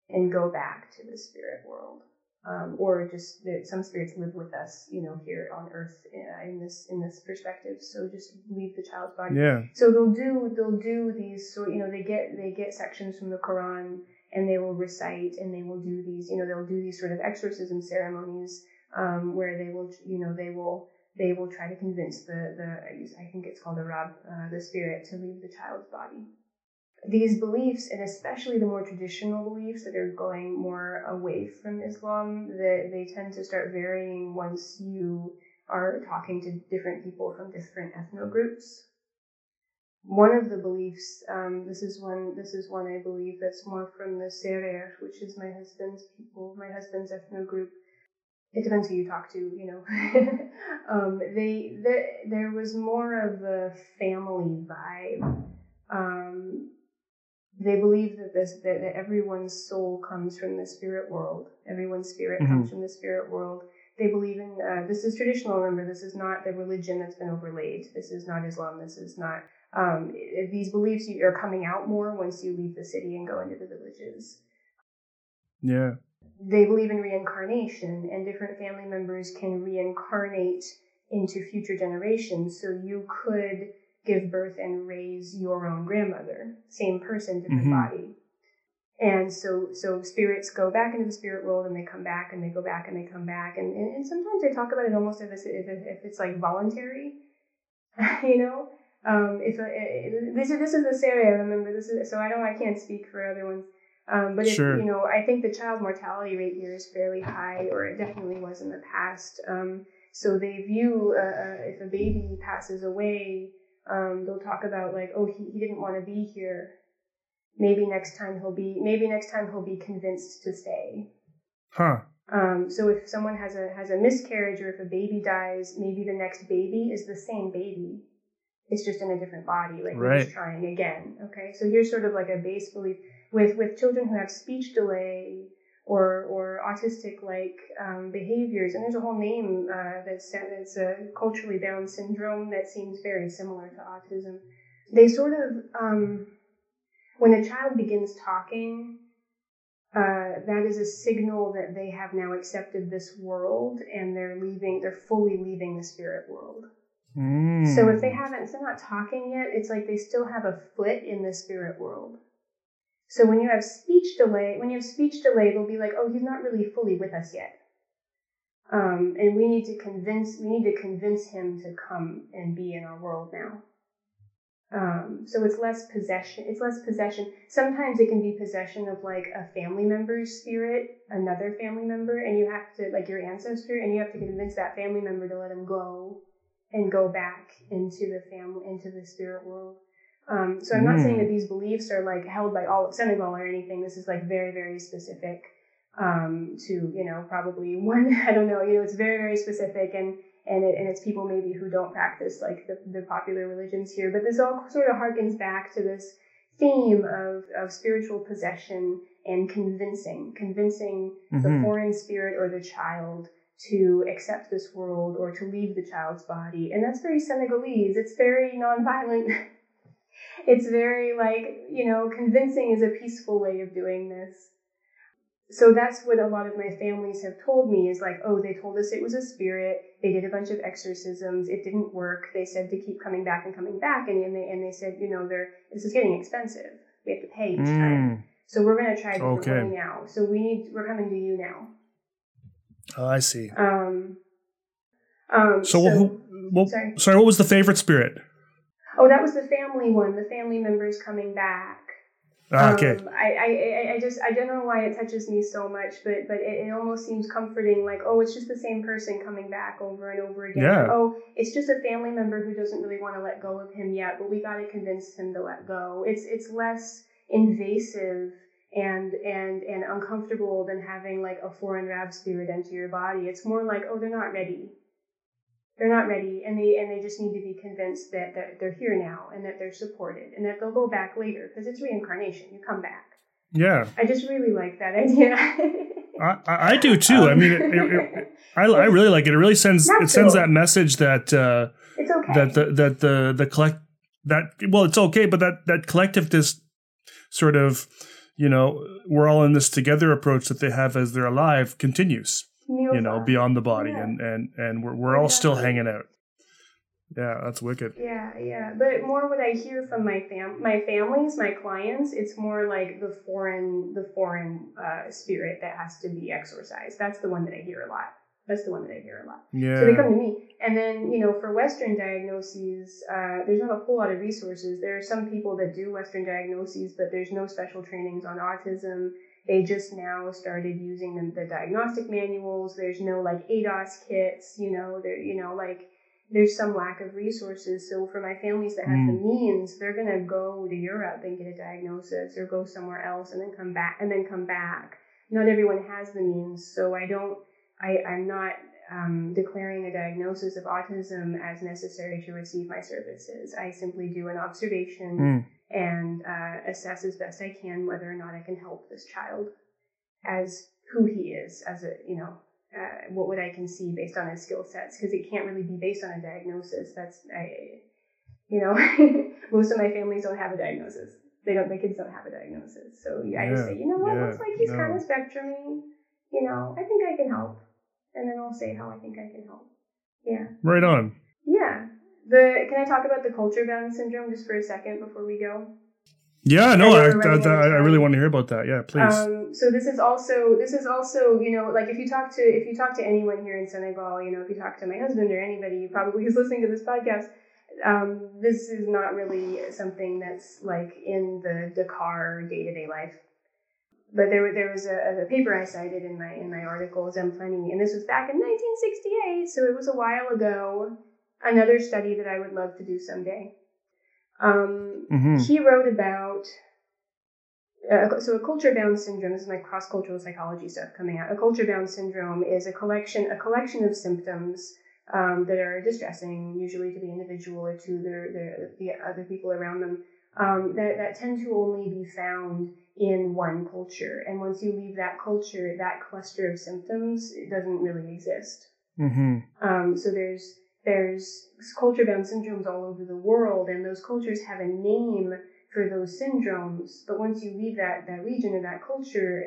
and go back to the spirit world. Um, or just that some spirits live with us you know here on earth uh, in this in this perspective. So just leave the child's body. Yeah. So they'll do they'll do these so you know they get they get sections from the quran and they will recite and they will do these, you know, they'll do these sort of exorcism ceremonies um, where they will, you know, they will they will try to convince the the I think it's called the rab, uh, the spirit, to leave the child's body. These beliefs, and especially the more traditional beliefs that are going more away from Islam, that they tend to start varying once you are talking to different people from different ethno groups one of the beliefs, um, this is one, this is one I believe that's more from the Serer, which is my husband's people, my husband's ethno group. It depends who you talk to, you know. [laughs] um, they, there, there was more of a family vibe. Um, they believe that this, that, that, everyone's soul comes from the spirit world. Everyone's spirit mm-hmm. comes from the spirit world. They believe in, uh, this is traditional, remember, this is not the religion that's been overlaid. This is not Islam. This is not um, these beliefs are coming out more once you leave the city and go into the villages. Yeah. They believe in reincarnation, and different family members can reincarnate into future generations. So you could give birth and raise your own grandmother, same person, different mm-hmm. body. And so, so spirits go back into the spirit world and they come back and they go back and they come back. And, and, and sometimes they talk about it almost as if, if it's like voluntary, [laughs] you know? Um, if, uh, this is this is this area. Remember, this is so I don't I can't speak for other ones. Um, but if, sure. you know, I think the child mortality rate here is fairly high, or it definitely was in the past. Um, so they view uh, uh, if a baby passes away, um, they'll talk about like, oh, he, he didn't want to be here. Maybe next time he'll be. Maybe next time he'll be convinced to stay. Huh. Um, so if someone has a has a miscarriage or if a baby dies, maybe the next baby is the same baby it's just in a different body. Like right. just trying again. Okay, so here's sort of like a base belief with with children who have speech delay or or autistic like um, behaviors, and there's a whole name uh, that's that's a culturally bound syndrome that seems very similar to autism. They sort of um, when a child begins talking, uh, that is a signal that they have now accepted this world and they're leaving, they're fully leaving the spirit world. Mm. So if they haven't, if they're not talking yet, it's like they still have a foot in the spirit world. So when you have speech delay, when you have speech delay, they'll be like, "Oh, he's not really fully with us yet," um, and we need to convince we need to convince him to come and be in our world now. Um, so it's less possession. It's less possession. Sometimes it can be possession of like a family member's spirit, another family member, and you have to like your ancestor, and you have to convince that family member to let him go and go back into the family, into the spirit world. Um, so I'm not saying Mm. that these beliefs are like held by all of Senegal or anything. This is like very, very specific um, to you know probably [laughs] one. I don't know. You know, it's very, very specific and and it, and it's people maybe who don't practice like the, the popular religions here. But this all sort of harkens back to this theme of, of spiritual possession and convincing, convincing the Mhm. foreign spirit or the child to accept this world or to leave the child's body. And that's very Senegalese. It's very nonviolent. [laughs] it's very like, you know, convincing is a peaceful way of doing this. So that's what a lot of my families have told me is like, oh, they told us it was a spirit. They did a bunch of exorcisms. It didn't work. They said to keep coming back and coming back. And, and they, and they said, you know, they're, this is getting expensive. We have to pay each time. Mm. So we're going to try different Okay. now. So we need, we're coming to you now. Oh, I see. Um, um, So, who, well, sorry. sorry. What was the favorite spirit? oh, that was the family one, the family members coming back. Ah, okay. Um, I, I, I- I just, I don't know why it touches me so much, but, but it, it almost seems comforting. Like, oh, it's just the same person coming back over and over again. Yeah. Oh, it's just a family member who doesn't really want to let go of him yet, but we got to convince him to let go. It's, it's less invasive and, and, and uncomfortable than having like a foreign rab spirit enter your body. It's more like, oh, they're not ready. They're not ready, and they and they just need to be convinced that, that they're here now and that they're supported and that they'll go back later because it's reincarnation. You come back. yeah, I just really like that [laughs] idea. I, I do too. I mean, it, it, it, I, I really like it. It really sends it sends that message that uh, it's okay. that the that the the collect that well, it's okay, but that that collective this sort of you know we're all in this together approach that they have as they're alive continues. You know, beyond the body, Yeah. and and and we're we're all still hanging out. Yeah, that's wicked. Yeah, yeah. But more what I hear from my fam, my families, my clients, it's more like the foreign, the foreign uh, spirit that has to be exorcised. That's the one that I hear a lot. That's the one that I hear a lot. Yeah. So they come to me. And then, you know, for Western diagnoses, uh, there's not a whole lot of resources. There are some people that do Western diagnoses, but there's no special trainings on autism. They just now started using the, the diagnostic manuals. There's no like ADOS kits, you know, there, you know, like there's some lack of resources. So for my families that have the means, they're going to go to Europe and get a diagnosis or go somewhere else and then come back and then come back. Not everyone has the means. So I don't, I, I'm not um, declaring a diagnosis of autism as necessary to receive my services. I simply do an observation Mm. and uh, assess as best I can whether or not I can help this child as who he is, as a, you know, uh, what would I can see based on his skill sets, because it can't really be based on a diagnosis. That's, I, you know, [laughs] most of my families don't have a diagnosis. They don't, my kids don't have a diagnosis. So yeah, I just say, you know what, yeah, looks like he's no. kind of spectrumy. You know, I think I can help. And then I'll say how I think I can help. Yeah. Right on. Yeah. The can I talk about the culture bound syndrome just for a second before we go? Yeah, no, I I, I, I, really want to hear about that. Yeah, please. Um, so this is also this is also you know like if you talk to if you talk to anyone here in Senegal, you know if you talk to my husband or anybody who probably [laughs] is listening to this podcast, um, this is not really something that's like in the Dakar day to day life. But there there was a, a paper I cited in my in my article Zempléni, and this was back in 1968, so it was a while ago. Another study that I would love to do someday. Um, hmm he wrote about uh, so a culture bound syndrome this is my cross cultural psychology stuff coming out a culture bound syndrome is a collection a collection of symptoms um, that are distressing usually to the individual or to their, their the other people around them um, that, that tend to only be found in one culture. And once you leave that culture that cluster of symptoms it doesn't really exist. Hmm um, so there's there's culture bound syndromes all over the world, and those cultures have a name for those syndromes. But once you leave that that region and that culture,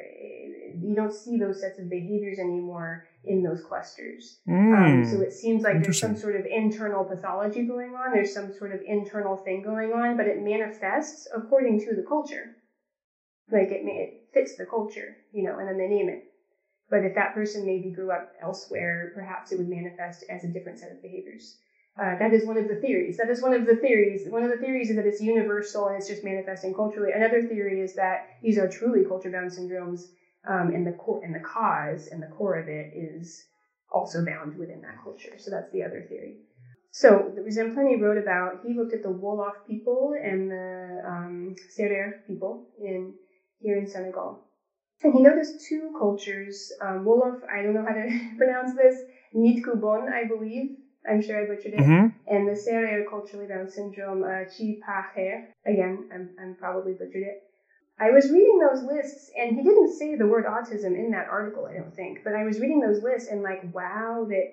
you don't see those sets of behaviors anymore in those clusters. Mm. Um, so it seems like there's some sort of internal pathology going on. There's some sort of internal thing going on, but it manifests according to the culture. Like it, it fits the culture, you know, and then they name it. But if that person maybe grew up elsewhere, perhaps it would manifest as a different set of behaviors. Uh, that is one of the theories. That is one of the theories. One of the theories is that it's universal and it's just manifesting culturally. Another theory is that these are truly culture-bound syndromes, um, and the core and the cause and the core of it is also bound within that culture. So that's the other theory. So the Zempléni wrote about. He looked at the Wolof people and the um, Serer people in here in Senegal, and he noticed two cultures. Um, Wolof, I don't know how to [laughs] pronounce this. Nitkubon, I believe. I'm sure I butchered it hmm and the Serer culturally bound syndrome, uh, Chi Pacher. Again, I'm, I'm probably butchered it. I was reading those lists, and he didn't say the word autism in that article, I don't think, but I was reading those lists and like, wow, that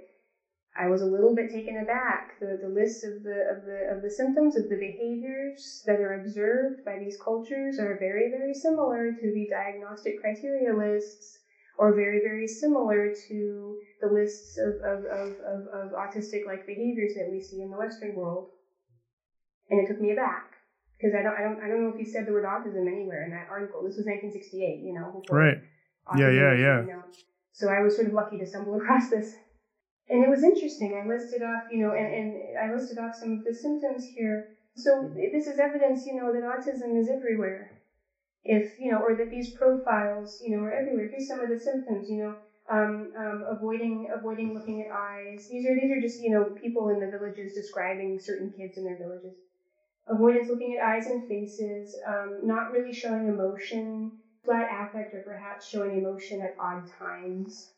I was a little bit taken aback. The the lists of the of the of the symptoms of the behaviors that are observed by these cultures are very very similar to the diagnostic criteria lists or very, very similar to the lists of, of, of, of, of autistic like behaviors that we see in the Western world. And it took me aback. Because I don't, I don't, I don't know if he said the word autism anywhere in that article. This was 1968, you know. Right. Yeah, autism yeah, yeah. written out. So I was sort of lucky to stumble [laughs] across this. And it was interesting. I listed off, you know, and, and I listed off some of the symptoms here. So this is evidence, you know, that autism is everywhere. If, you know, or that these profiles, you know, are everywhere. Here's some of the symptoms, you know, um, um, avoiding avoiding looking at eyes. These are these are just, you know, people in the villages describing certain kids in their villages. Avoidance looking at eyes and faces, um, not really showing emotion, flat affect or perhaps showing emotion at odd times.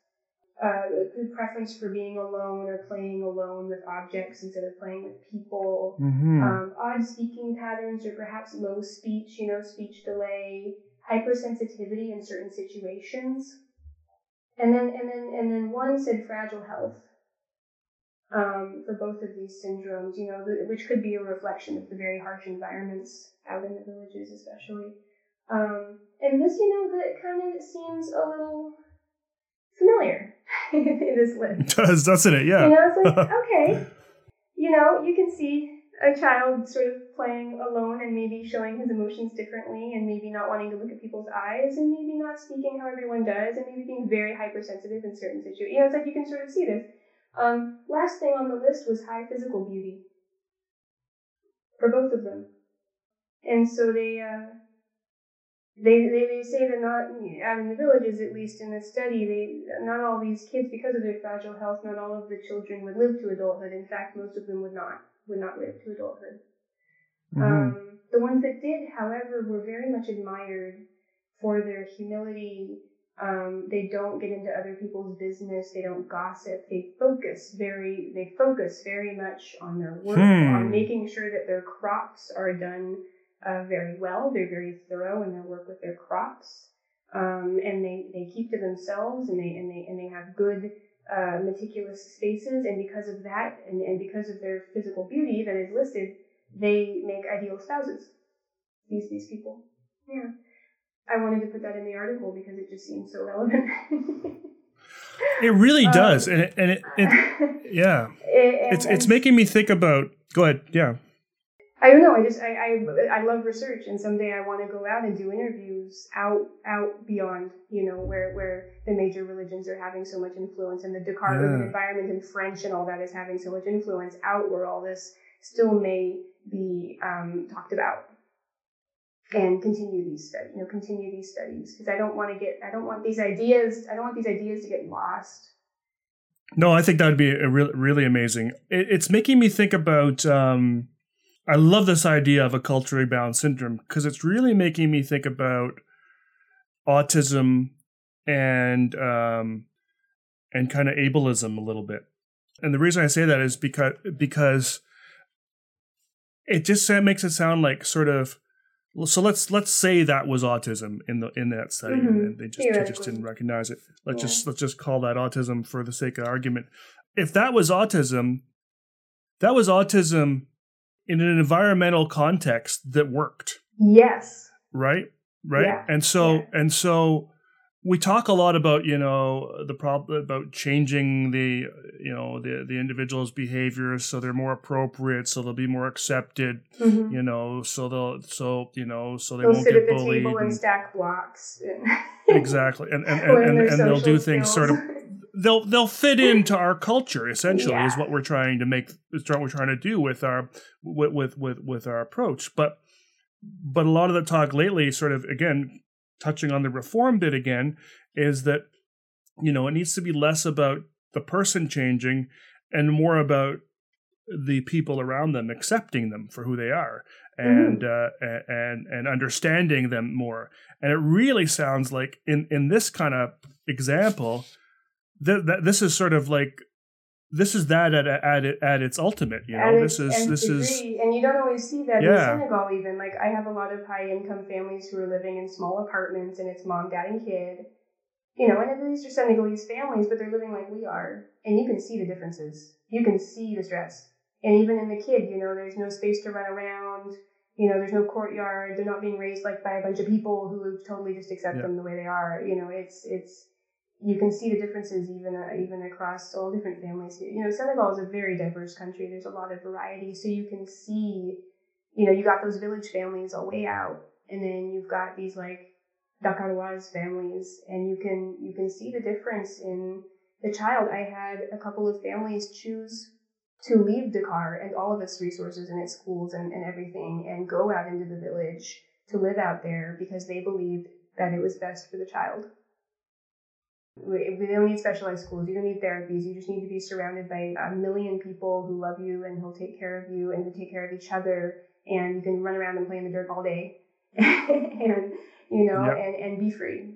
Uh, the preference for being alone or playing alone with objects instead of playing with people. hmm Um, odd speaking patterns or perhaps low speech, you know, speech delay, hypersensitivity in certain situations. And then, and then, and then one said fragile health um, for both of these syndromes, you know, the, which could be a reflection of the very harsh environments out in the villages, especially. Um, and this, you know, that kind of seems a little familiar [laughs] in this list. does doesn't it? Yeah. You know, it's like, [laughs] okay, you know, you can see a child sort of playing alone and maybe showing his emotions differently and maybe not wanting to look at people's eyes and maybe not speaking how everyone does and maybe being very hypersensitive in certain situations. You know, it's like you can sort of see this. Um, last thing on the list was high physical beauty for both of them. And so they, uh, they, they, they say that not out in the villages, at least in the study, they not all these kids, because of their fragile health, not all of the children would live to adulthood. In fact, most of them would not would not live to adulthood. Mhm. Um, the ones that did, however, were very much admired for their humility. Um, they don't get into other people's business. They don't gossip. They focus very. They focus very much on their work, Hmm. on making sure that their crops are done uh, very well. They're very thorough in their work with their crops, um, and they, they keep to themselves, and they and they and they have good uh, meticulous spaces. And because of that, and, and because of their physical beauty that is listed, they make ideal spouses. These these people, yeah. I wanted to put that in the article because it just seems so relevant. [laughs] It really Um, does, and it, and it, it [laughs] yeah, And- it's it's making me think about. Go ahead. Yeah. I don't know. I just I, I I love research, and someday I want to go out and do interviews out out beyond you know where where the major religions are having so much influence, and the Dakar urban Yeah. environment and French and all that is having so much influence out where all this still may be um, talked about, and continue these studies. You know, continue these studies because I don't want to get I don't want these ideas I don't want these ideas to get lost. No, I think that would be a re- really amazing. It, it's making me think about. Um, I love this idea of a culturally bound syndrome because it's really making me think about autism and um, and kind of ableism a little bit. And the reason I say that is because because it just makes it sound like sort of. So let's let's say that was autism in the in that study, Mhm. and they just they just didn't recognize it. Let's Yeah. just let's just call that autism for the sake of argument. If that was autism, that was autism in an environmental context that worked, Yes. right? Right? Yeah, And so yeah. and so we talk a lot about you know the problem about changing the you know the the individual's behaviors so they're more appropriate so they'll be more accepted Mhm. you know so they'll so you know so they They'll won't sit get at the bullied table and and- stack blocks. And exactly and and, [laughs] and, and, and they'll do social things sort of skills. They'll they'll fit into our culture essentially is what we're trying to make is what we're trying to do with our with with with, with our approach. But but a lot of the talk lately sort of again touching on the reform bit again is that you know it needs to be less about the person changing and more about the people around them accepting them for who they are and uh, and and understanding them more. And it really sounds like in in this kind of example that, that this is sort of like this is that at at at its ultimate you know? This is this is and you don't always see that Yeah. in Senegal even. Like I have a lot of high income families who are living in small apartments and it's mom dad and kid. You know and these are Senegalese families but they're living like we are. And you can see the differences. You can see the stress. And even in the kid you know there's no space to run around. You know there's no courtyard. They're not being raised like by a bunch of people who totally just accept Yeah. them the way they are. You know it's it's you can see the differences even uh, even across all different families. You know, Senegal is a very diverse country. There's a lot of variety, so you can see, you know, you got those village families all way out, and then you've got these like Dakaroise families, and you can you can see the difference in the child. I had a couple of families choose to leave Dakar and all of its resources and its schools and, and everything and go out into the village to live out there because they believed that it was best for the child. We, don't need specialized schools. You don't need therapies. You just need to be surrounded by a million people who love you and who'll take care of you and to take care of each other. And you can run around and play in the dirt all day, [laughs] and you know, Yep. and and be free.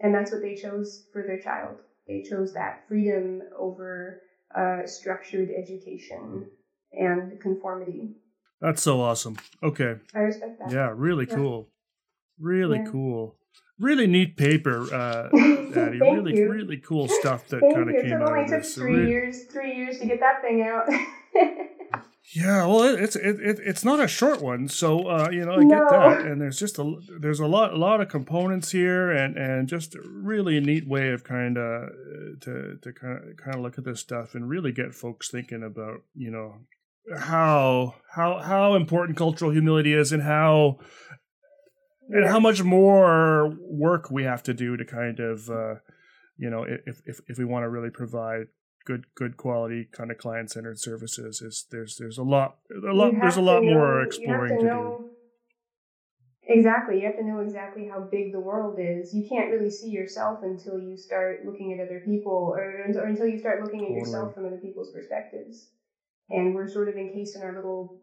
And that's what they chose for their child. They chose that freedom over uh, structured education and conformity. that's so awesome okay I respect that. yeah really Yeah. cool really Yeah. cool really neat paper uh [laughs] Addie. really you. really cool stuff that kind of came It out only took three Re- years, three years to get that thing out. [laughs] Yeah, well, it, it's it, it, it's not a short one, so uh, you know I get that, and there's just a there's a lot a lot of components here, and and just really a really neat way of kind of to to kind of kind of look at this stuff and really get folks thinking about you know how how how important cultural humility is and how and how much more work we have to do to kind of uh, you know if if if we want to really provide good good quality kind of client centered services is there's there's a lot a lot there's a lot to more know- have exploring to, do know- Exactly. You have to know exactly how big the world is. You can't really see yourself until you start looking at other people or, or until you start looking at yourself from other people's perspectives. And we're sort of encased in our little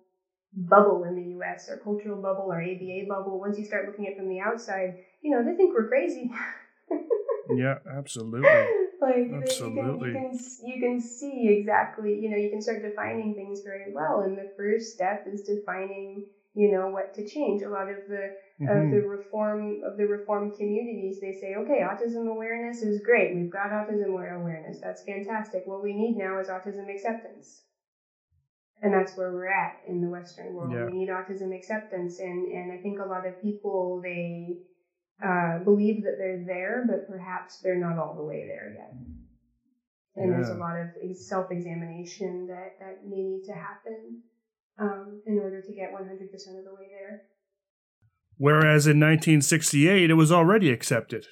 bubble in the US, our cultural bubble, our ABA bubble. Once you start looking at it from the outside, you know, they think we're crazy. [laughs] yeah absolutely like you can, Absolutely. you can you can see exactly you know you can start defining things very well and the first step is defining you know what to change a lot of the of Mhm. the reform of the reform communities they say okay autism awareness is great we've got autism awareness that's fantastic what we need now is autism acceptance and that's where we're at in the western world. Yeah. we need autism acceptance and and i think a lot of people they uh, believe that they're there but perhaps they're not all the way there yet. And there's a lot of self-examination that that may need to happen um, in order to get 100% of the way there. Whereas in 1968 it was already accepted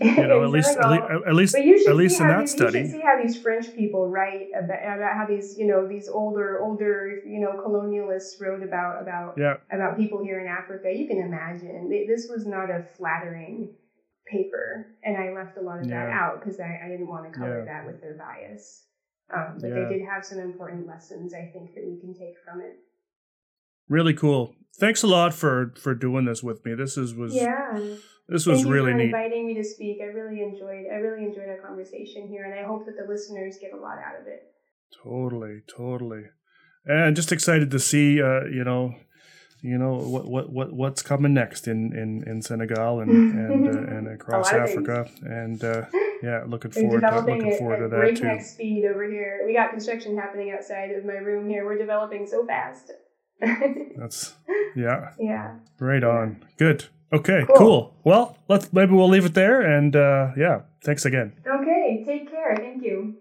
you know [laughs] at least at, Senegal. at least at least in that these, study You should see how these French people write about, about how these, you know, these older, older, you know, colonialists wrote about about yeah about people here in Africa. You can imagine They- this was not a flattering paper, and I left a lot of that out because I, I didn't want to color Yeah. that with their bias. Um, but Yeah. they did have some important lessons I think that we can take from it. really cool thanks a lot for for doing this with me this is was Yeah. This was Thank you really for neat inviting me to speak. I really enjoyed. I really enjoyed our conversation here, and I hope that the listeners get a lot out of it. Totally, totally, and just excited to see, uh, you know, you know what what what what's coming next in in in Senegal and and uh, and [laughs] across Africa, and uh, yeah, looking [laughs] forward to, looking at, forward to at that breakneck too. speed over here. We got construction happening outside of my room here. We're developing so fast. [laughs] That's yeah, yeah. right on. Good. Okay, cool. cool. Well, let's maybe we'll leave it there, and uh, yeah, thanks again. Okay, take care. Thank you.